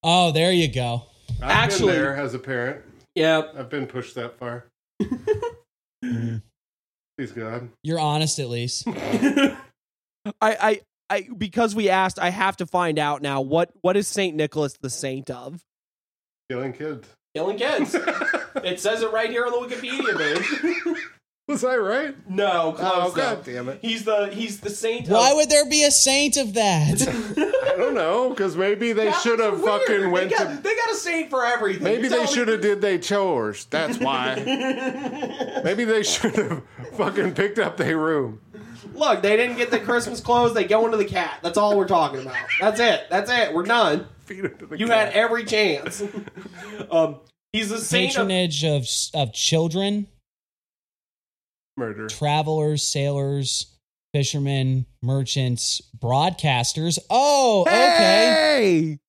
[SPEAKER 9] Oh, there you go.
[SPEAKER 2] i Actually-
[SPEAKER 1] been there as a parent.
[SPEAKER 2] Yep.
[SPEAKER 1] I've been pushed that far. [LAUGHS] Please, God.
[SPEAKER 9] You're honest at least. [LAUGHS]
[SPEAKER 2] I, I I because we asked, I have to find out now. What what is Saint Nicholas the saint of?
[SPEAKER 1] Killing kids.
[SPEAKER 2] Killing kids. it says it right here on the Wikipedia page. [LAUGHS]
[SPEAKER 1] Was I right?
[SPEAKER 2] no, close
[SPEAKER 1] Oh. God damn it.
[SPEAKER 2] He's the he's the saint.
[SPEAKER 9] Why
[SPEAKER 2] of,
[SPEAKER 9] would there be a saint of that? [LAUGHS]
[SPEAKER 1] I don't know, because maybe they
[SPEAKER 2] Catholics
[SPEAKER 1] should have
[SPEAKER 2] weird.
[SPEAKER 1] fucking went
[SPEAKER 2] they got,
[SPEAKER 1] to.
[SPEAKER 2] They got a saint for everything.
[SPEAKER 1] Maybe
[SPEAKER 2] You're
[SPEAKER 1] they should have did they chores. That's why. [LAUGHS] maybe they should have fucking picked up their room.
[SPEAKER 2] Look, they didn't get the Christmas clothes. They go into the cat. That's all we're talking about. That's it. That's it. We're done.
[SPEAKER 1] Feed it to the
[SPEAKER 2] You
[SPEAKER 1] cat.
[SPEAKER 2] had every chance. um, he's the saint of
[SPEAKER 9] Patronage of of children,
[SPEAKER 1] murder.
[SPEAKER 9] travelers, sailors, fishermen, merchants, broadcasters. Oh, okay.
[SPEAKER 2] Hey!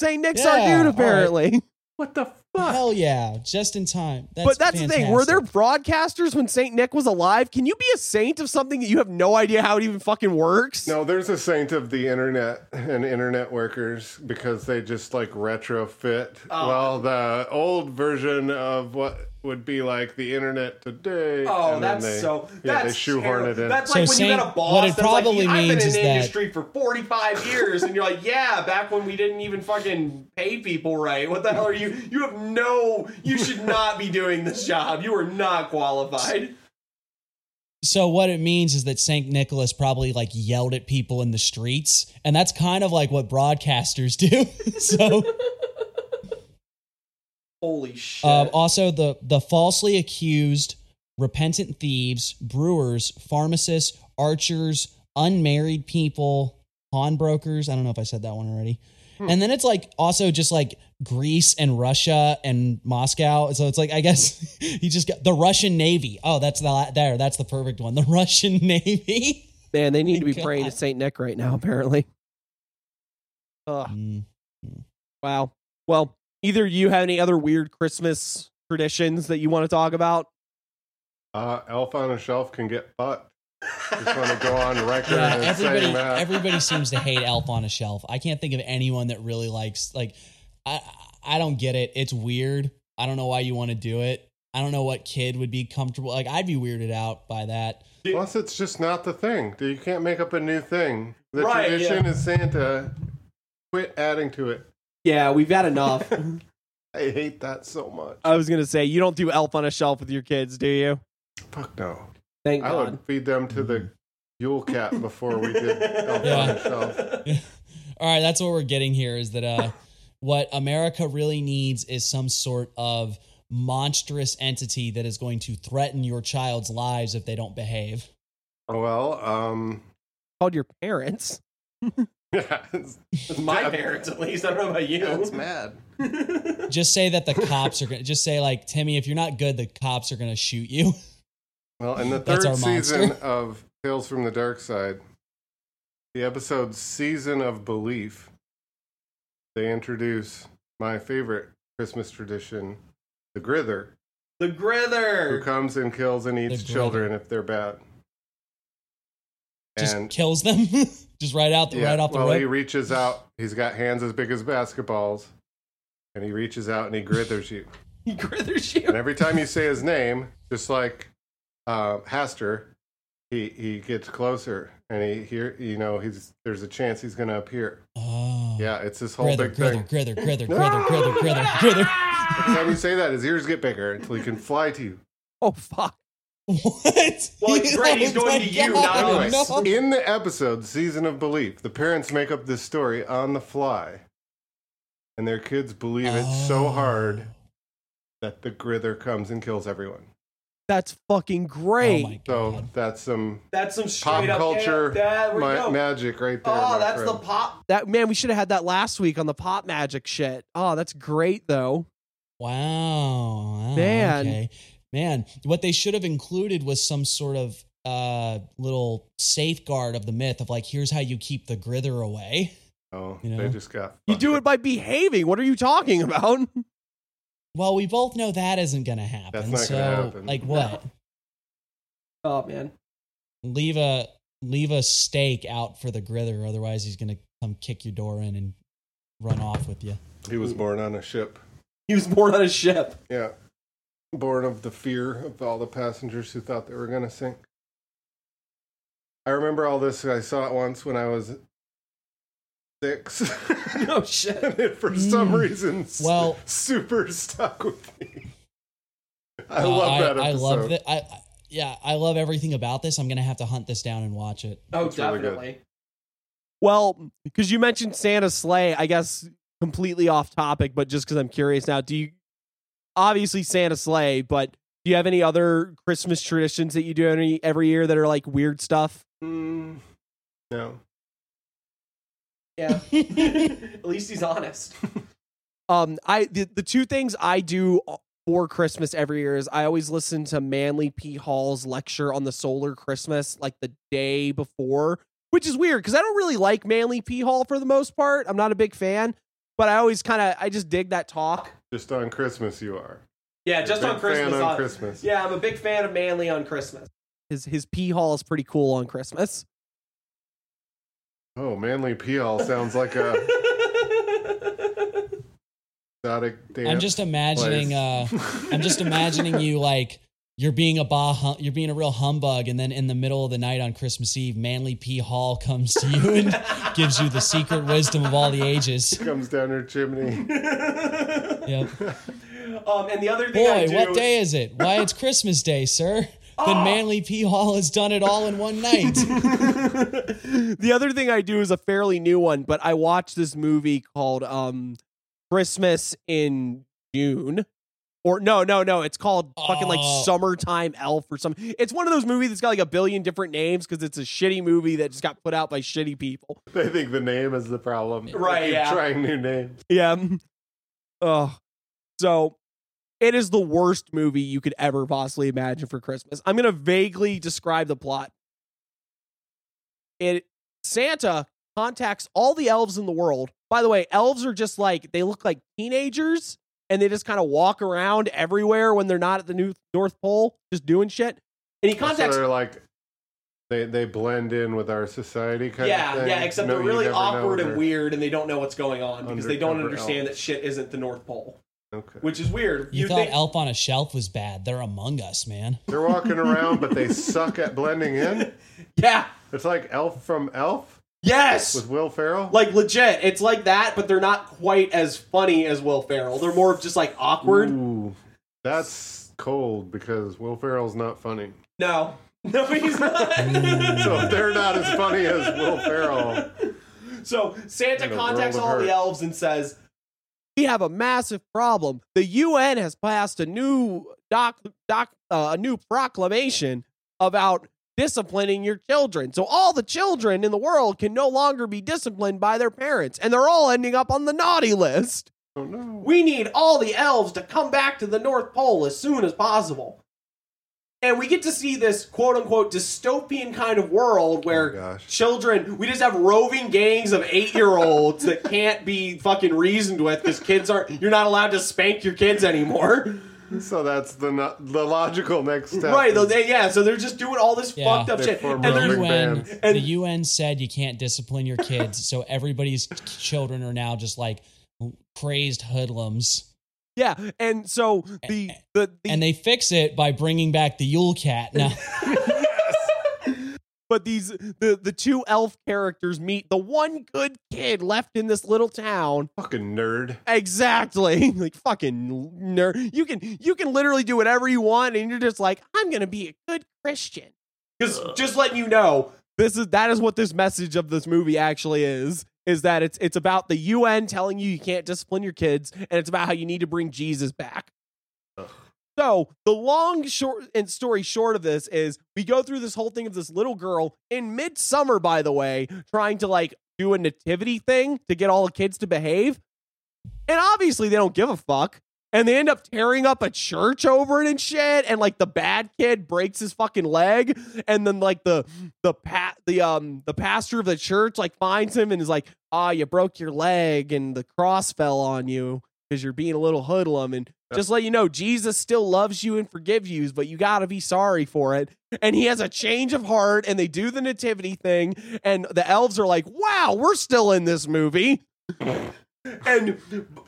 [SPEAKER 2] Saint Nick's our
[SPEAKER 9] Yeah,
[SPEAKER 2] dude,
[SPEAKER 9] all
[SPEAKER 2] apparently. [LAUGHS]
[SPEAKER 1] What the fuck?
[SPEAKER 9] Hell yeah, just in time. That's
[SPEAKER 2] but that's the thing. Were there broadcasters when Saint Nick was alive? Can you be a saint of something that you have no idea how it even fucking works?
[SPEAKER 1] No, there's a saint of the internet and internet workers because they just like retrofit.
[SPEAKER 2] Oh.
[SPEAKER 1] Well, the old version of what would be like the internet today.
[SPEAKER 2] Oh,
[SPEAKER 1] and
[SPEAKER 2] that's
[SPEAKER 1] they,
[SPEAKER 2] so.
[SPEAKER 1] Yeah,
[SPEAKER 2] that's
[SPEAKER 1] they shoehorn
[SPEAKER 2] terrible.
[SPEAKER 1] it in.
[SPEAKER 2] That's
[SPEAKER 9] So
[SPEAKER 2] like when you
[SPEAKER 9] Saint-
[SPEAKER 2] got a boss
[SPEAKER 9] what it
[SPEAKER 2] that's like,
[SPEAKER 9] probably
[SPEAKER 2] I've been
[SPEAKER 9] means
[SPEAKER 2] in
[SPEAKER 9] is
[SPEAKER 2] the
[SPEAKER 9] that-
[SPEAKER 2] industry for 45 years, and you're like, yeah, back when we didn't even fucking pay people right. What the hell are you? You have no. You should not be doing this job. You are not qualified.
[SPEAKER 9] So what it means is that Saint Nicholas probably like yelled at people in the streets, and that's kind of like what broadcasters do. [LAUGHS] so
[SPEAKER 2] Holy shit.
[SPEAKER 9] um, also the the falsely accused, repentant thieves, brewers, pharmacists, archers, unmarried people, pawnbrokers. I don't know if I said that one already. And then it's like also just like Greece and Russia and Moscow. So it's like I guess [LAUGHS] he just got the Russian Navy. Oh, that's the there. That's the perfect one. The [LAUGHS] Russian Navy.
[SPEAKER 2] Man, they need to be
[SPEAKER 9] God. [LAUGHS]
[SPEAKER 2] praying to Saint Nick right now. Apparently. Ugh.
[SPEAKER 9] Mm.
[SPEAKER 2] Wow. Well, either you have any other weird Christmas traditions that you want to talk about?
[SPEAKER 1] Uh, Elf on a Shelf can get fucked. Just want to go [LAUGHS] on record
[SPEAKER 9] Yeah,
[SPEAKER 1] and
[SPEAKER 9] everybody
[SPEAKER 1] saying that.
[SPEAKER 9] everybody seems to hate Elf on a Shelf. I can't think of anyone that really likes like I I don't get it. It's weird. I don't know why you want to do it. I don't know what kid would be comfortable. Like I'd be weirded out by that.
[SPEAKER 1] Plus, it's just not the thing. You can't make up a new thing. The
[SPEAKER 2] Right,
[SPEAKER 1] tradition
[SPEAKER 2] yeah.
[SPEAKER 1] is Santa. Quit adding to it.
[SPEAKER 2] Yeah, we've had enough. [LAUGHS]
[SPEAKER 1] I hate that so much.
[SPEAKER 2] I was gonna say you don't do Elf on a Shelf with your kids, do you?
[SPEAKER 1] Fuck no.
[SPEAKER 2] Thank god.
[SPEAKER 1] I
[SPEAKER 2] God.
[SPEAKER 1] would feed them to the Yule Cat before we did [LAUGHS] Elf
[SPEAKER 9] Yeah.
[SPEAKER 1] on a Shelf. [LAUGHS]
[SPEAKER 9] All right, that's what we're getting here is that uh what America really needs is some sort of monstrous entity that is going to threaten your child's lives if they don't behave.
[SPEAKER 1] Well, um,
[SPEAKER 2] Called your parents.
[SPEAKER 1] Yeah, it's,
[SPEAKER 2] My parents, at least. I don't know about you.
[SPEAKER 1] it's mad. [LAUGHS]
[SPEAKER 9] Just say that the cops are going to just say like Timmy if you're not good the cops are going to shoot you.
[SPEAKER 1] Well, in the [LAUGHS] third season
[SPEAKER 9] monster.
[SPEAKER 1] of Tales from the Dark Side, the episode Season of Belief, they introduce my favorite Christmas tradition, the Grither,
[SPEAKER 2] The Grither!
[SPEAKER 1] who comes and kills and eats children if they're bad.
[SPEAKER 9] Just
[SPEAKER 1] And
[SPEAKER 9] kills them [LAUGHS] just right out the
[SPEAKER 1] yeah,
[SPEAKER 9] right off the
[SPEAKER 1] well, he reaches out. He's got hands as big as basketballs, and he reaches out and he grithers you. [LAUGHS]
[SPEAKER 2] He Grithers you.
[SPEAKER 1] And every time you say his name, just like uh, Hastur, he he gets closer, and he here you know he's there's a chance he's going to appear.
[SPEAKER 9] Oh.
[SPEAKER 1] Yeah, it's this whole
[SPEAKER 9] Grither,
[SPEAKER 1] big
[SPEAKER 9] grither,
[SPEAKER 1] thing.
[SPEAKER 9] grither, grither, grither, [LAUGHS] grither, grither, grither.
[SPEAKER 1] Every time you say that, his ears get bigger until he can fly to you.
[SPEAKER 2] Oh fuck.
[SPEAKER 9] What? [LAUGHS]
[SPEAKER 2] Well, it's great, he's [LAUGHS]
[SPEAKER 9] Oh
[SPEAKER 2] going to you,
[SPEAKER 9] God,
[SPEAKER 2] not us.
[SPEAKER 9] no.
[SPEAKER 1] in the episode "Season of Belief," the parents make up this story on the fly, and their kids believe it so
[SPEAKER 9] Oh.
[SPEAKER 1] hard that the Grither comes and kills everyone.
[SPEAKER 2] That's fucking
[SPEAKER 9] Oh
[SPEAKER 2] great.
[SPEAKER 9] my
[SPEAKER 1] So that's some
[SPEAKER 2] that's some
[SPEAKER 1] pop
[SPEAKER 2] straight up
[SPEAKER 1] culture ma- magic right there.
[SPEAKER 2] Oh,
[SPEAKER 1] my
[SPEAKER 2] that's the pop. That man, we should have had that last week on the pop magic shit. Oh, that's great though.
[SPEAKER 9] Wow. Wow,
[SPEAKER 2] Man.
[SPEAKER 9] Okay. Man, what they should have included was some sort of uh little safeguard of the myth of like here's how you keep the grither away.
[SPEAKER 1] Oh,
[SPEAKER 9] You
[SPEAKER 1] they just got.
[SPEAKER 2] You do it by behaving. What are you talking about? [LAUGHS]
[SPEAKER 9] Well, we both know that isn't going to happen.
[SPEAKER 1] That's not
[SPEAKER 9] so,
[SPEAKER 1] gonna happen.
[SPEAKER 9] like what?
[SPEAKER 2] Oh man.
[SPEAKER 9] Leave a leave a stake out for the grither otherwise he's going to come kick your door in and run off with you.
[SPEAKER 1] He was born on a ship.
[SPEAKER 2] He was born on a ship.
[SPEAKER 1] Yeah, born of the fear of all the passengers who thought they were going to sink. I remember all this. I saw it once when I was six. [LAUGHS]
[SPEAKER 2] Oh shit.
[SPEAKER 1] and it for some reason
[SPEAKER 9] Well-
[SPEAKER 1] super stuck with me. I
[SPEAKER 9] Uh,
[SPEAKER 1] love that episode.
[SPEAKER 9] I love that. I, I yeah, I love everything about this. I'm gonna have to hunt this down and watch it.
[SPEAKER 2] Oh,
[SPEAKER 1] It's really
[SPEAKER 2] definitely. Well, because you mentioned Santa Slay, I guess completely off topic, but just because I'm curious now, do you obviously Santa Slay, but do you have any other Christmas traditions that you do any, every year that are like weird stuff?
[SPEAKER 1] Mm, no.
[SPEAKER 2] Yeah. [LAUGHS] [LAUGHS] At least he's honest. [LAUGHS] um, I the, the two things I do for Christmas every year is I always listen to Manly P. Hall's lecture on the solar Christmas like the day before, which is weird because I don't really like Manly P. Hall for the most part. I'm not a big fan, but I always kind of I just dig that talk.
[SPEAKER 1] Just on Christmas, you are.
[SPEAKER 2] Yeah,
[SPEAKER 1] You're a
[SPEAKER 2] just
[SPEAKER 1] big
[SPEAKER 2] on Christmas.
[SPEAKER 1] Fan on
[SPEAKER 2] uh,
[SPEAKER 1] Christmas.
[SPEAKER 2] Yeah, I'm a big fan of Manly on Christmas. His his P. Hall is pretty cool on Christmas.
[SPEAKER 1] Oh, Manly Peel sounds like a [LAUGHS] exotic dance.
[SPEAKER 9] I'm just imagining. Uh, I'm just [LAUGHS] imagining you like you're being a bah, you're being a real humbug, and then in the middle of the night on Christmas Eve, Manly P. Hall comes to you and [LAUGHS] gives you the secret wisdom of all the ages.
[SPEAKER 1] comes down her chimney. [LAUGHS]
[SPEAKER 9] Yep.
[SPEAKER 2] Um, and the other thing I
[SPEAKER 9] Boy,
[SPEAKER 2] do,
[SPEAKER 9] what day is it? Why, it's Christmas Day, sir. [LAUGHS] Then Manly P. Hall has done it all in one night.
[SPEAKER 2] the other thing I do is a fairly new one, but I watched this movie called um Christmas in June. Or no, no, no. It's called fucking like
[SPEAKER 9] Oh.
[SPEAKER 2] Summertime Elf or something. It's one of those movies that's got like a billion different names because it's a shitty movie that just got put out by shitty people.
[SPEAKER 1] they think the name is the problem.
[SPEAKER 2] Right,
[SPEAKER 1] keep
[SPEAKER 2] yeah.
[SPEAKER 1] Trying new names.
[SPEAKER 2] Yeah. Oh. So it is the worst movie you could ever possibly imagine for Christmas. I'm gonna vaguely describe the plot. It Santa contacts all the elves in the world. By the way, elves are just like they look like teenagers and they just kind of walk around everywhere when they're not at the new North Pole, just doing shit. And he
[SPEAKER 1] So
[SPEAKER 2] contacts
[SPEAKER 1] they're like they they blend in with our society kind
[SPEAKER 2] yeah,
[SPEAKER 1] of thing.
[SPEAKER 2] yeah, except
[SPEAKER 1] No,
[SPEAKER 2] they're really awkward and weird and they don't know what's going on because they don't understand
[SPEAKER 1] elves.
[SPEAKER 2] that shit isn't the North Pole,
[SPEAKER 1] Okay.
[SPEAKER 2] which is weird.
[SPEAKER 9] You, thought
[SPEAKER 2] think-
[SPEAKER 9] Elf on a Shelf was bad. They're among us, man.
[SPEAKER 1] They're walking around, but they [LAUGHS] suck at blending in.
[SPEAKER 2] Yeah.
[SPEAKER 1] It's like Elf from Elf
[SPEAKER 2] Yes.
[SPEAKER 1] with Will Ferrell.
[SPEAKER 2] like legit, it's like that, but they're not quite as funny as Will Ferrell. They're more of just like awkward.
[SPEAKER 1] Ooh, that's cold because Will Ferrell's not funny.
[SPEAKER 2] No, [LAUGHS] no, he's not. [LAUGHS]
[SPEAKER 1] So they're not as funny as Will Ferrell,
[SPEAKER 2] so Santa contacts all the elves and says, "We have a massive problem. The UN has passed a new doc, doc, uh, a new proclamation about." Disciplining your children. So, all the children in the world can no longer be disciplined by their parents, and they're all ending up on the naughty list.
[SPEAKER 1] oh no.
[SPEAKER 2] We need all the elves to come back to the North Pole as soon as possible. And we get to see this quote unquote dystopian kind of world where
[SPEAKER 1] Oh,
[SPEAKER 2] children, we just have roving gangs of eight year olds that can't be fucking reasoned with because kids aren't, you're not allowed to spank your kids anymore.
[SPEAKER 1] So that's the no- the logical next step.
[SPEAKER 2] right.
[SPEAKER 1] is-
[SPEAKER 2] they, yeah. So they're just doing all this
[SPEAKER 9] Yeah.
[SPEAKER 2] fucked up
[SPEAKER 1] They
[SPEAKER 2] shit. And
[SPEAKER 9] The
[SPEAKER 2] there's,
[SPEAKER 1] roving
[SPEAKER 9] UN,
[SPEAKER 1] bands.
[SPEAKER 2] And-
[SPEAKER 9] the UN said you can't discipline your kids, so everybody's children are now just like crazed hoodlums,
[SPEAKER 2] yeah. And so the, the, the,
[SPEAKER 9] and they fix it by bringing back the Yule Cat. Now, [LAUGHS]
[SPEAKER 2] but these the the two elf characters meet the one good kid left in this little town.
[SPEAKER 1] Fucking nerd.
[SPEAKER 2] exactly. [LAUGHS] Like fucking nerd you can you can literally do whatever you want and you're just like i'm gonna be a good christian. Because just letting you know. This is that is what this message of this movie actually is is that it's it's about the un telling you you can't discipline your kids and it's about how you need to bring jesus back so the long short and story short of this is we go through this whole thing of this little girl in midsummer, by the way, trying to like do a nativity thing to get all the kids to behave. And obviously they don't give a fuck. And they end up tearing up a church over it and shit. And like the bad kid breaks his fucking leg. And then like the the pat the um the pastor of the church like finds him and is like, ah, you broke your leg and the cross fell on you because you're being a little hoodlum. And just let you know, Jesus still loves you and forgives you, but you got to be sorry for it. And he has a change of heart, and they do the nativity thing, and the elves are like, "Wow, we're still in this movie." and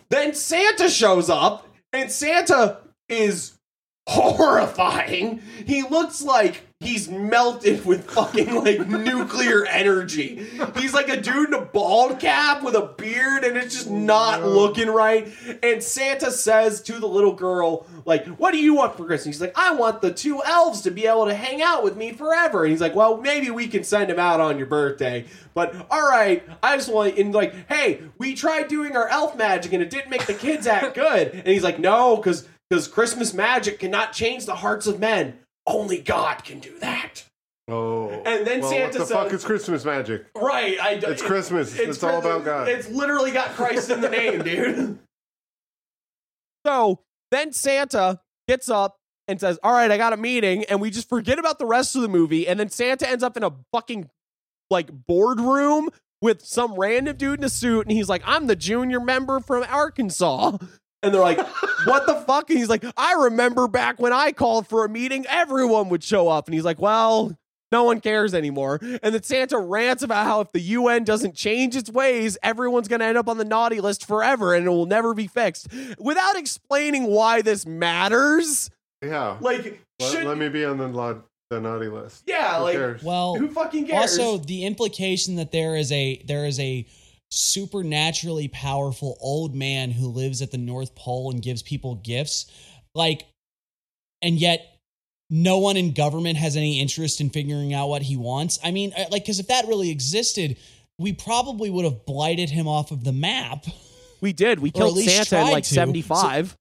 [SPEAKER 2] then Santa shows up, and Santa is [LAUGHS] horrifying. He looks like he's melted with fucking like nuclear energy. He's like a dude in a bald cap with a beard, and it's just oh, not looking right. And Santa says to the little girl, like, "What do you want for Christmas?" He's like, "I want the two elves to be able to hang out with me forever." And he's like, "Well, maybe we can send him out on your birthday." But all right, I just want and like, hey, we tried doing our elf magic and it didn't make the kids act [LAUGHS] good. And he's like, no, because because Christmas magic cannot change the hearts of men. Only God can do that.
[SPEAKER 1] Oh.
[SPEAKER 2] And then
[SPEAKER 1] well,
[SPEAKER 2] Santa
[SPEAKER 1] what the
[SPEAKER 2] says-
[SPEAKER 1] fuck is Christmas magic?
[SPEAKER 2] Right. I,
[SPEAKER 1] It's Christmas. It's all about God.
[SPEAKER 2] It's literally got Christ in the name, [LAUGHS] dude. So then Santa gets up and says, All right, I got a meeting. And we just forget about the rest of the movie. And then Santa ends up in a fucking like boardroom with some random dude in a suit. And he's like, I'm the junior member from Arkansas. And they're like, what the fuck? And he's like, I remember back when I called for a meeting, everyone would show up. And he's like, well, no one cares anymore. And then Santa rants about how if the UN doesn't change its ways, everyone's going to end up on the naughty list forever and it will never be fixed without explaining why this matters.
[SPEAKER 1] Yeah.
[SPEAKER 2] Like,
[SPEAKER 1] let,
[SPEAKER 2] should,
[SPEAKER 1] let me be on the, la- the naughty list.
[SPEAKER 2] yeah,
[SPEAKER 1] Who
[SPEAKER 2] like,
[SPEAKER 1] cares?
[SPEAKER 9] Well,
[SPEAKER 2] who fucking cares?
[SPEAKER 9] Also, the implication that there is a there is a supernaturally powerful old man who lives at the North Pole and gives people gifts, like, and yet no one in government has any interest in figuring out what he wants. I mean, uh, like, because if that really existed, we probably would have blighted him off of the map.
[SPEAKER 2] we did. We killed Santa in like
[SPEAKER 9] to.
[SPEAKER 2] 75.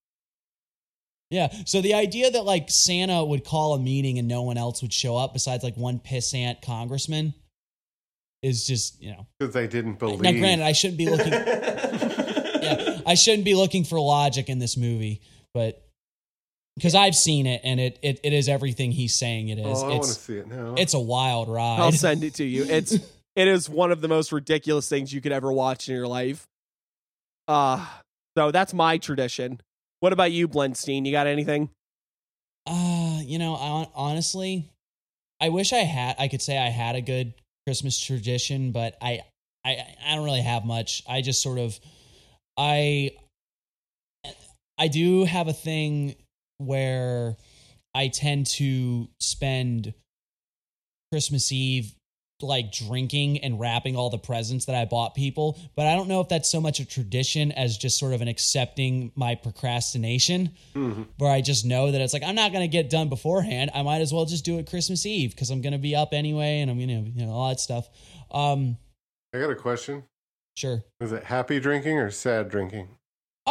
[SPEAKER 9] Yeah. So the idea that like Santa would call a meeting and no one else would show up besides like one pissant congressman is just, you know.
[SPEAKER 1] Because they didn't believe.
[SPEAKER 9] Now, granted, I shouldn't be looking. [LAUGHS] yeah, I shouldn't be looking for logic in this movie, but because I've seen it and it, it it is everything he's saying it is.
[SPEAKER 1] oh, I want to
[SPEAKER 9] it's
[SPEAKER 1] see it now.
[SPEAKER 9] it's a wild ride.
[SPEAKER 2] I'll send it to you. It's [LAUGHS] it is one of the most ridiculous things you could ever watch in your life. Uh so that's my tradition. What about you, Blenstein? You got anything?
[SPEAKER 9] Uh, you know, I, honestly, I wish I had. I could say I had a good Christmas tradition, but I, I, I don't really have much. I just sort of, I, I do have a thing where I tend to spend Christmas Eve like drinking and wrapping all the presents that I bought people, but I don't know if that's so much a tradition as just sort of an accepting my procrastination
[SPEAKER 1] Mhm.
[SPEAKER 9] where I just know that it's like I'm not going to get done beforehand. I might as well just do it Christmas Eve because I'm going to be up anyway and I'm going to you know all that stuff. Um,
[SPEAKER 1] I got a question.
[SPEAKER 9] sure.
[SPEAKER 1] Is it happy drinking or sad drinking?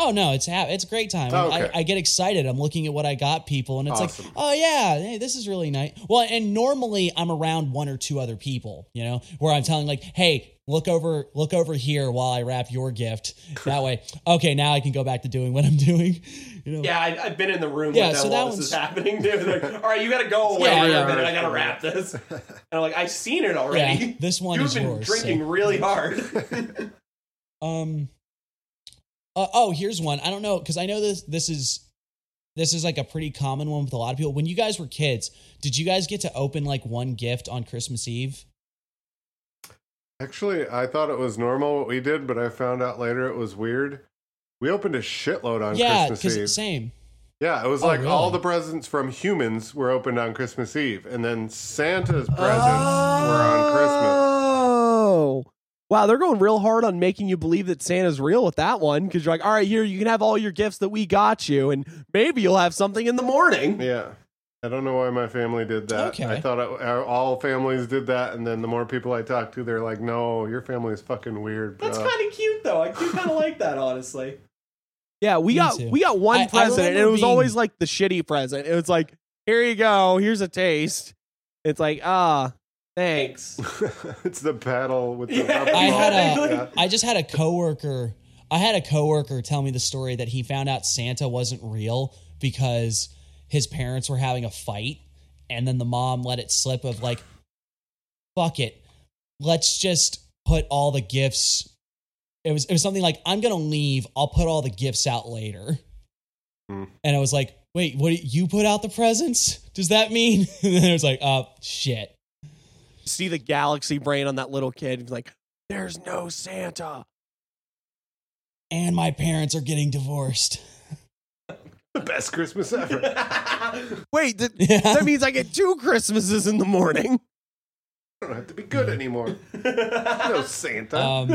[SPEAKER 9] Oh no, it's ha- it's a great time.
[SPEAKER 1] Oh, okay.
[SPEAKER 9] I, I get excited. I'm looking at what I got people, and it's
[SPEAKER 1] Awesome.
[SPEAKER 9] like, oh yeah, hey, this is really nice. Well, and normally I'm around one or two other people, you know, where I'm telling like, hey, look over, look over here while I wrap your gift. [LAUGHS] That way, okay, now I can go back to doing what I'm doing. [LAUGHS] You know,
[SPEAKER 2] Yeah, I, I've been in the room
[SPEAKER 9] Yeah,
[SPEAKER 2] with them
[SPEAKER 9] so
[SPEAKER 2] while
[SPEAKER 9] that
[SPEAKER 2] this
[SPEAKER 9] one's-
[SPEAKER 2] is happening. They're like, all right, you got to go [LAUGHS] away
[SPEAKER 9] Yeah,
[SPEAKER 2] for
[SPEAKER 9] yeah.
[SPEAKER 2] a minute. I got to wrap this. And I'm like, I've seen it already.
[SPEAKER 9] Yeah, this one
[SPEAKER 2] You've
[SPEAKER 9] is
[SPEAKER 2] been
[SPEAKER 9] yours,
[SPEAKER 2] drinking
[SPEAKER 9] so.
[SPEAKER 2] really hard.
[SPEAKER 9] Um. Uh, oh, here's one. I don't know because I know this. This is this is like a pretty common one with a lot of people. When you guys were kids, did you guys get to open like one gift on Christmas Eve?
[SPEAKER 1] Actually, I thought it was normal what we did, but I found out later it was weird. We opened a shitload on
[SPEAKER 9] yeah,
[SPEAKER 1] Christmas
[SPEAKER 9] because
[SPEAKER 1] Eve.
[SPEAKER 9] same.
[SPEAKER 1] Yeah, it was
[SPEAKER 9] Oh,
[SPEAKER 1] like all the presents from humans were opened on Christmas Eve, and then Santa's presents were on Christmas.
[SPEAKER 2] Wow, they're going real hard on making you believe that Santa's real with that one because you're like, all right, here, you can have all your gifts that we got you, and maybe you'll have something in the morning.
[SPEAKER 1] Yeah. I don't know why my family did that.
[SPEAKER 9] Okay.
[SPEAKER 1] I thought it, all families did that, and then the more people I talked to, they're like, "No, your family is fucking weird."
[SPEAKER 2] That's kind of cute, though. I do kind of like that, honestly. Yeah, we
[SPEAKER 9] Me
[SPEAKER 2] got
[SPEAKER 9] too.
[SPEAKER 2] we got one
[SPEAKER 9] I- I
[SPEAKER 2] present, and it was
[SPEAKER 9] being-
[SPEAKER 2] always like the shitty present. It was like, here you go, here's a taste. It's like, ah, thanks. [LAUGHS]
[SPEAKER 1] it's the battle with the
[SPEAKER 2] Yeah.
[SPEAKER 9] I had
[SPEAKER 1] ball.
[SPEAKER 9] a. [LAUGHS]
[SPEAKER 1] Yeah.
[SPEAKER 9] I just had a coworker. I had a coworker tell me the story that he found out Santa wasn't real because his parents were having a fight, and then the mom let it slip of like, "Fuck it, let's just put all the gifts." It was it was something like, "I'm gonna leave. I'll put all the gifts out later,"
[SPEAKER 1] Hmm.
[SPEAKER 9] and I was like, "Wait, what? You put out the presents? Does that mean?" [LAUGHS] and then it was like, "Oh shit."
[SPEAKER 2] See the galaxy brain on that little kid. He's like, there's no Santa.
[SPEAKER 9] And my parents are getting divorced. [LAUGHS]
[SPEAKER 1] the best Christmas ever. [LAUGHS]
[SPEAKER 2] Wait, th-
[SPEAKER 9] Yeah.
[SPEAKER 2] that [LAUGHS] means I get two Christmases in the morning.
[SPEAKER 1] I don't have to be good anymore. no Santa.
[SPEAKER 9] Um,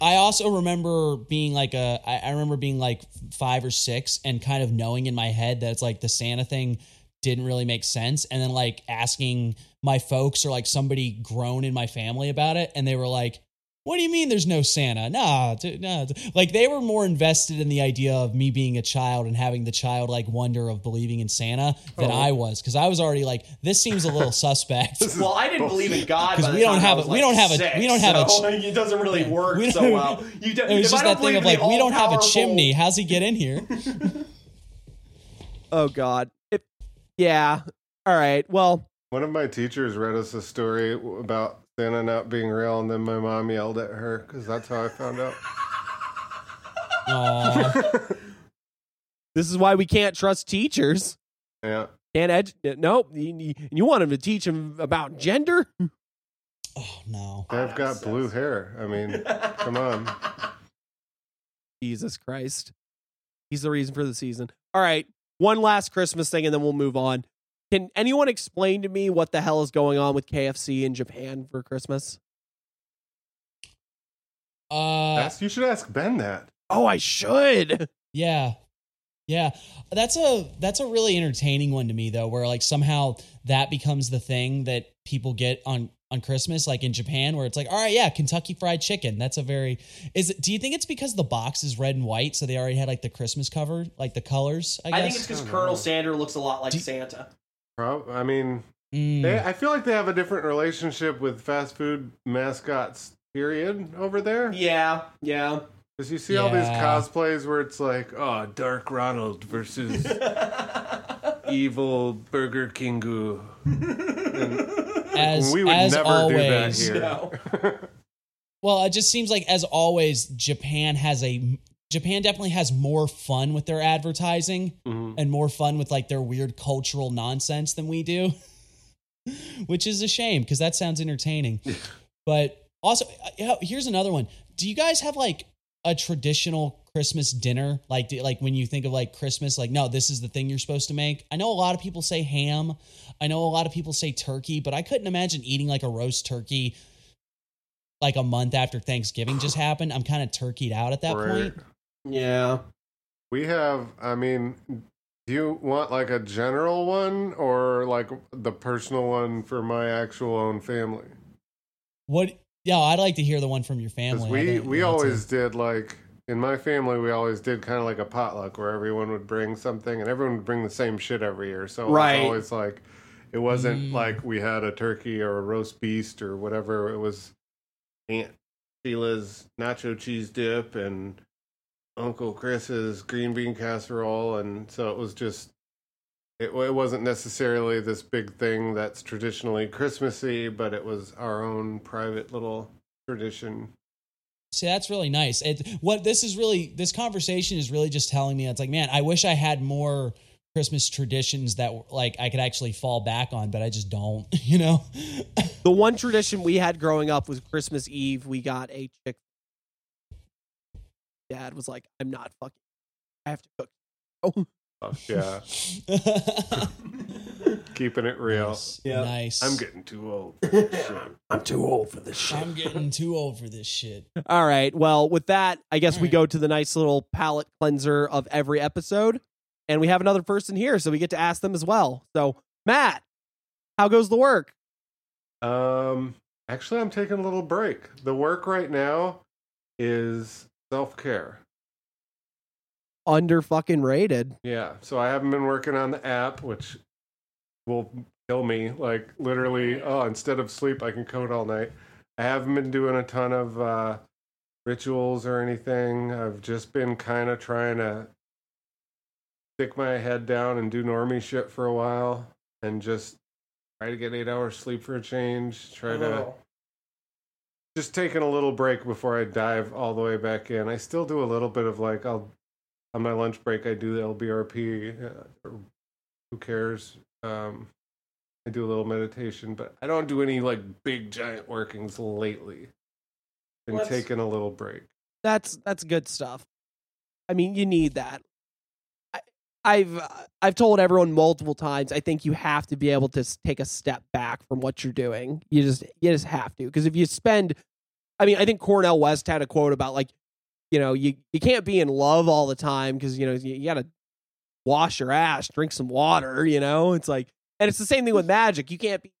[SPEAKER 9] I also remember being like a. I remember being like five or six and kind of knowing in my head that it's like the Santa thing didn't really make sense, and then like asking my folks or like somebody grown in my family about it, and they were like. What do you mean there's no Santa? Nah, d- nah. d-" Like they were more invested in the idea of me being a child and having the childlike wonder of believing in Santa than I was because I was already like, this seems a little [LAUGHS] suspect.
[SPEAKER 2] Well, I didn't believe in God
[SPEAKER 9] 'Cause
[SPEAKER 2] by the
[SPEAKER 9] we don't have a- we don't have a- we don't have a ch-
[SPEAKER 2] it doesn't really work
[SPEAKER 9] We
[SPEAKER 2] so
[SPEAKER 9] don't-
[SPEAKER 2] well. [LAUGHS] You do,
[SPEAKER 9] It was just that thing of like, we don't have a chimney. How's he get in here? [LAUGHS]
[SPEAKER 2] Oh God. It, yeah. All right. Well,
[SPEAKER 1] One of my teachers read us a story about Santa not being real, and then my mom yelled at her because that's how I found out.
[SPEAKER 9] Aw. [LAUGHS]
[SPEAKER 2] this is why we can't trust teachers.
[SPEAKER 1] Yeah.
[SPEAKER 2] Can't edu- uh, Nope. You, you- you want them to teach them about gender?
[SPEAKER 9] oh no.
[SPEAKER 1] I've got blue hair. I mean, come on.
[SPEAKER 2] Jesus Christ. He's the reason for the season. All right. One last Christmas thing and then we'll move on. Can anyone explain to me what the hell is going on with KFC in Japan for Christmas?
[SPEAKER 9] Uh,
[SPEAKER 1] Ask, you should ask Ben that.
[SPEAKER 2] Oh, I should.
[SPEAKER 9] yeah, yeah. That's a that's a really entertaining one to me though, where like somehow that becomes the thing that people get on on Christmas, like in Japan, where it's like, all right, yeah, Kentucky Fried Chicken. That's a very is. it Do you think it's because the box is red and white, so they already had like the Christmas cover, like the colors? I guess.
[SPEAKER 2] I think it's because Colonel Sander looks a lot like Santa.
[SPEAKER 1] Prob- I mean,
[SPEAKER 9] Mm.
[SPEAKER 1] they, I feel like they have a different relationship with fast food mascots. Period over there.
[SPEAKER 2] Yeah, yeah.
[SPEAKER 1] Because you see all these cosplays where it's like, oh, Dark Ronald versus [LAUGHS] evil Burger Kingu. And [LAUGHS] [LAUGHS]
[SPEAKER 9] as
[SPEAKER 1] we would
[SPEAKER 9] as
[SPEAKER 1] never
[SPEAKER 9] always,
[SPEAKER 1] do that here. [LAUGHS]
[SPEAKER 9] Well, it just seems like as always, Japan has a Japan definitely has more fun with their advertising
[SPEAKER 1] Mhm.
[SPEAKER 9] and more fun with like their weird cultural nonsense than we do. [LAUGHS] Which is a shame because that sounds entertaining. but also uh, here's another one. Do you guys have like a traditional Christmas dinner? Like like when you think of like Christmas like no, this is the thing you're supposed to make. I know a lot of people say ham. I know a lot of people say turkey, but I couldn't imagine eating like a roast turkey like a month after Thanksgiving just happened. I'm kind of turkeyed out at that
[SPEAKER 1] Right.
[SPEAKER 9] point.
[SPEAKER 2] Yeah.
[SPEAKER 1] We have, I mean, do you want like a general one or like the personal one for my actual own family?
[SPEAKER 9] What? Yeah, I'd like to hear the one from your family.
[SPEAKER 1] We, we
[SPEAKER 9] that's a-
[SPEAKER 1] always did like, in my family, we always did kind of like a potluck where everyone would bring something and everyone would bring the same shit every year. So
[SPEAKER 2] Right.
[SPEAKER 1] it was always like, it wasn't
[SPEAKER 9] Mm.
[SPEAKER 1] like we had a turkey or a roast beast or whatever. It was Aunt Sheila's nacho cheese dip and Uncle Chris's green bean casserole. And so it was just, it, it wasn't necessarily this big thing that's traditionally Christmassy, but it was our own private little tradition.
[SPEAKER 9] See, that's really nice. It, what this is really, this conversation is really just telling me it's like, man, I wish I had more Christmas traditions that like I could actually fall back on, but I just don't. [LAUGHS] You know?
[SPEAKER 2] The one tradition we had growing up was Christmas Eve. We got a chick. Dad was like, "I'm not fucking. I have to cook." Oh,
[SPEAKER 1] Fuck yeah. [LAUGHS] Keeping it real.
[SPEAKER 9] nice.
[SPEAKER 2] Yeah.
[SPEAKER 9] nice.
[SPEAKER 1] I'm getting too old. for this [LAUGHS] shit.
[SPEAKER 2] I'm too old for this shit.
[SPEAKER 9] I'm getting too old for this shit.
[SPEAKER 2] All right. Well, with that, I guess we go to the nice little palate cleanser of every episode, and we have another person here, so we get to ask them as well. So, Matt, how goes the work?
[SPEAKER 1] Um, actually, I'm taking a little break. The work right now is self care.
[SPEAKER 2] Under fucking rated.
[SPEAKER 1] Yeah, so I haven't been working on the app, which will kill me. Like literally, oh, instead of sleep, I can code all night. I haven't been doing a ton of uh, rituals or anything. I've just been kind of trying to stick my head down and do normie shit for a while, and just try to get eight hours sleep for a change. Try to just taking a little break before I dive all the way back in. I still do a little bit of like I'll on my lunch break I do the LBRP. Uh, who cares? Um, I do a little meditation, but I don't do any like big giant workings lately. Been
[SPEAKER 2] Let's-
[SPEAKER 1] taking a little break.
[SPEAKER 2] That's that's good stuff. I mean, you need that. I've I've told everyone multiple times. I think you have to be able to take a step back from what you're doing. You just you just have to because if you spend, I mean, I think Cornel West had a quote about like, you know, you you can't be in love all the time because you know you, you got to wash your ass, drink some water. You know, it's like, and it's the same thing with magic. You can't be.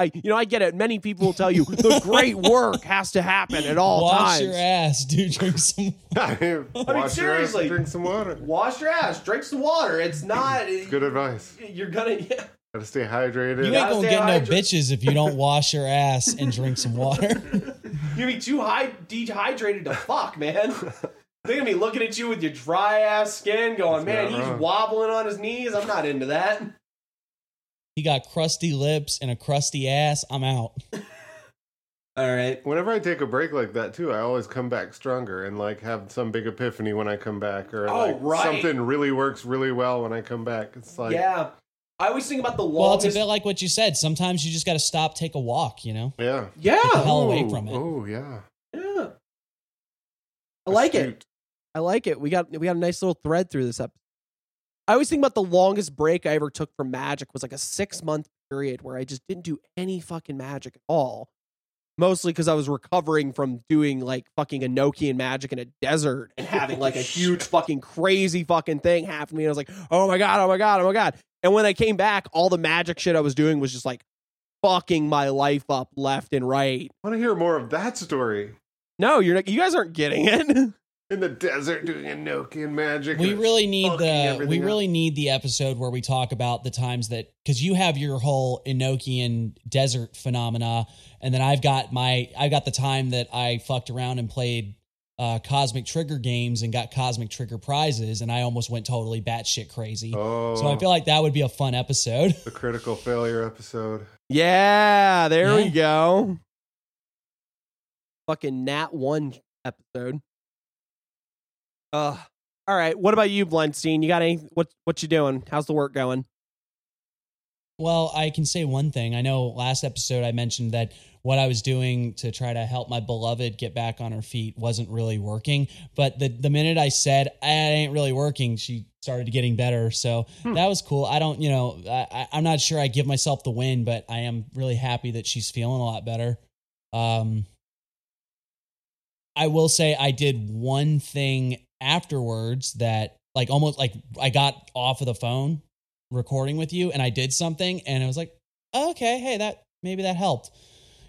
[SPEAKER 2] I, you know, I get it. Many people will tell you the great [LAUGHS] work has to happen at all
[SPEAKER 9] Wash
[SPEAKER 2] times.
[SPEAKER 9] your ass, dude. Drink some. Water. [LAUGHS]
[SPEAKER 1] I mean, wash your ass
[SPEAKER 2] seriously.
[SPEAKER 1] drink some water.
[SPEAKER 2] Wash your ass, drink some water. It's not.
[SPEAKER 1] Good advice.
[SPEAKER 2] You're gonna. Yeah.
[SPEAKER 1] Gotta stay hydrated.
[SPEAKER 9] You ain't gonna
[SPEAKER 2] stay
[SPEAKER 9] get no bitches if you don't wash your ass and drink some [LAUGHS] water.
[SPEAKER 2] You're gonna be too high dehydrated to fuck, man. They're gonna be looking at you with your dry ass skin, going,
[SPEAKER 1] That's
[SPEAKER 2] "Man, he's
[SPEAKER 1] wrong.
[SPEAKER 2] wobbling on his knees." I'm not into that.
[SPEAKER 9] He got crusty lips and a crusty ass. I'm out. [LAUGHS]
[SPEAKER 2] All right.
[SPEAKER 1] Whenever I take a break like that too, I always come back stronger and like have some big epiphany when I come back, or
[SPEAKER 2] Oh,
[SPEAKER 1] like
[SPEAKER 2] right.
[SPEAKER 1] something really works really well when I come back. It's like
[SPEAKER 2] yeah. I always think about the longest.
[SPEAKER 9] Well, it's a bit like what you said. Sometimes you just got to stop, take a walk. You know,
[SPEAKER 1] yeah,
[SPEAKER 2] yeah.
[SPEAKER 9] get the hell away from it.
[SPEAKER 1] Oh yeah,
[SPEAKER 2] yeah. I like it. I like it. We got we got a nice little thread through this episode. I always think about the longest break I ever took from Magic was like a six month period where I just didn't do any fucking Magic at all. Mostly because I was recovering from doing like fucking Enochian magic in a desert and having like a [LAUGHS] huge fucking crazy fucking thing happen to me. And I was like, oh my god, oh my god, oh my god. And when I came back, all the magic shit I was doing was just like fucking my life up left and right.
[SPEAKER 1] I want to hear more of that story.
[SPEAKER 2] No, you're not, you guys aren't getting it. [LAUGHS]
[SPEAKER 1] In the desert doing Enochian magic.
[SPEAKER 9] we really need the
[SPEAKER 1] everything
[SPEAKER 9] we
[SPEAKER 1] up.
[SPEAKER 9] really need the episode where we talk about the times that because you have your whole Enochian desert phenomena, and then I've got my I've got the time that I fucked around and played uh, Cosmic Trigger games and got Cosmic Trigger prizes, and I almost went totally batshit crazy.
[SPEAKER 1] Oh,
[SPEAKER 9] So I feel like that would be a fun episode.
[SPEAKER 1] the critical failure episode.
[SPEAKER 2] Yeah, there we go. Fucking Nat one episode. Uh all right. What about you, Blenstein? You got any what what you doing? How's the work going?
[SPEAKER 9] Well, I can say one thing. I know last episode I mentioned that what I was doing to try to help my beloved get back on her feet wasn't really working. But the the minute I said "Ah, it ain't really working, she started getting better. So that was cool. I don't, you know, I, I- I'm not sure I give myself the win, but I am really happy that she's feeling a lot better. Um, I will say I did one thing afterwards that, like, almost like I got off of the phone recording with you and I did something and I was like, oh, okay, hey, that maybe that helped.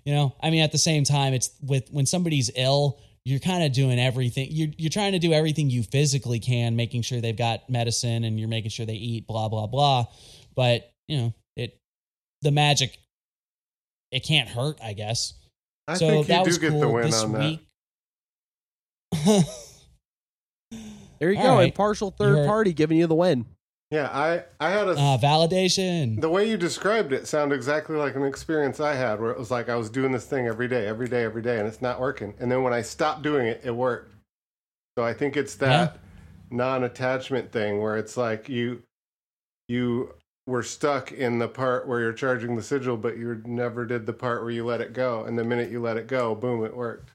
[SPEAKER 9] You know, I mean, at the same time, it's with when somebody's ill, you're kind of doing everything. You're you're trying to do everything you physically can, making sure they've got medicine and you're making sure they eat, blah blah blah. But you know, it the magic, it can't hurt, I guess.
[SPEAKER 1] I
[SPEAKER 9] so
[SPEAKER 1] think you
[SPEAKER 9] that
[SPEAKER 1] do
[SPEAKER 9] was
[SPEAKER 1] get
[SPEAKER 9] cool
[SPEAKER 1] the win
[SPEAKER 9] this
[SPEAKER 1] on that.
[SPEAKER 9] week.
[SPEAKER 2] There you
[SPEAKER 9] All
[SPEAKER 2] go.
[SPEAKER 9] right.
[SPEAKER 2] Impartial
[SPEAKER 9] You
[SPEAKER 2] third party giving you the win.
[SPEAKER 1] Yeah, I I had a
[SPEAKER 9] uh, validation.
[SPEAKER 1] the way you described it sounded exactly like an experience I had where it was like I was doing this thing every day, every day, every day, and it's not working. And then when I stopped doing it, it worked. So I think it's that non-attachment thing where it's like you you were stuck in the part where you're charging the sigil, but you never did the part where you let it go. And the minute you let it go, boom, it worked.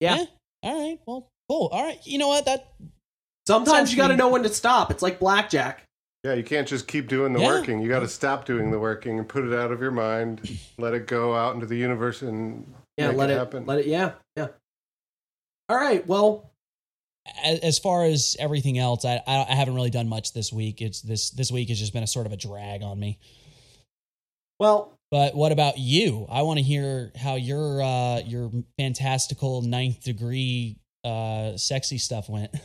[SPEAKER 2] Yeah.
[SPEAKER 9] All right. Well, cool. All right. You know what? That
[SPEAKER 2] Sometimes you got to know when to stop. It's like blackjack.
[SPEAKER 1] Yeah, you can't just keep doing the
[SPEAKER 9] Yeah.
[SPEAKER 1] working. You got to stop doing the working and put it out of your mind. [LAUGHS] Let it go out into the universe and
[SPEAKER 2] Yeah,
[SPEAKER 1] make
[SPEAKER 2] let
[SPEAKER 1] it,
[SPEAKER 2] it,
[SPEAKER 1] happen.
[SPEAKER 2] let it. Yeah, yeah. All right. Well,
[SPEAKER 9] a- as far as everything else, I, I I haven't really done much this week. It's this this week has just been a sort of a drag on me.
[SPEAKER 2] well,
[SPEAKER 9] But what about you? I want to hear how your uh, your fantastical ninth degree uh, sexy stuff went. [LAUGHS]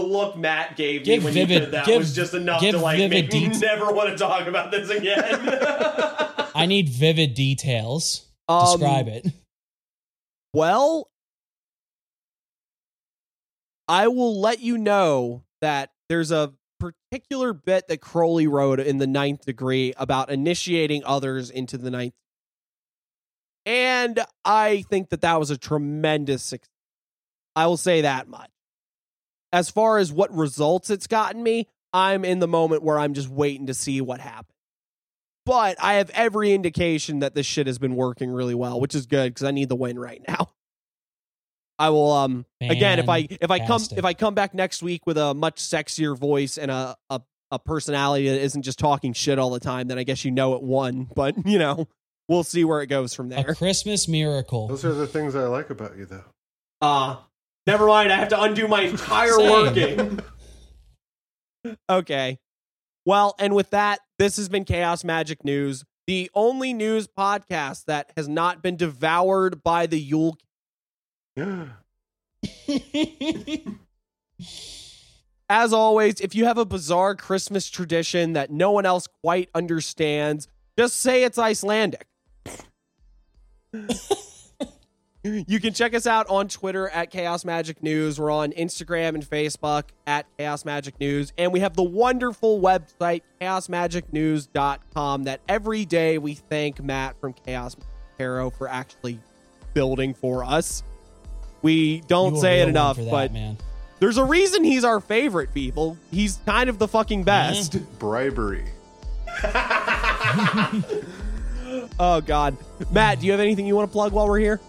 [SPEAKER 2] the look Matt gave
[SPEAKER 9] Give
[SPEAKER 2] me when
[SPEAKER 9] vivid-
[SPEAKER 2] you did that
[SPEAKER 9] give-
[SPEAKER 2] was just enough
[SPEAKER 9] give
[SPEAKER 2] to like make me
[SPEAKER 9] det-
[SPEAKER 2] never want to talk about this again. [LAUGHS]
[SPEAKER 9] I need vivid details.
[SPEAKER 2] Um,
[SPEAKER 9] Describe it.
[SPEAKER 2] Well, I will let you know that there's a particular bit that Crowley wrote in the ninth degree about initiating others into the ninth. And I think that that was a tremendous success. I will say that much. As far as what results it's gotten me, I'm in the moment where I'm just waiting to see what happens. But I have every indication that this shit has been working really well, which is good because I need the win right now. [LAUGHS] I will um again if I if I come if I come back next week with a much sexier voice and a, a a personality that isn't just talking shit all the time, then I guess you know it won. [LAUGHS] But you know, we'll see where it goes from
[SPEAKER 9] A
[SPEAKER 2] there.
[SPEAKER 9] Christmas miracle.
[SPEAKER 1] Those are the things I like about you, though.
[SPEAKER 2] Uh never mind, I have to undo my entire
[SPEAKER 9] Same.
[SPEAKER 2] working. [LAUGHS] okay. Well, and with that, this has been Chaos Magick News, the only news podcast that has not been devoured by the Yule [LAUGHS] As always, if you have a bizarre Christmas tradition that no one else quite understands, just say it's Icelandic. [LAUGHS] [LAUGHS] you can check us out on Twitter at Chaos Magick News. We're on Instagram and Facebook at Chaos Magick News. And we have the wonderful website, chaosmagicknews.com, that every day we thank Matt from Chaos Tarot for actually building for us. We don't say it enough,
[SPEAKER 9] that,
[SPEAKER 2] but
[SPEAKER 9] man.
[SPEAKER 2] there's a reason he's our favorite, people. He's kind of the fucking best.
[SPEAKER 1] Bribery. [LAUGHS]
[SPEAKER 2] Oh God, Matt, do you have anything you want to plug while we're here?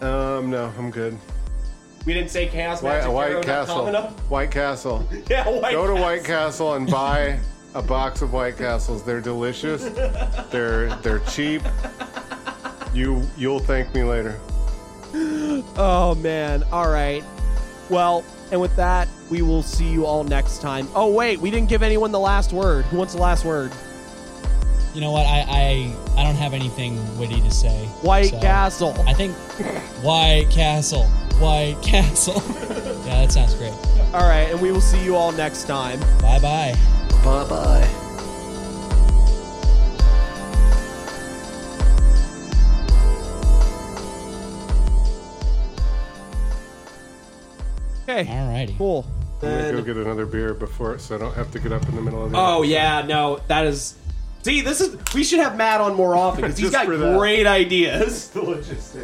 [SPEAKER 1] Um, no, I'm good.
[SPEAKER 2] We didn't say chaos
[SPEAKER 1] White, White Castle. White [LAUGHS] Castle.
[SPEAKER 2] Yeah, White
[SPEAKER 1] Go to White Castle and buy a box of White Castles. They're delicious. They're they're cheap. You you'll thank me later.
[SPEAKER 2] Oh man. All right. Well, and with that, we will see you all next time. Oh wait, we didn't give anyone the last word. Who wants the last word?
[SPEAKER 9] You know what? I I, I don't have anything witty to say.
[SPEAKER 2] White
[SPEAKER 9] so
[SPEAKER 2] Castle.
[SPEAKER 9] I think White Castle. White Castle. [LAUGHS] yeah, that sounds great.
[SPEAKER 2] All right, and we will see you all next time.
[SPEAKER 9] Bye bye.
[SPEAKER 1] Bye bye.
[SPEAKER 2] Okay.
[SPEAKER 9] Alrighty.
[SPEAKER 2] Cool.
[SPEAKER 1] I'm gonna go get another beer before, so I don't have to get up in the middle of the.
[SPEAKER 2] Oh yeah, no, that is. See, this is. We should have Matt on more often because he's got great ideas. [LAUGHS]
[SPEAKER 1] delicious.